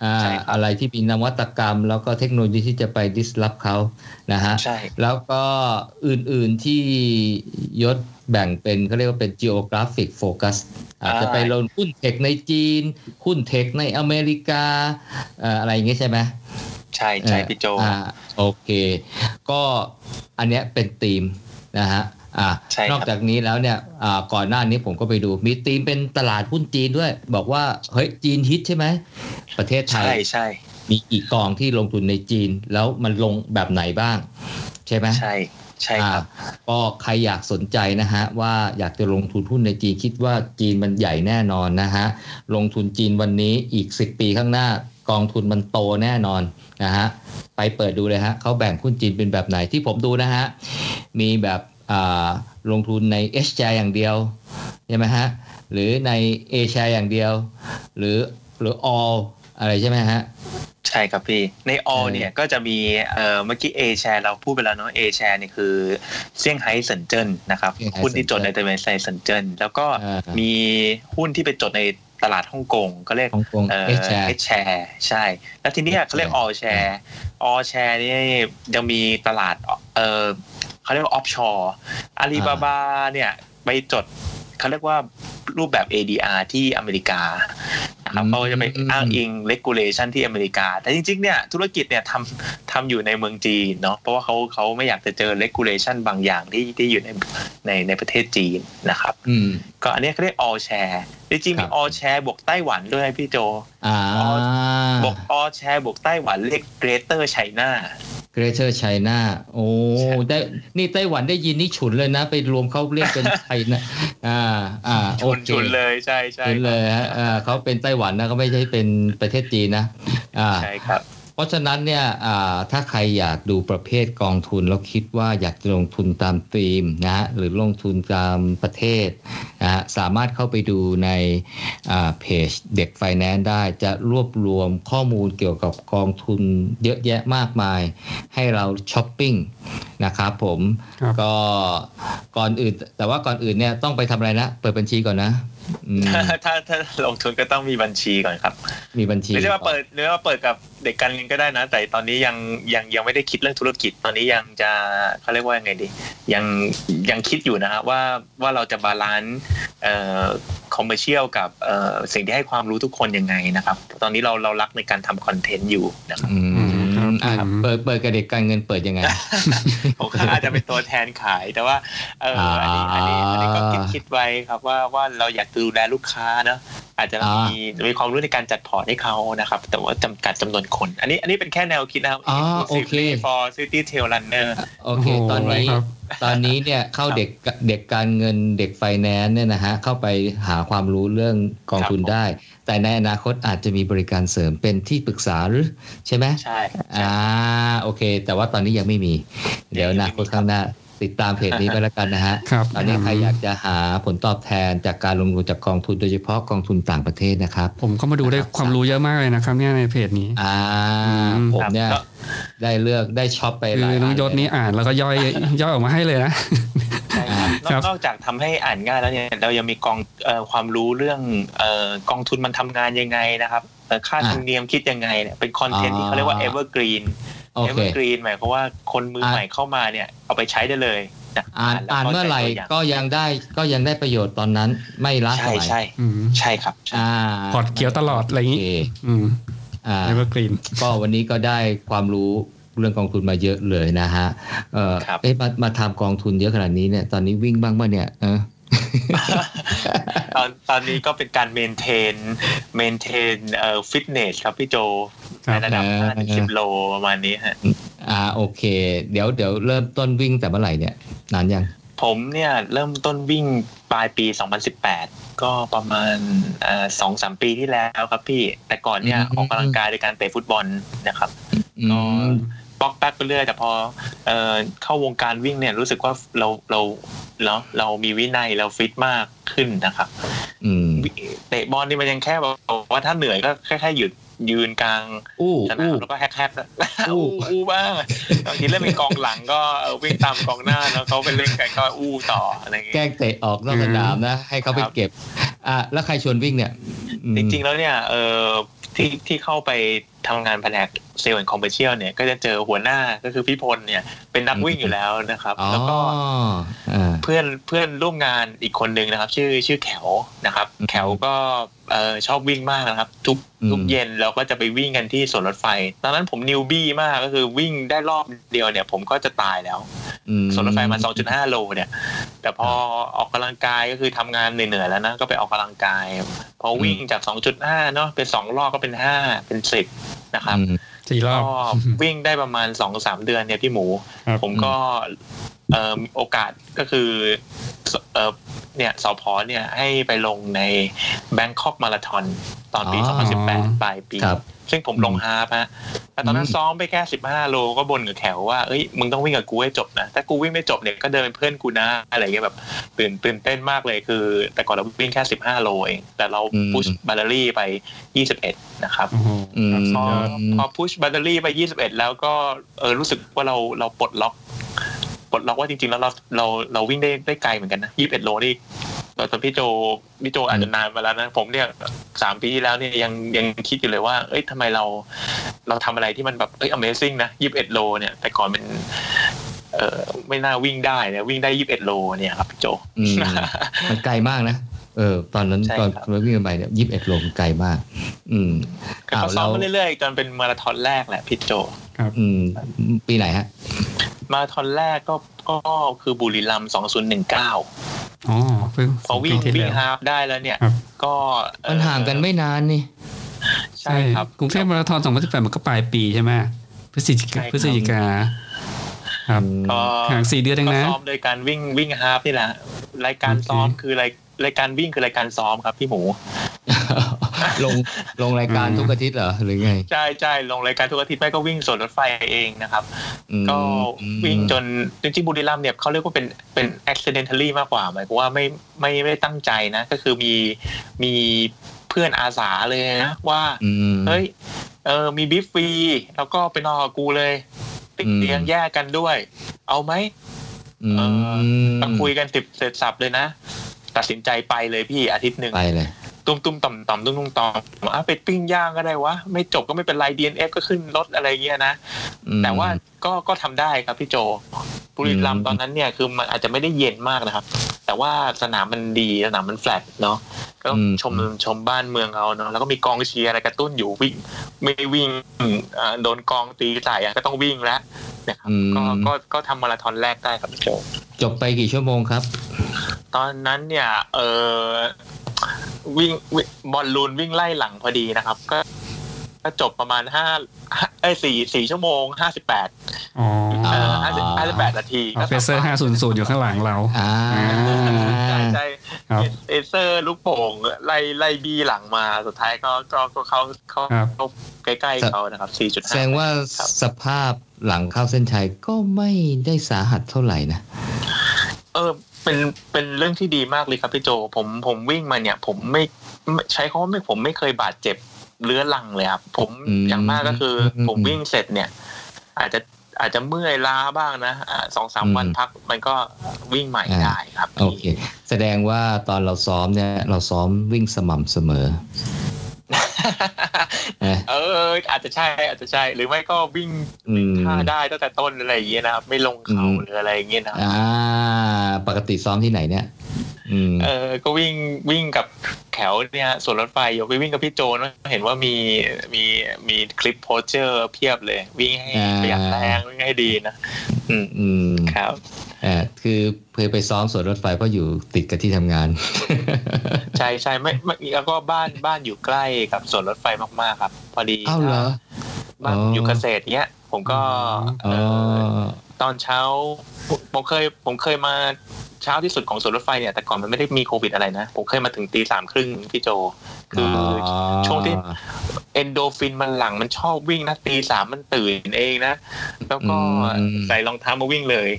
[SPEAKER 2] อ่า
[SPEAKER 3] ใช่ครับ
[SPEAKER 2] อะไรที่มีนวัตกรรม แล้วก็เทคโนโลยีที่จะไป disrupt เขานะฮะ
[SPEAKER 3] ใช่
[SPEAKER 2] แล้วก็อื่นๆที่ยศแบ่งเป็นเขาเรียกว่าเป็น geographic focus อาจจะไปลงหุ้น tech ในจีน หุ้นเทคในอเมริกาเอ่ออะไรอย่างเงี้ยใช่ไหม
[SPEAKER 3] ใช่ใช่พี่โจ
[SPEAKER 2] อ่าโอเค ก็อันเนี้ยเป็นธีมนะฮะอ่า
[SPEAKER 3] ใช่ครับ
[SPEAKER 2] นอกจากนี้แล้วเนี่ยอ่าก่อนหน้านี้ผมก็ไปดู มีธีมเป็นตลาดหุ้นจีนด้วย บอกว่าเฮ้ยจีนฮิตใช่ไหม ประเทศไทย
[SPEAKER 3] ใช่ใช่
[SPEAKER 2] มีกี่กองที่ลงทุนในจีนแล้วมันลงแบบไหนบ้าง ใช่ไหม
[SPEAKER 3] ใช่ใช่ครับ
[SPEAKER 2] อ่าก็ใครอยากสนใจนะฮะว่าอยากจะลงทุนหุ้นในจีนคิดว่าจีนมันใหญ่แน่นอนนะฮะลงทุนจีนวันนี้อีก 10 ปีข้างหน้า กองทุนมันโตแน่นอนนะฮะไปเปิดดูเลยฮะเขาแบ่งหุ้นจีนเป็นแบบไหนที่ผมดูนะฮะมีแบบอ่าลงทุนใน H share อย่างเดียวใช่ไหมฮะหรือใน A share อย่างเดียว หรือหรือ all อะไรใช่ไหมฮะ
[SPEAKER 3] ใช่ครับพี่ ใน all
[SPEAKER 2] เออ
[SPEAKER 3] เนี่ยก็จะมีเอ่อเมื่อกี้ A share เราพูดไปแล้วเนาะ A share เนี่ยคือเซี่ยงไฮ้เซินเจิ้นนะครับ
[SPEAKER 2] เซี่ยงไฮ้
[SPEAKER 3] หุ้นที่จดใน
[SPEAKER 2] เซินเจิ้น
[SPEAKER 3] ตลาดไเซินเจิ้นแล้วก็
[SPEAKER 2] อ่ามี
[SPEAKER 3] มีหุ้นที่ไปจดใน ตลาดฮ่องกงก็เรียก
[SPEAKER 2] ฮ่องกง
[SPEAKER 3] เอ่อ
[SPEAKER 2] H share
[SPEAKER 3] H share ใช่ แล้วทีเนี้ยเขาเรียก offshore offshore นี่ยังมีตลาดเออเขาเรียกว่า offshore อาลีบาบาเนี่ยไปจดเขาเรียกว่า รูปแบบ ADR ที่อเมริกานะครับ
[SPEAKER 2] อืม
[SPEAKER 3] เขาจะไปอ้างอิง regulation ที่อเมริกา แต่จริงๆเนี่ยธุรกิจเนี่ยทำทำอยู่ในเมืองจีนเนาะเพราะว่าเขาเขาไม่อยากจะเจอ regulation บางอย่างที่ที่อยู่ในในในประเทศจีนนะครับ
[SPEAKER 2] อืม
[SPEAKER 3] ก็อันนี้เขาเรียก all share จริงๆ
[SPEAKER 2] ครั
[SPEAKER 3] มี
[SPEAKER 2] บ
[SPEAKER 3] all share บวกไต้หวันด้วยพี่โจ
[SPEAKER 2] อ่า
[SPEAKER 3] บวก all share บวกไต้หวันเรียก greater China
[SPEAKER 2] เกรเ t อร์ไชน่าโอ้
[SPEAKER 3] ใช่
[SPEAKER 2] ได้นี่ไต้หวันได้ยินนี่ฉุนเลยนะ ไปรวมเขาเรียกเป็นไทยนะอ่าอ่า
[SPEAKER 3] ช
[SPEAKER 2] โอนเค
[SPEAKER 3] ชนเลยใช่ใช่
[SPEAKER 2] ฉุนเลยฮะอ่าเขาเป็นไต้หวันนะเขาไม่ใช่เป็นประเทศจีนนะอ่า
[SPEAKER 3] ใช่ครับ
[SPEAKER 2] เพราะฉะนั้นเนี่ยอ่าถ้าใครอยากดูประเภทกองทุน แล้วคิดว่าอยากจะลงทุนตามธีมนะฮะหรือลงทุนตามประเทศนะฮะสามารถเข้าไปดูในอ่าเพจเด็กไฟแนนซ์ได้จะรวบรวมข้อมูลเกี่ยวกับกองทุนเยอะแยะมากมาย ให้เราช้อปปิ้งนะครับผม
[SPEAKER 1] ครับ
[SPEAKER 2] ก็ก่อนอื่นแต่ว่าก่อนอื่นเนี่ยต้องไปทำอะไรนะ เปิดบัญชีก่อนนะอืม
[SPEAKER 3] ถ้าถ้าถ้าลงทุนก็ต้องมีบัญชีก่อนครับ
[SPEAKER 2] มีบัญชี
[SPEAKER 3] ไม่ใช่ว่าเปิดหรือว่าเปิดกับเด็กการเงินก็ได้นะ แต่ตอนนี้ยังยังยังไม่ได้คิดเรื่องธุรกิจ ตอนนี้ยังจะเขาเรียกว่ายังไงดี ยังยังคิดอยู่นะฮะว่าว่าเราจะ balance เอ่อ commercial กับเอ่อสิ่งที่ให้ความรู้ทุกคนยังไงนะครับ ตอนนี้เราเรารักในการทำคอนเทนต์อยู่นะครับ
[SPEAKER 2] อื
[SPEAKER 1] ครับ
[SPEAKER 2] ม อะ
[SPEAKER 1] อืม
[SPEAKER 2] เปิดเปิดกับเด็กการเงินเปิดยังไง
[SPEAKER 3] ผมก็อาจจะเป็นตัวแทนขายแต่ว่าเอออันนี้อันนี้อันนี้ก็คิดคิดไว้ครับว่าว่าเราอยากดูแลลูกค้าเนอะอาจจะมีมีความรู้ในการจัดพอร์ตให้เขานะครับ แต่ว่าจำกัดจำนวนคน อันนี้อันนี้เป็นแค่แนวคิดนะครับ
[SPEAKER 2] อ๋อโอเค
[SPEAKER 3] Exclusively for City Trail Runner
[SPEAKER 2] โอเค
[SPEAKER 1] โอ้โห
[SPEAKER 2] ตอนนี้
[SPEAKER 1] ครับ
[SPEAKER 2] ตอนนี้เนี่ยเข้าเด็กเด็กการเงินเด็กไฟแนนซ์เนี่ยนะฮะเข้าไปหาความรู้เรื่องกองทุน
[SPEAKER 3] ครับผม
[SPEAKER 2] ได้ แต่ในอนาคตอาจจะมีบริการเสริมเป็นที่ปรึกษาหรือใช่ไหม
[SPEAKER 3] ใช่
[SPEAKER 2] อ่าโอเค แต่ว่าตอนนี้ยังไม่มี เดี๋ยวอนาคตข้างหน้า ติดตามเพจนี้ไปแล้วกันนะฮะ
[SPEAKER 1] ครับ
[SPEAKER 2] ตอนนี้ใครอยากจะหาผลตอบแทนจากการลงทุนจากกองทุนโดยเฉพาะกองทุนต่างประเทศนะครับ
[SPEAKER 1] ผมก็มาดูได้ความรู้เยอะมากเลยนะครับเนี่ยในเพจนี้
[SPEAKER 2] อ่า
[SPEAKER 1] อืม
[SPEAKER 2] ผมเนี่ย
[SPEAKER 3] ครับ
[SPEAKER 2] ได้เลือกได้ช็อปไปห
[SPEAKER 1] คือน้องยศนี้อ่านแล้วก็ย่อยย่อยออกมาให้เลยนะ
[SPEAKER 3] ใช่ครับน
[SPEAKER 1] ครั
[SPEAKER 3] อก
[SPEAKER 1] บ
[SPEAKER 3] นอกจากทำให้อ่านง่ายแล้วเนี่ยเรายังมีกองเอ่อความรู้เรื่องเอ่อกองทุนมันทำงานยังไงนะครับเอ่อค่าธรรมเนียมคิดยังไงเนี่ยเป็นคอนเทนต์ที่เขาเรียกว่า evergreen
[SPEAKER 2] โอเค
[SPEAKER 3] evergreen หมายความว่าคนมือ
[SPEAKER 2] อะ
[SPEAKER 3] ใหม่เข้ามาเนี่ยเอาไปใช้ได้เลยนะ
[SPEAKER 2] อ่าน
[SPEAKER 3] แล้ว
[SPEAKER 2] อ่านเมื่อไหร่
[SPEAKER 3] ข้าใจตัวย่าง
[SPEAKER 2] ก็ยังได้ก็ยังได้ประโยชน์ตอนนั้น ไม่ล้าส
[SPEAKER 3] ใช่
[SPEAKER 2] มัย
[SPEAKER 3] ใช่
[SPEAKER 1] อืม
[SPEAKER 3] ใช่ครับใช่
[SPEAKER 2] อ่า
[SPEAKER 1] พอร์ตเขียวตลอดอะไรอย่าง
[SPEAKER 2] โอ
[SPEAKER 1] นี้
[SPEAKER 2] เค
[SPEAKER 1] อืม
[SPEAKER 2] อ่า
[SPEAKER 1] evergreen ก็
[SPEAKER 2] วันนี้ก็ได้ความรู้เรื่องกองทุนมาเยอะเลยนะฮะเออ
[SPEAKER 3] ครับ
[SPEAKER 2] เอ๊ะมามาทำกองทุนเยอะขนาดนี้เนี่ยตอนนี้วิ่งบ้างป่ะเนี่ยเออ
[SPEAKER 3] ตอนตอนนี้ก็เป็นการ maintainเมนเทนเอ่อฟิตเนสครับพี่โจ
[SPEAKER 1] ครั
[SPEAKER 3] ใน
[SPEAKER 1] บ
[SPEAKER 3] ระดับ
[SPEAKER 2] เออ
[SPEAKER 3] 5ถึง10โลประมาณนี้ฮะ
[SPEAKER 2] อ่าโอเค เดี๋ยวเดี๋ยวเริ่มต้นวิ่งแต่เมื่อไหร่เนี่ย นานยัง
[SPEAKER 3] ผมเนี่ยเริ่มต้นวิ่งปลายปี 2018 ก็ประมาณสองสามปีที่แล้วครับพี่ แต่ก่อนเนี่ย
[SPEAKER 2] อืม
[SPEAKER 3] ออกกำลังกายโดยการเตะฟุตบอลนะครับ
[SPEAKER 2] อื
[SPEAKER 3] ก็
[SPEAKER 2] ม
[SPEAKER 3] ป๊อกแป๊กไปเรื่อยแต่พอเอ่อเข้าวงการวิ่งเนี่ยรู้สึกว่าเราเราเราเรามีวินัยเราฟิตมากขึ้นนะครับ
[SPEAKER 2] อืม
[SPEAKER 3] เตะบอลนี่มันยังแค่แบบว่าถ้าเหนื่อยก็แค่แค่หยุดยืนกลาง
[SPEAKER 2] อู้
[SPEAKER 3] สนาม
[SPEAKER 2] อู้
[SPEAKER 3] แล้วก็แฮกแฮกๆ
[SPEAKER 2] อู้
[SPEAKER 3] อู้อู้บ้างบางทีเล่นเป็นกองหลังก็เออวิ่งตามกองหน้าแล้วเขาไปเล่นกันก็อู้ต่ออะไรอย่างเงี้ย
[SPEAKER 2] แกล้งเตะออกนอกสนามนะ ให้เขาไป
[SPEAKER 3] ครับ
[SPEAKER 2] เก็บอะแล้วใครชวนวิ่งเนี่ยอืม
[SPEAKER 3] จริงๆแล้วเนี่ยเออที่ที่เข้าไป ทำงานแผนก sales and commercial เนี่ยก็จะเจอหัวหน้าก็คือพี่พลเนี่ยเป็นนักวิ่งอยู่แล้วนะครับ
[SPEAKER 2] อ๋อ
[SPEAKER 3] แล้วก็
[SPEAKER 2] อ่า
[SPEAKER 3] เพื่อนเพื่อนร่วมงานอีกคนหนึ่งนะครับ ชื่อชื่อแขวนะครับ
[SPEAKER 2] อืม
[SPEAKER 3] แขวก็เออชอบวิ่งมากนะครับ ทุก
[SPEAKER 2] อืม
[SPEAKER 3] ทุกเย็นเราก็จะไปวิ่งกันที่สวนรถไฟ ตอนนั้นผมนิวบี้มากก็คือวิ่งได้รอบเดียวเนี่ย ผมก็จะตายแล้ว
[SPEAKER 2] อืม
[SPEAKER 3] สวนรถไฟมา 2.5 โลเนี่ย แต่พอออกกำลังกายก็คือทำงานเหนื่อยๆแล้วนะ ก็ไปออกกำลังกาย พอวิ่งจาก 2.5 เนาะเป็น 2 รอบก็เป็น 5 เป็น 10นะครับ
[SPEAKER 2] อืม
[SPEAKER 1] สี่รอบ
[SPEAKER 3] ก็วิ่งได้ประมาณ2-3เดือนเนี่ยพี่หมู
[SPEAKER 1] ครับ
[SPEAKER 3] ผมก็เอ่อมีโอกาสก็คือ เอ่อเนี่ยสพเนี่ยให้ไปลงใน Bangkok Marathon ตอนปี
[SPEAKER 2] อ๋อ
[SPEAKER 3] 2018 ปลายปี
[SPEAKER 2] ครับ
[SPEAKER 3] ซึ่งผมลงฮาล์ฟฮะแต่ตอนนั้น
[SPEAKER 2] อืม
[SPEAKER 3] ซ้อมไปแค่ 15 โลก็บนกับแขวว่า เอ้ย มึงต้องวิ่งกับกูให้จบนะถ้ากูวิ่งไม่จบเนี่ยก็เดินเป็นเพื่อนกูนะ อะไรเงี้ยแบบตื่นตื่นเต้นมากเลยคือ แต่ก่อนเราวิ่งแค่ 15 โลเอง แต่เรา
[SPEAKER 2] อืม
[SPEAKER 3] พุชบัตเตอรี่ไป 21 นะครับ
[SPEAKER 1] โอ้โห
[SPEAKER 2] อืม
[SPEAKER 3] พอพอ push แบตเตอรี่ไป 21 แล้วก็เออรู้สึกว่าเราเราปลดล็อก ปลดล็อกว่าจริงๆแล้วเราเราเราวิ่งได้ได้ไกลเหมือนกันนะยี่สิบเอ็ดโลนี่ตอนพี่โจพี่โจอาจจะนานมาแล้วนะผมเนี่ยสามปีที่แล้วเนี่ยยังยังคิดอยู่เลยว่า เอ้ยทำไมเรา เราทำอะไรที่มันแบบเอ้ย Amazing นะยี่สิบเอ็ดโลเนี่ย แต่ก่อนเป็นเออไม่น่าวิ่งได้เนี่ยวิ่งได้ยี่สิบเอ็ดโลเนี่ยครับพี่โจ
[SPEAKER 2] มันไกลมากนะ เออตอนนั้น
[SPEAKER 3] ใช่
[SPEAKER 2] ตอน
[SPEAKER 3] ครับ
[SPEAKER 2] เราวิ่งไปเนี่ยยี่สิบเอ็ดโลไกลมาก อืม
[SPEAKER 3] ก็เขาซ้อมมาเรื่อยๆ จนเป็นมาราธอนแรกแหละพี่โจ
[SPEAKER 2] อืม ปีไหนฮะ
[SPEAKER 3] มาราธอนแรกก็ก็คือบุรีรัมย์2019
[SPEAKER 1] อ๋อเพิ่ง
[SPEAKER 3] พอวิ่ง
[SPEAKER 1] ปีที่
[SPEAKER 3] วิ่ง
[SPEAKER 1] แล้ว
[SPEAKER 3] ฮาล์ฟได้แล้วเนี่ย
[SPEAKER 1] ครับ
[SPEAKER 3] ก็
[SPEAKER 2] มันห่างกันไม่นานนี่
[SPEAKER 3] ใช่ครับ
[SPEAKER 1] กรุงเทพมาราธอน2018มันก็ปลายปีใช่ไหมพฤศจิกา
[SPEAKER 3] ใช่ครับ
[SPEAKER 1] พฤศจิกาครับ
[SPEAKER 3] ก็
[SPEAKER 1] ห่างสี่เดือนเอง
[SPEAKER 3] ก็
[SPEAKER 1] นะ
[SPEAKER 3] ซ้อมโดยการวิ่งวิ่งฮาล์ฟนี่แหละรายการ
[SPEAKER 1] โอเค
[SPEAKER 3] ซ้อมคือราย รายการวิ่งคือรายการซ้อมครับพี่หมู
[SPEAKER 2] ลงลงรายการทุกอาทิตย์เหรอหรือไง
[SPEAKER 3] ใช่ใช่ลงรายการทุกอาทิตย์ไม่ก็วิ่งสวนรถไฟเองนะครับ
[SPEAKER 2] อืม
[SPEAKER 3] ก็วิ่งจนจริงๆบุรีรัมย์เนี่ยเขาเรียกว่าเป็นเป็น accidentally มากกว่าหมายความว่าไม่ไม่ไม่ได้ตั้งใจนะ ก็คือมีมีเพื่อนอาสาเลยนะว่า
[SPEAKER 2] อืม
[SPEAKER 3] เฮ้ยเออมีบิฟฟรีแล้วก็ไปนอนกับกูเลย ติด
[SPEAKER 2] อืม
[SPEAKER 3] เตียงแยกกันด้วย เอาไหม
[SPEAKER 2] อื
[SPEAKER 3] เอ
[SPEAKER 2] ม
[SPEAKER 3] ก็คุยกันติดเสร็จสับเลยนะ ตัดสินใจไปเลยพี่อาทิตย์หนึ่ง
[SPEAKER 2] ไปเลย
[SPEAKER 3] ตุ้มตุ้มต่อมต่อมตุ้มตุ้มต่อมอะไปปิ้งย่างก็ได้วะ ไม่จบก็ไม่เป็นไร DNF ก็ขึ้นรถอะไรเงี้ยนะ
[SPEAKER 2] อืม
[SPEAKER 3] แต่ว่าก็ก็ทำได้ครับพี่โจบุรีรัมย์ตอนนั้นเนี่ยคือมันอาจจะไม่ได้เย็นมากนะครับ แต่ว่าสนามมันดีสนามมันแฟลตเนาะก็ต้องชมชมบ้านเมืองเขาเนาะแล้วก็มีกองเชียร์อะไรกระตุ้นอยู่วิ่ง ไม่วิ่งอ่าโดนกองตีใส่อะก็ต้องวิ่งแล้ว นะครับ
[SPEAKER 2] อืม
[SPEAKER 3] ก็ก็ก็ทำมาราธอนแรกได้ครับพี่โจ
[SPEAKER 2] จบไปกี่ชั่วโมงครับ
[SPEAKER 3] ตอนนั้นเนี่ย เออวิ่งวิ่งบอลลูนวิ่งไล่หลังพอดีนะครับ ก็ ก็จบประมาณห้าเอ้ยสี่สี่ชั่วโมงห้าสิบแปด
[SPEAKER 1] อ๋อ
[SPEAKER 3] เออห้าสิบห้าสิบแปดนาที
[SPEAKER 1] pacer ห้าศูนย์ศูนย์อยู่ข้างหลังเรา
[SPEAKER 2] อ่า
[SPEAKER 3] ใช่ใช่
[SPEAKER 1] ครับ
[SPEAKER 3] เอเซอร์ลูกโป่งไล่ไล่บีหลังมาสุดท้ายก็ก็ก็เขาเขา
[SPEAKER 1] ครับ
[SPEAKER 3] เขาใกล้ๆเขานะครับสี่จุด
[SPEAKER 2] แส
[SPEAKER 3] ห้า
[SPEAKER 2] ดงว่า
[SPEAKER 3] ครับ
[SPEAKER 2] สภาพหลังเข้าเส้นชัยก็ไม่ได้สาหัสเท่าไหร่นะ
[SPEAKER 3] เออเป็นเป็นเรื่องที่ดีมากเลยครับพี่โจ ผมผมวิ่งมาเนี่ย ผมไม่ไม่ใช้คำว่าไม่ผมไม่เคยบาดเจ็บ เรื้อรังเลยครับ ผม
[SPEAKER 2] อืม
[SPEAKER 3] อย่างมากก็คือ
[SPEAKER 2] อืม
[SPEAKER 3] ผมวิ่งเสร็จเนี่ย อาจจะอาจจะเมื่อยล้าบ้างนะอ่าสองสาม
[SPEAKER 2] อืม
[SPEAKER 3] วันพักมันก็วิ่งใหม่
[SPEAKER 2] อ่า
[SPEAKER 3] ได้ครับ
[SPEAKER 2] โอเค แสดงว่าตอนเราซ้อมเนี่ย เราซ้อมวิ่งสม่ำเสมอนะ
[SPEAKER 3] เออ อาจจะใช่ อาจจะใช่ หรือไม่ก็วิ่ง
[SPEAKER 2] อืม
[SPEAKER 3] ท่าได้ตั้งแต่ต้นอะไรอย่างเงี้ยนะครับ ไม่ลงเขา
[SPEAKER 2] อืม
[SPEAKER 3] หรืออะไรอย่างเงี้ยนะครับ
[SPEAKER 2] อ่า ปกติซ้อมที่ไหนเนี่ยอืม
[SPEAKER 3] เออก็วิ่งวิ่งกับแถวเนี่ยส่วนรถไฟอยู่ไปวิ่งกับพี่โจนะเห็นว่ามีมีมีคลิปโพสเจอร์เพียบเลย วิ่งให้
[SPEAKER 2] อ่า
[SPEAKER 3] ประหยัดแรงวิ่งให้ดีนะอืม
[SPEAKER 2] อืม
[SPEAKER 3] ครับ
[SPEAKER 2] อ่าคือเคยไปซ้อมสวนรถไฟเพราะอยู่ติดกับที่ทำงาน
[SPEAKER 3] ใช่ใช่ไม่ไม่แล้วก็บ้านบ้านอยู่ใกล้กับสวนรถไฟมากๆครับ พอดี
[SPEAKER 2] เอ้าเหรอ
[SPEAKER 3] บ้าน
[SPEAKER 2] อ๋ออ
[SPEAKER 3] อยู่เกษตรเนี้ย ผมก็
[SPEAKER 2] อ๋
[SPEAKER 3] เอ
[SPEAKER 2] อ
[SPEAKER 3] อตอนเช้าผมเคยผมเคยมา เช้าที่สุดของสวนรถไฟเนี่ยแต่ก่อนมันไม่ได้มีโควิดอะไรนะ ผมเคยมาถึงตีสามครึ่งพี่โจ คืออช่วงที่เอนโดฟินมันหลังมันชอบวิ่งนะตีสามมันตื่นเองนะ แล้วก็
[SPEAKER 2] อืม
[SPEAKER 3] ใส่รองเท้ามาวิ่งเลย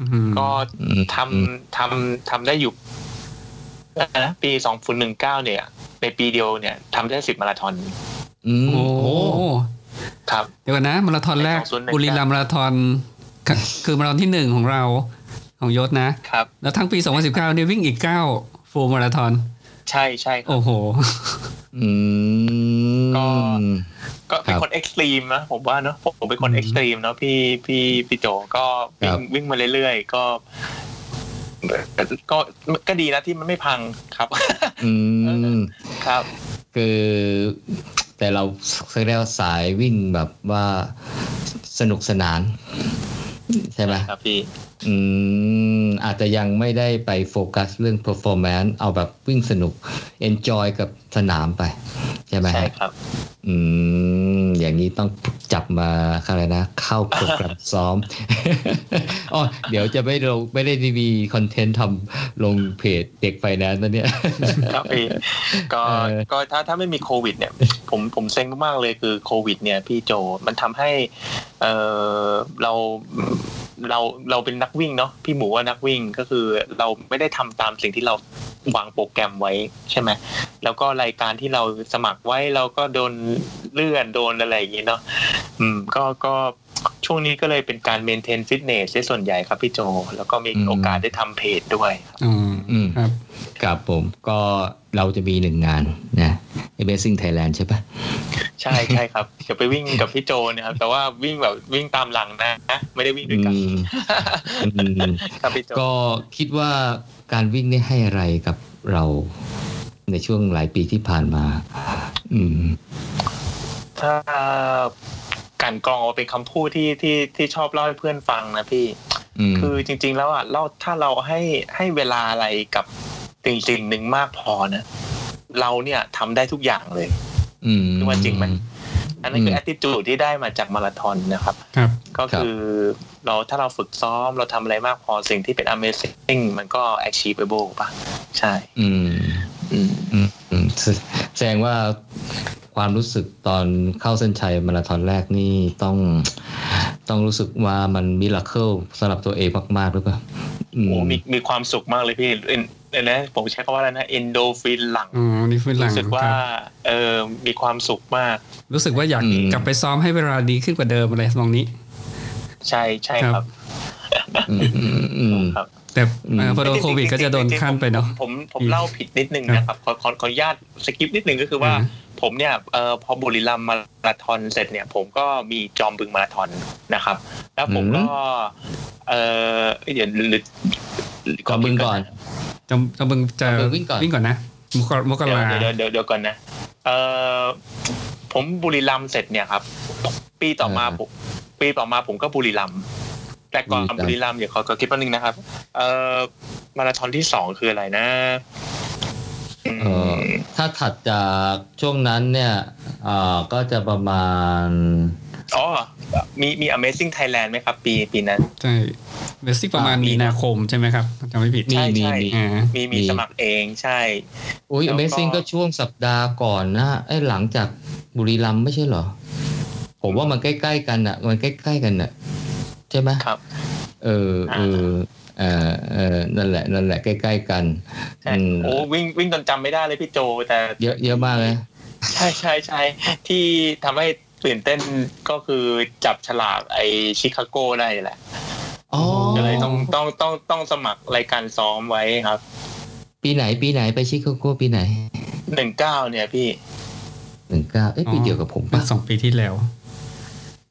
[SPEAKER 1] อืม
[SPEAKER 3] ก็
[SPEAKER 2] อืม
[SPEAKER 3] ทำทำทำได้อยู่อะไรนะปีสองพันหนึ่งเก้าเนี่ย ในปีเดียวเนี่ยทำได้สิบมาราธอน
[SPEAKER 2] อืม
[SPEAKER 1] โอ้
[SPEAKER 2] โอ้
[SPEAKER 3] ครับ
[SPEAKER 1] เดี๋ยวก่อนนะมาราธอนแรก
[SPEAKER 3] ใน2019
[SPEAKER 1] บุรีรัมย์มาราธอนคือคือมาราธอนที่หนึ่งของเรา ของยศนะ
[SPEAKER 3] ครับ
[SPEAKER 1] แล้วทั้งปี 2019เนี่ยวิ่งอีก 9 ฟูลมาราธอน
[SPEAKER 3] ใช่ใช่ครับ
[SPEAKER 1] โอ้โห
[SPEAKER 2] อืม
[SPEAKER 3] ก็ก็เป็น
[SPEAKER 2] ครับ
[SPEAKER 3] คน extreme นะผมว่าเนอะผมผมเป็นคน extreme เนาะพี่พี่พี่โจก็วิ่
[SPEAKER 2] ครั
[SPEAKER 3] ง
[SPEAKER 2] บ
[SPEAKER 3] วิ่งมาเรื่อยๆ ก็ก็ก็ดีนะที่มันไม่พังครับ
[SPEAKER 2] อืม
[SPEAKER 3] ครับ
[SPEAKER 2] คือแต่เราเรียกว่าสายวิ่งแบบว่าสนุกสนาน ใช่ไหม
[SPEAKER 3] ครับพี่
[SPEAKER 2] อืมอาจจะยังไม่ได้ไปโฟกัสเรื่อง performance เอาแบบวิ่งสนุก enjoy กับสนามไป ใช่ไหม
[SPEAKER 3] ใช่
[SPEAKER 2] ฮะ
[SPEAKER 3] ครับ
[SPEAKER 2] อืม อย่างนี้ต้องจับมาอะไรนะ เข้าโปรแกรมซ้อมอ๋อเดี๋ยวจะไม่ลงไม่ได้มีคอนเทนต์ทำลงเพจเด็กไฟแนนซ์นะเนี่ย
[SPEAKER 3] ครับพี่ก็
[SPEAKER 2] เออ
[SPEAKER 3] ก็ถ้าถ้าไม่มีโควิด เนี่ย ผมผมเซ็งมากๆเลยคือโควิด เนี่ย พี่โจมันทำให้ เออเราเราเราเป็นนักวิ่งเนาะพี่หมูว่านักวิ่งก็คือเราไม่ได้ทำตามสิ่งที่เราวางโปรแกรมไว้ใช่ไหมแล้วก็รายการที่เราสมัครไว้เราก็โดนเลื่อนโดนอะไรอย่างงี้เนาะอืมก็ก็ ช่วงนี้ก็เลยเป็นการเมนเทนฟิตเนสส่วนใหญ่ครับพี่โจ แล้วก็มี
[SPEAKER 2] อืม
[SPEAKER 3] โอกาสได้ทำเพจด้วย
[SPEAKER 1] อืม
[SPEAKER 2] อืม
[SPEAKER 1] ครับ
[SPEAKER 2] ครับผมก็เราจะมีหนึ่งงานนะ Amazing Thailand ใช่ปะ
[SPEAKER 3] ใช่ใช่ครับเดี๋ยวไปวิ่งกับพี่โจเนี่ยครับ แต่ว่าวิ่งแบบวิ่งตามหลังนะ ไม่ได้วิ่งด้วยกัน
[SPEAKER 2] อืมอืม
[SPEAKER 3] ครับพี่โจ
[SPEAKER 2] ก็คิดว่าการวิ่งนี่ให้อะไรกับเราในช่วงหลายปีที่ผ่านมา อืม
[SPEAKER 3] ถ้า การกรองเอาเป็นคำพูดที่ที่ที่ชอบเล่าให้เพื่อนฟังนะพี่
[SPEAKER 2] อืม
[SPEAKER 3] คือจริง ๆ แล้วอะเราถ้าเราให้ให้เวลาอะไรกับสิ่งสิ่งหนึ่งมากพอนะเราเนี่ยทำได้ทุกอย่างเลย
[SPEAKER 2] อืม
[SPEAKER 3] คิดว่าจริงไหมอันนั้นคือ
[SPEAKER 2] ม
[SPEAKER 3] แอ t ติจูดที่ได้มาจากมาราธอนนะครับ
[SPEAKER 1] ครับ
[SPEAKER 3] ก็คือเราถ้าเราฝึกซ้อมเราทำอะไรมากพอสิ่งที่เป็น amazing มันก็ achievable ป่ะ ใช่
[SPEAKER 2] อืม
[SPEAKER 3] อืม
[SPEAKER 2] อืมอืมแสแสดงว่า ความรู้สึกตอนเข้าเส้นชัยมาราธอนแรกนี่ต้องต้องรู้สึกว่ามันมิราเคิลสำหรับตัวเองมากๆหรือเปล่าอืม
[SPEAKER 3] โอ้มีมีความสุขมากเลยพี่เอ็นเอ็นนะผมใช้คำว่าอะไรนะเอนโดฟินหลัง
[SPEAKER 1] อ๋อนี่ฟื้นหลัง
[SPEAKER 3] รู้สึกว่า
[SPEAKER 1] ครับ
[SPEAKER 3] เออมีความสุขมาก
[SPEAKER 1] รู้สึกว่าอยาก
[SPEAKER 2] อืม
[SPEAKER 1] กลับไปซ้อมให้เวลาดีขึ้นกว่าเดิมอะไรตรงนี้
[SPEAKER 3] ใช่ใช่
[SPEAKER 1] ค
[SPEAKER 3] ค
[SPEAKER 1] รั
[SPEAKER 3] รับบ
[SPEAKER 2] อืมอืมอืม
[SPEAKER 3] ครับ
[SPEAKER 1] แต่
[SPEAKER 2] อืม
[SPEAKER 1] เอ่อพอโดนโควิดก็จะโดนขั้นไปเนาะ
[SPEAKER 3] ผมผมผม
[SPEAKER 1] อืม
[SPEAKER 3] เล่าผิดนิดนึงนะครับขอขอขออนุญาตสกิปนิดนึงก็คือว่า
[SPEAKER 1] อ่า
[SPEAKER 3] ผมเนี่ยเอ่อพอบุรีรัมย์มาราธอนเสร็จเนี่ย ผมก็มีจอมบึงมาราธอนนะครับ แล้วผมก็เออเดี๋ยวหรือ
[SPEAKER 2] ก่อนบึงก่อน
[SPEAKER 1] จำจำบึงจะ
[SPEAKER 2] จำบึงวิ่งก่อน
[SPEAKER 1] วิ่งก่อนนะมกรมก
[SPEAKER 3] เดี๋ยว
[SPEAKER 1] รา
[SPEAKER 3] เดี๋ยวเดี๋ยวเดี๋ยวก่อนนะเออผมบุรีรัมย์เสร็จเนี่ยครับ ปีต่อมาผมปีต่อมาผมก็บุรีรัมย์ แต่ก่อนบุรีรัมย์เดี๋ยวขอขอคิดแป๊บนึงนะครับ เออมาราธอนที่สองคืออะไรนะอืม
[SPEAKER 2] เออถ้าถัดจากช่วงนั้นเนี่ยเอ่อก็จะประมาณ
[SPEAKER 3] อ๋อ มีมี Amazing Thailand ไหมครับ ปีปีนั้น
[SPEAKER 1] ใช่เบสิกประมาณ
[SPEAKER 3] อ่ามี
[SPEAKER 1] มีนาคมใช่ไหมครับจำไม่ผิด
[SPEAKER 2] มี
[SPEAKER 3] ใช่
[SPEAKER 2] มี
[SPEAKER 3] ใช่
[SPEAKER 2] มี
[SPEAKER 1] อ่า
[SPEAKER 3] มีมีสมัครเองใช่
[SPEAKER 2] อุ้ย
[SPEAKER 3] แล้วก็
[SPEAKER 2] Amazing ก็ช่วงสัปดาห์ก่อนนะไอ้หลังจากบุรีรัมย์ไม่ใช่เหรอ ผมว่ามันใกล้ ๆ กันอะ มันใกล้ ๆ กันอะใช่ไหม
[SPEAKER 3] ครับ
[SPEAKER 2] เออเออเออเออนั่นแหละ นั่นแหละใกล้ๆกัน
[SPEAKER 3] ใช่
[SPEAKER 2] อืม
[SPEAKER 3] โอ้วิ่งวิ่งจนจำไม่ได้เลยพี่โจ แต่
[SPEAKER 2] เยอะเยอะมากเลย
[SPEAKER 3] ใช่ใช่ใช่ที่ทำให้ตื่นเต้นก็คือจับฉลากไอชิคาโกได้แหละ
[SPEAKER 2] อ๋อ
[SPEAKER 3] ก็เลยต้องต้องต้องต้องสมัครรายการซ้อมไว้ครับ
[SPEAKER 2] ปีไหนปีไหนไปชิคาโกปีไหน
[SPEAKER 3] หนึ่งเก้าเนี่ยพี่
[SPEAKER 2] หนึ่งเก้าเอ้ยปีเดียวกับผม
[SPEAKER 1] เมื่
[SPEAKER 2] ปะ
[SPEAKER 1] อสองปีที่แล้ว
[SPEAKER 2] เ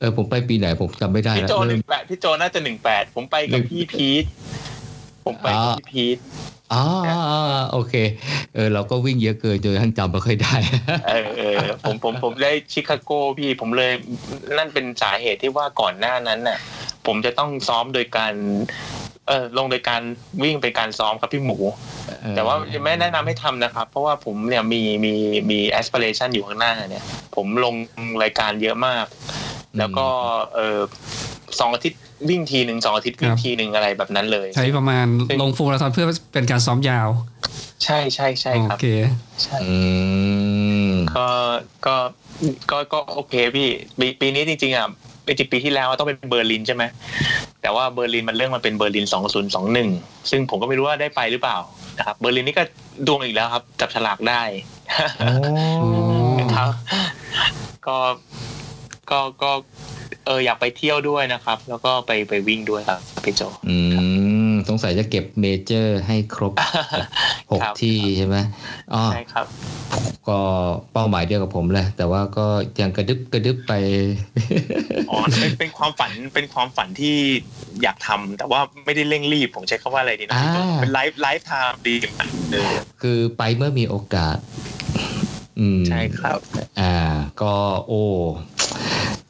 [SPEAKER 2] ออผมไปปีไหนผมจำไม่ได้
[SPEAKER 3] พี่
[SPEAKER 2] แล้ว
[SPEAKER 3] โจห
[SPEAKER 2] เริ่
[SPEAKER 3] นึ่
[SPEAKER 2] ม
[SPEAKER 3] งแปดพี่โจน่าจะหนึ่งแปดผมไปกับพี่พีทผมไปกับพี่พีท
[SPEAKER 2] อ๋ออ๋ออ๋อโอเค เออเราก็วิ่งเยอะเกินจนทั้งจำไม่ค่อยได้
[SPEAKER 3] เออเออผมผมผมได้ชิคาโกพี่ผมเลยนั่นเป็นสาเหตุที่ว่าก่อนหน้านั้นน่ะ ผมจะต้องซ้อมโดยการเออลงโดยการวิ่งเป็นการซ้อมครับพี่หมู แต่ว่าไม่แนะนำให้ทำนะครับ เพราะว่าผมเนี่ยมีมีมีแอส i r a t i o n อยู่ข้างหน้าเนี่ย ผมลงรายการเยอะมาก แล้วก็เออสองอาทิตย์วิ่งทีหนึ่งสองอาทิตย์วิ่
[SPEAKER 1] ค
[SPEAKER 3] ง
[SPEAKER 1] รับ
[SPEAKER 3] ทีหนึ่งอะไรแบบนั้นเลย
[SPEAKER 1] ใช้ประมาณ
[SPEAKER 3] ซึ่ง
[SPEAKER 1] ลงฟูลมาราธอนเพื่อเป็นการซ้อมยาว
[SPEAKER 3] ใช่ใช่ใช่ครับ
[SPEAKER 1] โอเค
[SPEAKER 3] ใช่
[SPEAKER 2] อืม
[SPEAKER 3] ก็ก็ก็ก็โอเคพี่ปีปีนี้จริงๆอะปีปีที่แล้วต้องเป็นเบอร์ลินใช่ไหมแต่ว่าเบอร์ลินมันเรื่องมันเป็นเบอร์ลินสองศูนย์สองหนึ่งซึ่งผมก็ไม่รู้ว่าได้ไปหรือเปล่านะครับเบอร์ลินนี่ก็ดวงอีกแล้วครับ จับฉลากได้
[SPEAKER 2] โอ้
[SPEAKER 3] ครับก็ ก็ก็เอออยากไปเที่ยวด้วยนะครับ แล้วก็ไปไปวิ่งด้วยครับพี่โจ
[SPEAKER 2] อืมสงสัยจะเก็บ major ให้ครบหก
[SPEAKER 3] ครับ
[SPEAKER 2] ที่ใช่ไหมอ๋อ
[SPEAKER 3] ใช่ครับ
[SPEAKER 2] ก็เป้าหมายเดียวกับผมแหละแต่ว่าก็ยังกระดึบกระดึบไป
[SPEAKER 3] อ๋อเป็นเป็นความฝันเป็นความฝันที่อยากทำแต่ว่าไม่ได้เร่งรีบผมใช้คำว่าอะไรดีนะพี่โจ
[SPEAKER 2] อ่า
[SPEAKER 3] เป็น life lifetime dream เออ
[SPEAKER 2] คือไปเมื่อมีโอกาสอืม
[SPEAKER 3] ใช่ครับ
[SPEAKER 2] อ่า ก็โอ้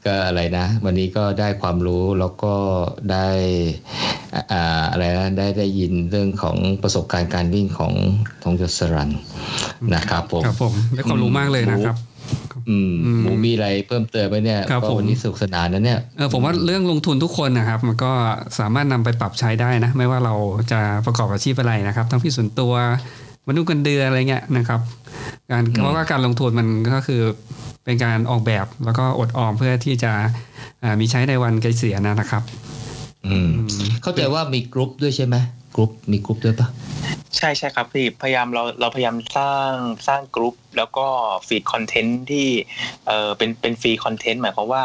[SPEAKER 2] ก็อะไรนะ วันนี้ก็ได้ความรู้แล้วก็ได้อ่าอะไรนะได้ได้ยินเรื่องของประสบการณ์การวิ่งของทงยศรันนะครับผม
[SPEAKER 1] ครับผมได้ความรู้มากเลยนะครับ
[SPEAKER 2] อืม
[SPEAKER 1] อืม
[SPEAKER 2] หมูมีอะไรเพิ่มเติมไหมเนี่ย
[SPEAKER 1] ครับ
[SPEAKER 2] ก็
[SPEAKER 1] ผม
[SPEAKER 2] วันนี้สนุกสนานนะเนี่ย
[SPEAKER 1] เออผมว่าเรื่องลงทุนทุกคนนะครับ มันก็สามารถนำไปปรับใช้ได้นะ ไม่ว่าเราจะประกอบอาชีพอะไรนะครับ ทั้งพี่ส่วนตัว มนุษย์เงินเดือนอะไรเงี้ยนะครับ การ
[SPEAKER 2] อืม
[SPEAKER 1] เพราะว่าการลงทุนมันก็คือเป็นการออกแบบแล้วก็อดออมเพื่อที่จะอ่ามีใช้ในวันเกษียณนะครับ
[SPEAKER 2] อืม
[SPEAKER 1] อืม
[SPEAKER 2] เข้าใจว่ามีกรุ๊ปด้วยใช่ไหมกรุ๊ปมีกรุ๊ปด้วยปะ
[SPEAKER 3] ใช่ใช่ครับพี่พยายามเราเราพยายามสร้างสร้างกรุ๊ปแล้วก็ feed content ที่เออเป็นเป็น free content หมายความว่า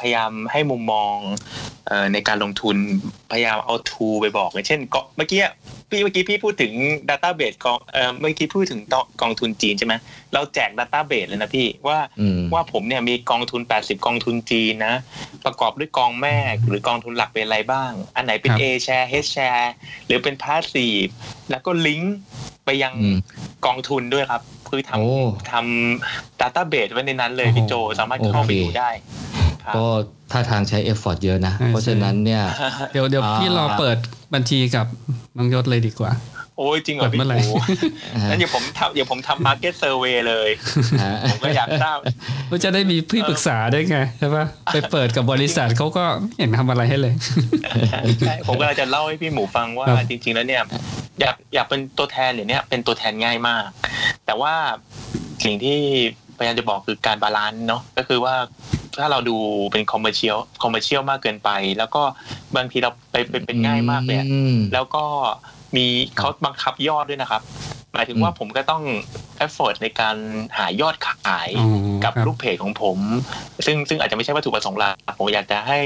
[SPEAKER 3] พยายามให้มุมมองเอ่อในการลงทุนพยายามเอา tool ไปบอกอย่างเช่นก็เมื่อกี้พี่เมื่อกี้พี่พูดถึง Database กองเอ่อเมื่อกี้พูดถึงกองทุนจีนใช่ไหมเราแจก Database เลยนะพี่ว่า
[SPEAKER 2] อืม
[SPEAKER 3] ว่าผมเนี่ยมีกองทุน 80 กองทุนจีนนะ ประกอบด้วยกองแม่หรือกองทุนหลักเป็นอะไรบ้าง อันไหนเป็น
[SPEAKER 1] ครับ
[SPEAKER 3] A share H share หรือเป็น passive แล้วก็ลิงก์ไปไปยัง
[SPEAKER 2] อืม
[SPEAKER 3] กองทุนด้วยครับ คือ
[SPEAKER 2] โอ้
[SPEAKER 3] ทำทำ database ไว้ในนั้นเลยพี่โจสามารถเข้าไป
[SPEAKER 2] โอเค
[SPEAKER 3] ดูได้ครับ
[SPEAKER 2] ก็ท่าทางใช้ effort เยอะนะ
[SPEAKER 1] ใช่
[SPEAKER 2] เพราะฉะนั้นเนี่ย
[SPEAKER 1] เดี๋ยวเดี๋ยว
[SPEAKER 2] อ่า
[SPEAKER 1] พี่รอเปิดบัญชีกับน้องยศเลยดีกว่า
[SPEAKER 3] โอ้ยจริงเหรอ
[SPEAKER 1] เปิด
[SPEAKER 3] พี่
[SPEAKER 1] เมื่อไหร่
[SPEAKER 3] โอ้งั้นเดี๋ยวผมทำเดี๋ยวผมทำ market survey เลย
[SPEAKER 2] ฮะ
[SPEAKER 3] ผมก็อยากทราบ
[SPEAKER 1] ก็จะได้มีพี่ปรึกษาได้ด้วยไงใช่ปะไปเปิดกับบริษัทเขาก็ไม่เห็นทำอะไรให้เลย
[SPEAKER 3] ใช่ผมก็เลยจะเล่าให้พี่หมูฟังว่า
[SPEAKER 1] ครับ
[SPEAKER 3] จริง ๆ แล้วเนี่ยอยากอยากเป็นตัวแทนเนี่ยเป็นตัวแทนง่ายมาก แต่ว่าสิ่งที่พยายามจะบอกคือการ balance เนาะก็คือว่า ถ้าเราดูเป็น commercial commercial มากเกินไป แล้วก็บางทีเราไปไปเป็นง่ายมากเลยอะ
[SPEAKER 2] อืม
[SPEAKER 3] แล้วก็มีเขาบังคับยอดด้วยนะครับ หมายถึงว่า
[SPEAKER 2] อืม
[SPEAKER 3] ผมก็ต้อง effort ในการหายอดขาย
[SPEAKER 1] อ๋อ
[SPEAKER 3] กับ
[SPEAKER 1] ครับ
[SPEAKER 3] ลูกเพจของผม ซึ่งซึ่งอาจจะไม่ใช่วัตถุประสงค์หลักผมอยากจะให้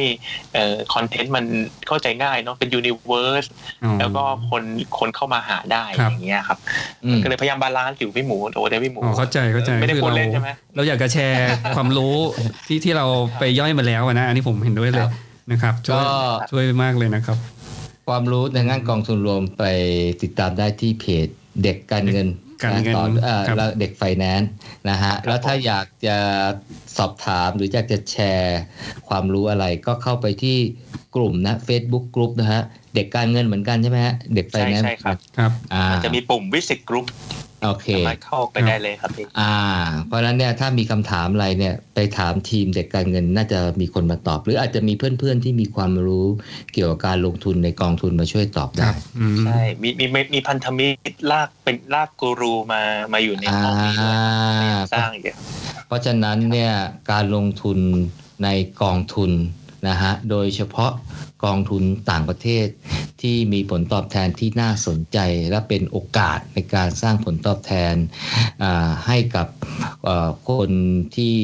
[SPEAKER 3] เอ่อ content มันเข้าใจง่ายเนาะเป็นยูนิเว r ร์ส
[SPEAKER 1] อ๋อ
[SPEAKER 3] แล้วก็คนคนเข้ามาหาได้
[SPEAKER 1] ครับ
[SPEAKER 3] อย่างเงี้ยครับ
[SPEAKER 2] อืม
[SPEAKER 3] ก็เลยพยายาม balance อยู่พี่หมูโอ้แต่พี่หมู
[SPEAKER 1] อ๋อเข้าใจเข้าใจ
[SPEAKER 3] ไม่ได้
[SPEAKER 1] คือ
[SPEAKER 3] พูด
[SPEAKER 1] เรา
[SPEAKER 3] เล่นใช่ไหม
[SPEAKER 1] เราอยากจะแชร์ความรู้ที่ที่เราไปย่อยมาแล้วอะนะอันนี้ผมเห็นด้วยเลยนะครับช่วย
[SPEAKER 2] ก็
[SPEAKER 1] ช่วยมากเลยนะครับ
[SPEAKER 2] ความรู้ในงานกองทุนรวมไปติดตามได้ที่เพจ เด็กการเงิน
[SPEAKER 1] การเงิน
[SPEAKER 2] ต่อเอ่อ
[SPEAKER 1] ครับ
[SPEAKER 2] แล้วเด็กไฟแนนซ์นะฮะแล้วถ้าอยากจะสอบถามหรืออยากจะแชร์ความรู้อะไรก็เข้าไปที่กลุ่มนะ Facebook กลุ่มนะฮะเด็กการเงินเหมือนกันใช่ไหมฮะเด็กไฟ
[SPEAKER 3] ใช่
[SPEAKER 2] แนนซ์
[SPEAKER 3] ใช่ครับ
[SPEAKER 1] ครับ
[SPEAKER 2] อ่า
[SPEAKER 3] มันจะมีปุ่มวิสิตกรุ๊ป
[SPEAKER 2] โอเค
[SPEAKER 3] สามารถเข้าไปได้เลยครับพี่
[SPEAKER 2] อ่า เพราะฉะนั้นเนี่ยถ้ามีคำถามอะไรเนี่ยไปถามทีมเด็กการเงินน่าจะมีคนมาตอบ หรืออาจจะมีเพื่อนๆที่มีความรู้เกี่ยวกับการลงทุนในกองทุนมาช่วยตอบ
[SPEAKER 1] ค
[SPEAKER 2] ได้
[SPEAKER 1] รับอืม
[SPEAKER 3] ใช่มีมีมีมีพันธมิตรลากเป็นลากกูรูมามาอยู่ใน
[SPEAKER 2] อ่า
[SPEAKER 3] ห้องนี้ด้วยสร้างเยอะ
[SPEAKER 2] เพราะฉะนั้นเนี่ยการลงทุนในกองทุน นะฮะโดยเฉพาะกองทุนต่างประเทศที่มีผลตอบแทนที่น่าสนใจและเป็นโอกาสในการสร้างผลตอบแทนอ่าให้กับเอ่อคนที่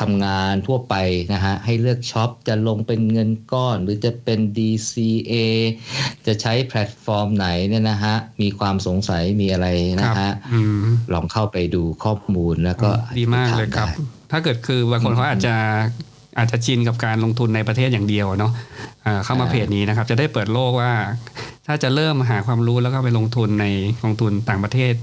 [SPEAKER 2] ทำงานทั่วไปนะฮะให้เลือกช็อปจะลงเป็นเงินก้อน หรือจะเป็น DCA จะใช้แพลตฟอร์มไหนเนี่ยนะฮะมีความสงสัยมีอะไรนะค
[SPEAKER 1] รับ
[SPEAKER 2] ฮะ
[SPEAKER 1] อืม
[SPEAKER 2] ลองเข้าไปดูข้อมูลแล้วก็
[SPEAKER 1] ดีมากเลยครับ
[SPEAKER 2] ถได้
[SPEAKER 1] ถ้าเกิดคือบางคนเขาอาจจะ อาจจะชินกับการลงทุนในประเทศอย่างเดียวเนาะอ่าเข้ามา
[SPEAKER 2] อ่า
[SPEAKER 1] เพจนี้นะครับ จะได้เปิดโลกว่า ถ้าจะเริ่มหาความรู้แล้วก็ไปลงทุนในกองทุนต่างประเทศ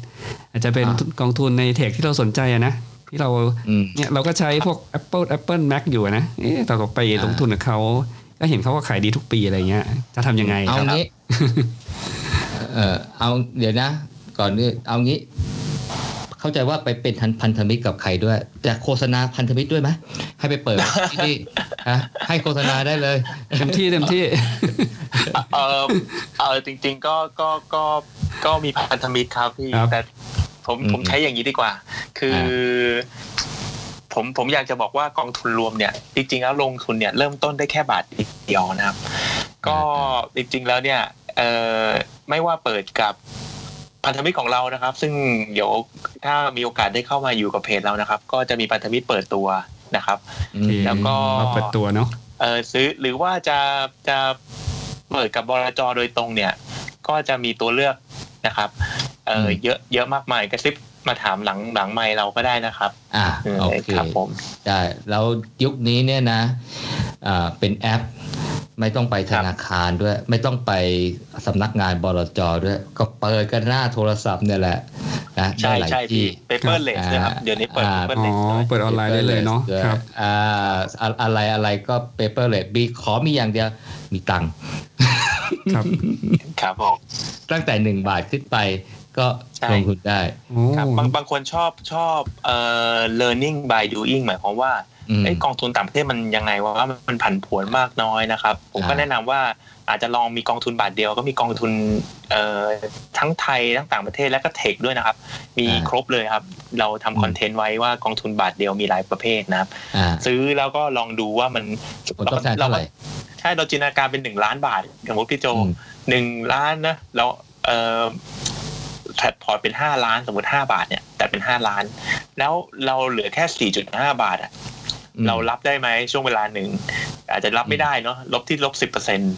[SPEAKER 1] อาจจะเป็นกองทุนในเทคที่เราสนใจอะนะที่เรา
[SPEAKER 2] อืม
[SPEAKER 1] เนี่ยเราก็ใช้พวก Apple Apple Mac อยู่อะนะเอ๊ะแต่เราไปลงทุนกับเขาก็เห็นเขาว่าขายดีทุกปีอะไรเงี้ย จะทำยังไง
[SPEAKER 2] เอา
[SPEAKER 1] ครับ
[SPEAKER 2] งี้ เออเอาเดี๋ยวนะ ก่อนนี้เอางี้ เข้าใจว่าไปเป็นพันธมิตรกับใครด้วยแต่โฆษณาพันธมิตรด้วยไหมให้ไปเปิดที่นี่ฮะให้โฆษณาได้เลย
[SPEAKER 1] เต็มที่เต็มที่
[SPEAKER 3] เออเออจริง ๆ ก็ก็ก็ก็มีพันธมิตรครับพี่
[SPEAKER 1] ครับ
[SPEAKER 3] แต่ผม
[SPEAKER 2] อืม
[SPEAKER 3] ผมใช้อย่างนี้ดีกว่า คืออผมผมอยากจะบอกว่ากองทุนรวมเนี่ย จริงๆแล้วลงทุนเนี่ยเริ่มต้นได้แค่บาทเดียวนะครับ ก็จริงๆแล้วเนี่ยเออไม่ว่าเปิดกับ พันธมิตรของเรานะครับ ซึ่งเดี๋ยวถ้ามีโอกาสได้เข้ามาอยู่กับเพจเรานะครับ ก็จะมีพันธมิตรเปิดตัวนะครับ
[SPEAKER 2] อืม
[SPEAKER 3] แล้วก็
[SPEAKER 1] มาเปิดตัวเนาะ
[SPEAKER 3] เออซื้อหรือว่าจะจะเปิดกับบลจโดยตรงเนี่ย ก็จะมีตัวเลือกนะครับเออ
[SPEAKER 2] ม
[SPEAKER 3] เยอะเยอะมากมายกระซิบมาถามหลังหลังไมค์เราก็ได้นะครับ
[SPEAKER 2] อ่า
[SPEAKER 3] เออ
[SPEAKER 2] โอเค
[SPEAKER 3] ครับผม
[SPEAKER 2] ได้แล้วยุคนี้เนี่ยนะอ่าเป็นแอป ไม่ต้องไปธนาคารด้วย ไม่ต้องไปสำนักงานบลจด้วย ก็เปิดกันหน้าโทรศัพท์เนี่ยแหละนะ
[SPEAKER 3] ใช่
[SPEAKER 2] ได้หลาย
[SPEAKER 3] ใช่
[SPEAKER 2] ที่
[SPEAKER 3] พี่ paper less นะครับเดี๋ยวนี้เปิด
[SPEAKER 2] อ่า
[SPEAKER 3] paper อ๋
[SPEAKER 1] อ
[SPEAKER 3] less
[SPEAKER 1] เปิดออนไลน์ได้เลยเนาะ
[SPEAKER 2] ด้วย
[SPEAKER 1] ครับ
[SPEAKER 2] อ่าอะอะไรอะไรก็ paperless มีขอมีอย่างเดียวมีตังค์
[SPEAKER 1] ครับ
[SPEAKER 3] ครับผม
[SPEAKER 2] ตั้งแต่หนึ่งบาทขึ้นไปก็
[SPEAKER 3] ใช่
[SPEAKER 2] ลงทุนได้
[SPEAKER 1] โอ้
[SPEAKER 3] ครับบางบางคนชอบชอบเอ่อ learning by doing หมายความว่า
[SPEAKER 2] อืม
[SPEAKER 3] ไอ้กองทุนต่างประเทศมันยังไงวะว่ามันผันผวนมากน้อยนะครับ ผมก็
[SPEAKER 2] อ่า
[SPEAKER 3] แนะนำว่าอาจจะลองมีกองทุนบาทเดียวก็มีกองทุนเอ่อทั้งไทยทั้งต่างประเทศและก็เทคด้วยนะครับ มีครบเลยครับ เราทำคอนเทนต์ไว้ว่ากองทุนบาทเดียวมีหลายประเภทนะครับ
[SPEAKER 2] อ่า
[SPEAKER 3] ซื้อแล้วก็ลองดูว่ามัน
[SPEAKER 2] ผลตอบแทนเท่าไหร่
[SPEAKER 3] ใช่เราจินตนาการเป็นหนึ่งล้านบาทสมมติพี่โจ
[SPEAKER 2] อืม
[SPEAKER 3] หนึ่งล้านนะเราเอ่อแพลตพอร์ตเป็นห้าล้านสมมติห้าบาทเนี่ยแต่เป็นห้าล้าน แล้วเราเหลือแค่สี่จุดห้าบาทอะ
[SPEAKER 2] อืม
[SPEAKER 3] เรารับได้ไหมช่วงเวลาหนึ่ง อาจจะรับไม่ได้เนาะลบที่ลบสิบเปอร์เซ็นต์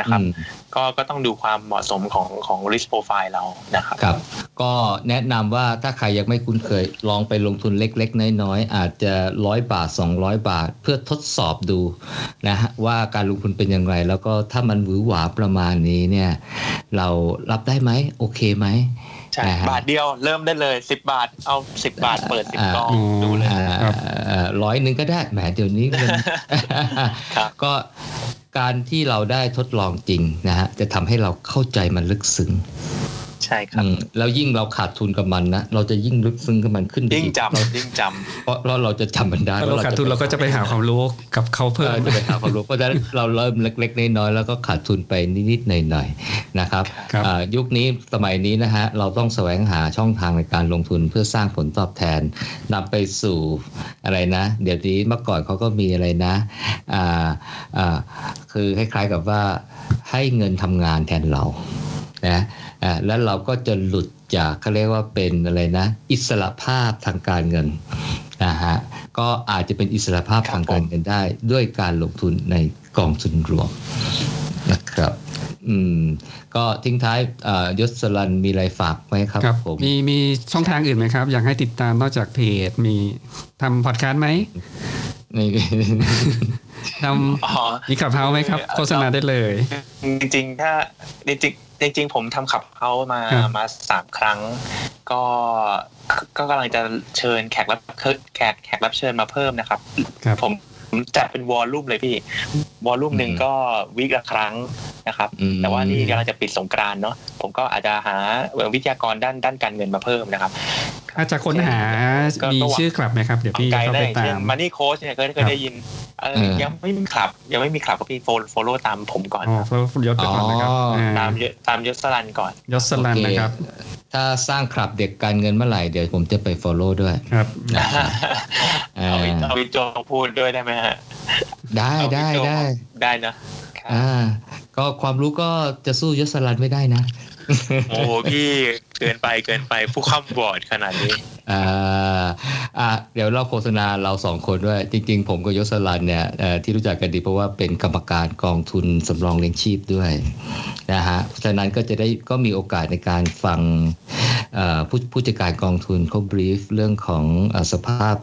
[SPEAKER 3] นะครับ
[SPEAKER 2] อืม
[SPEAKER 3] ก็ก็ต้องดูความเหมาะสมของของ risk profile เรานะครับ
[SPEAKER 2] ครับ ก็แนะนำว่าถ้าใครยังไม่คุ้นเคย ลองไปลงทุนเล็ก ๆ น้อยๆอาจจะร้อยบาท 200 บาท เพื่อทดสอบดูนะฮะว่าการลงทุนเป็นอย่างไร แล้วก็ถ้ามันหวือหวาประมาณนี้เนี่ย เรารับได้ไหมโอเคไหม
[SPEAKER 3] ใช่
[SPEAKER 2] นะฮะ
[SPEAKER 3] บาทเดียวเริ่มได้เลยสิบบาท เอาสิบบาทเปิดสิบกอง
[SPEAKER 1] อืม
[SPEAKER 3] ดูเลย
[SPEAKER 2] อ่า
[SPEAKER 1] ครับ
[SPEAKER 2] เอ่อร้อยหนึ่งก็ได้แหมเดี๋ยวนี้มัน
[SPEAKER 3] ครับ
[SPEAKER 2] ก็การที่เราได้ทดลองจริงนะฮะจะทำให้เราเข้าใจมันลึกซึ้ง
[SPEAKER 3] ใช่ครับ
[SPEAKER 2] อืมแล้วยิ่งเราขาดทุนกับมันนะเราจะยิ่งลึกซึ้งกับมันขึ้นไป
[SPEAKER 3] ยิ่ง
[SPEAKER 2] อีก
[SPEAKER 3] จำยิ่งจ
[SPEAKER 2] เพราะเพราะเราจะจำมันได้
[SPEAKER 1] ถ้าเราขาดทุนเราก็จะไปหาความรู้กับเขาเพิ่
[SPEAKER 2] เอ
[SPEAKER 1] ม
[SPEAKER 2] อจะไปหาความรู้เพราะฉะนั้นเราเริ่มเล็ก ๆ น้อยๆแล้วก็ขาดทุนไปนิดๆหน่อยๆนะครับ
[SPEAKER 1] ครับ
[SPEAKER 2] อ่ายุคนี้สมัยนี้นะฮะเราต้องแสวงหาช่องทางในการลงทุนเพื่อสร้างผลตอบแทนนำไปสู่อะไรนะ เดี๋ยวนี้เมื่อก่อนเขาก็มีอะไรนะอ่าอ่าคือคล้ายๆกับว่าให้เงินทำงานแทนเรานะ อ่าแล้วเราก็จะหลุดจากเขาเรียกว่าเป็นอะไรนะ อิสระภาพทางการเงินนะฮะก็อาจจะเป็นอิสระภาพทางการเงินได้ ด้วยการลงทุนในกองทุนรวมนะครับอืมก็ทิ้งท้ายเอ่อยศสลันมีอะไรฝากไหมครับ
[SPEAKER 1] ครับ
[SPEAKER 2] ผม
[SPEAKER 1] มีมีช่องทางอื่นไหมครับ อยากให้ติดตามนอกจากเพจมีทำพอดแคสต์ไหม
[SPEAKER 2] นี่
[SPEAKER 1] ทำ
[SPEAKER 3] อ๋อำ
[SPEAKER 1] มีขับเฮาไหมครับ โฆษณาได้เลย
[SPEAKER 3] จริงๆ ถ้าจริงๆจริงๆผมทำขับเขามา
[SPEAKER 1] ครับ
[SPEAKER 3] มาสามครั้ง ก็ก็กำลังจะเชิญแขกรับแขกแขกรับเชิญมาเพิ่มนะครับ
[SPEAKER 1] ครับ
[SPEAKER 3] ผมผมจัดเป็นวอลลุ่มเลยพี่ วอลลุ่มหนึ่ง
[SPEAKER 2] อืม
[SPEAKER 3] ก็วีคละครั้ง นะครับ
[SPEAKER 2] อืม
[SPEAKER 3] แต่ว่านี่กำลังจะปิดสงกรานต์เนาะผมก็อาจจะหาวิทยากรด้านด้านการเงินมาเพิ่มนะครับ
[SPEAKER 1] อาจจะค้นหา
[SPEAKER 3] ก็
[SPEAKER 1] มี
[SPEAKER 3] ก็ว่า
[SPEAKER 1] ชื่อคลับไหมครับ เดี๋ยวพี่
[SPEAKER 3] ไกล
[SPEAKER 1] เข้า
[SPEAKER 3] ได้
[SPEAKER 1] ไป
[SPEAKER 3] เช่
[SPEAKER 1] ตานม
[SPEAKER 3] มันนี่โค้ชเนี่ยเคยเคยได้ยินเออ
[SPEAKER 2] เออ
[SPEAKER 3] ยังไม่มีคลับ ยังไม่มีคลับก็พี่โฟโฟโล่ตามผมก่อน
[SPEAKER 1] อ๋อเพิ่มยศไปก่อนนะครับ
[SPEAKER 2] อ๋ออ่า
[SPEAKER 3] ตามยศตามยศสลันก่อน
[SPEAKER 1] ยศสลันนะครับ
[SPEAKER 2] โอเคถ้าสร้างคลับเด็กการเงินเมื่อไหร่เดี๋ยวผมจะไป follow ด้วย
[SPEAKER 1] ครับ
[SPEAKER 3] เอาวิเอาวิโจพูดด้วยได้ไหมฮะ
[SPEAKER 2] ได้
[SPEAKER 3] เอา
[SPEAKER 2] ได้
[SPEAKER 3] วิโจ
[SPEAKER 2] ได้
[SPEAKER 3] ได้นะ
[SPEAKER 2] อ่า ก็ความรู้ก็จะสู้ยศสลันไม่ได้นะ
[SPEAKER 3] โอ้พี่ เกินไปเกินไปผู้ข้ามบอร์ดขนาดนี้
[SPEAKER 2] อ่าอ่าเดี๋ยวเราโฆษณาเราสองคนด้วย จริง ๆ ผมกับยศรันเนี่ยที่รู้จักกันดีเพราะว่าเป็นกรรมการกองทุนสำรองเลี้ยงชีพด้วยนะฮะเพราะฉะนั้นก็จะได้ก็มีโอกาสในการฟังผู้ผู้จัดการกองทุนเขาบรีฟเรื่องของอสภาพ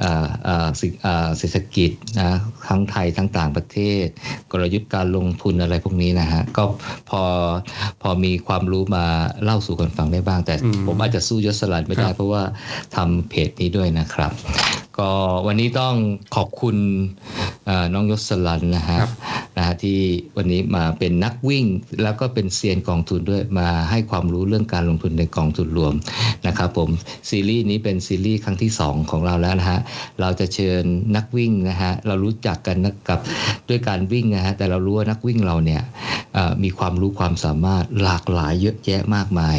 [SPEAKER 2] เอ่อเอ่อสิ่งเอ่อเศรษฐกิจนะทั้งไทยทั้งต่างประเทศ กลยุทธ์การลงทุนอะไรพวกนี้นะฮะก็พอพอมีความรู้มาเล่าสู่กันฟังได้บ้าง แต่
[SPEAKER 1] อืม
[SPEAKER 2] ผมอาจจะสู้ยศรันไม่ได้
[SPEAKER 1] ครับ
[SPEAKER 2] เพราะว่าทำเพจนี้ด้วยนะครับ ก็วันนี้ต้องขอบคุณเอ่อน้องยศรันนะฮะ
[SPEAKER 1] ครับ
[SPEAKER 2] นะฮะที่วันนี้มาเป็นนักวิ่ง แล้วก็เป็นเซียนกองทุนด้วยมาให้ความรู้เรื่องการลงทุนในกองทุนรวมนะครับผมซีรีส์นี้เป็นซีรีส์ครั้งที่ 2 ของเราแล้วนะฮะเราจะเชิญนักวิ่งนะฮะเรารู้จักกันนะกับด้วยการวิ่งนะฮะแต่เรารู้ว่านักวิ่งเราเนี่ยเอ่อมีความรู้ความสามารถหลากหลายเยอะแยะมากมาย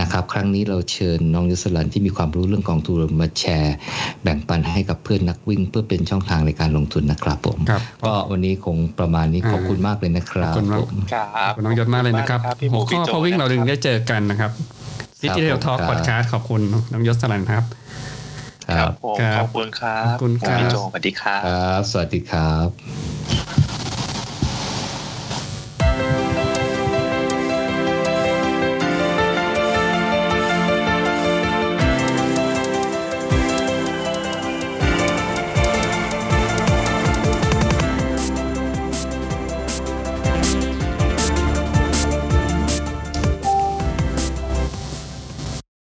[SPEAKER 2] นะครับครั้งนี้เราเชิญน้องยศรันที่มีความรู้เรื่องกองทุนรวมมาแชร์ แบ่งปันให้กับเพื่อนนักวิ่ง เพื่อเป็นช่องทางในการลงทุนนะครับผม
[SPEAKER 1] ครับ
[SPEAKER 2] ก็วันนี้คงประมาณนี้
[SPEAKER 1] อ่า
[SPEAKER 2] ขอบคุณมากเลยนะครับ
[SPEAKER 1] ขอบคุณมาก
[SPEAKER 2] ผม
[SPEAKER 3] ครับ
[SPEAKER 1] ขอบคุณน้องยศมากเลยนะครับ
[SPEAKER 3] พี่ห
[SPEAKER 1] หั
[SPEAKER 3] มู
[SPEAKER 1] ว
[SPEAKER 3] พี่
[SPEAKER 1] ข้อ
[SPEAKER 3] โจ
[SPEAKER 1] พอวิ่งเราถึง
[SPEAKER 3] นะคบ
[SPEAKER 1] ได้เจอกันนะครับ City Tail Talk
[SPEAKER 2] ครับ
[SPEAKER 1] Podcast ขอบคุณน้องยศสลันครับ
[SPEAKER 2] ค
[SPEAKER 3] ค
[SPEAKER 2] รั
[SPEAKER 3] รับบผม
[SPEAKER 1] ครับ
[SPEAKER 3] ขอบคุณครับ
[SPEAKER 1] ขอบคุณครับ
[SPEAKER 3] พี่โจสวัสดีครับ
[SPEAKER 2] ครับ สวัสดีครับ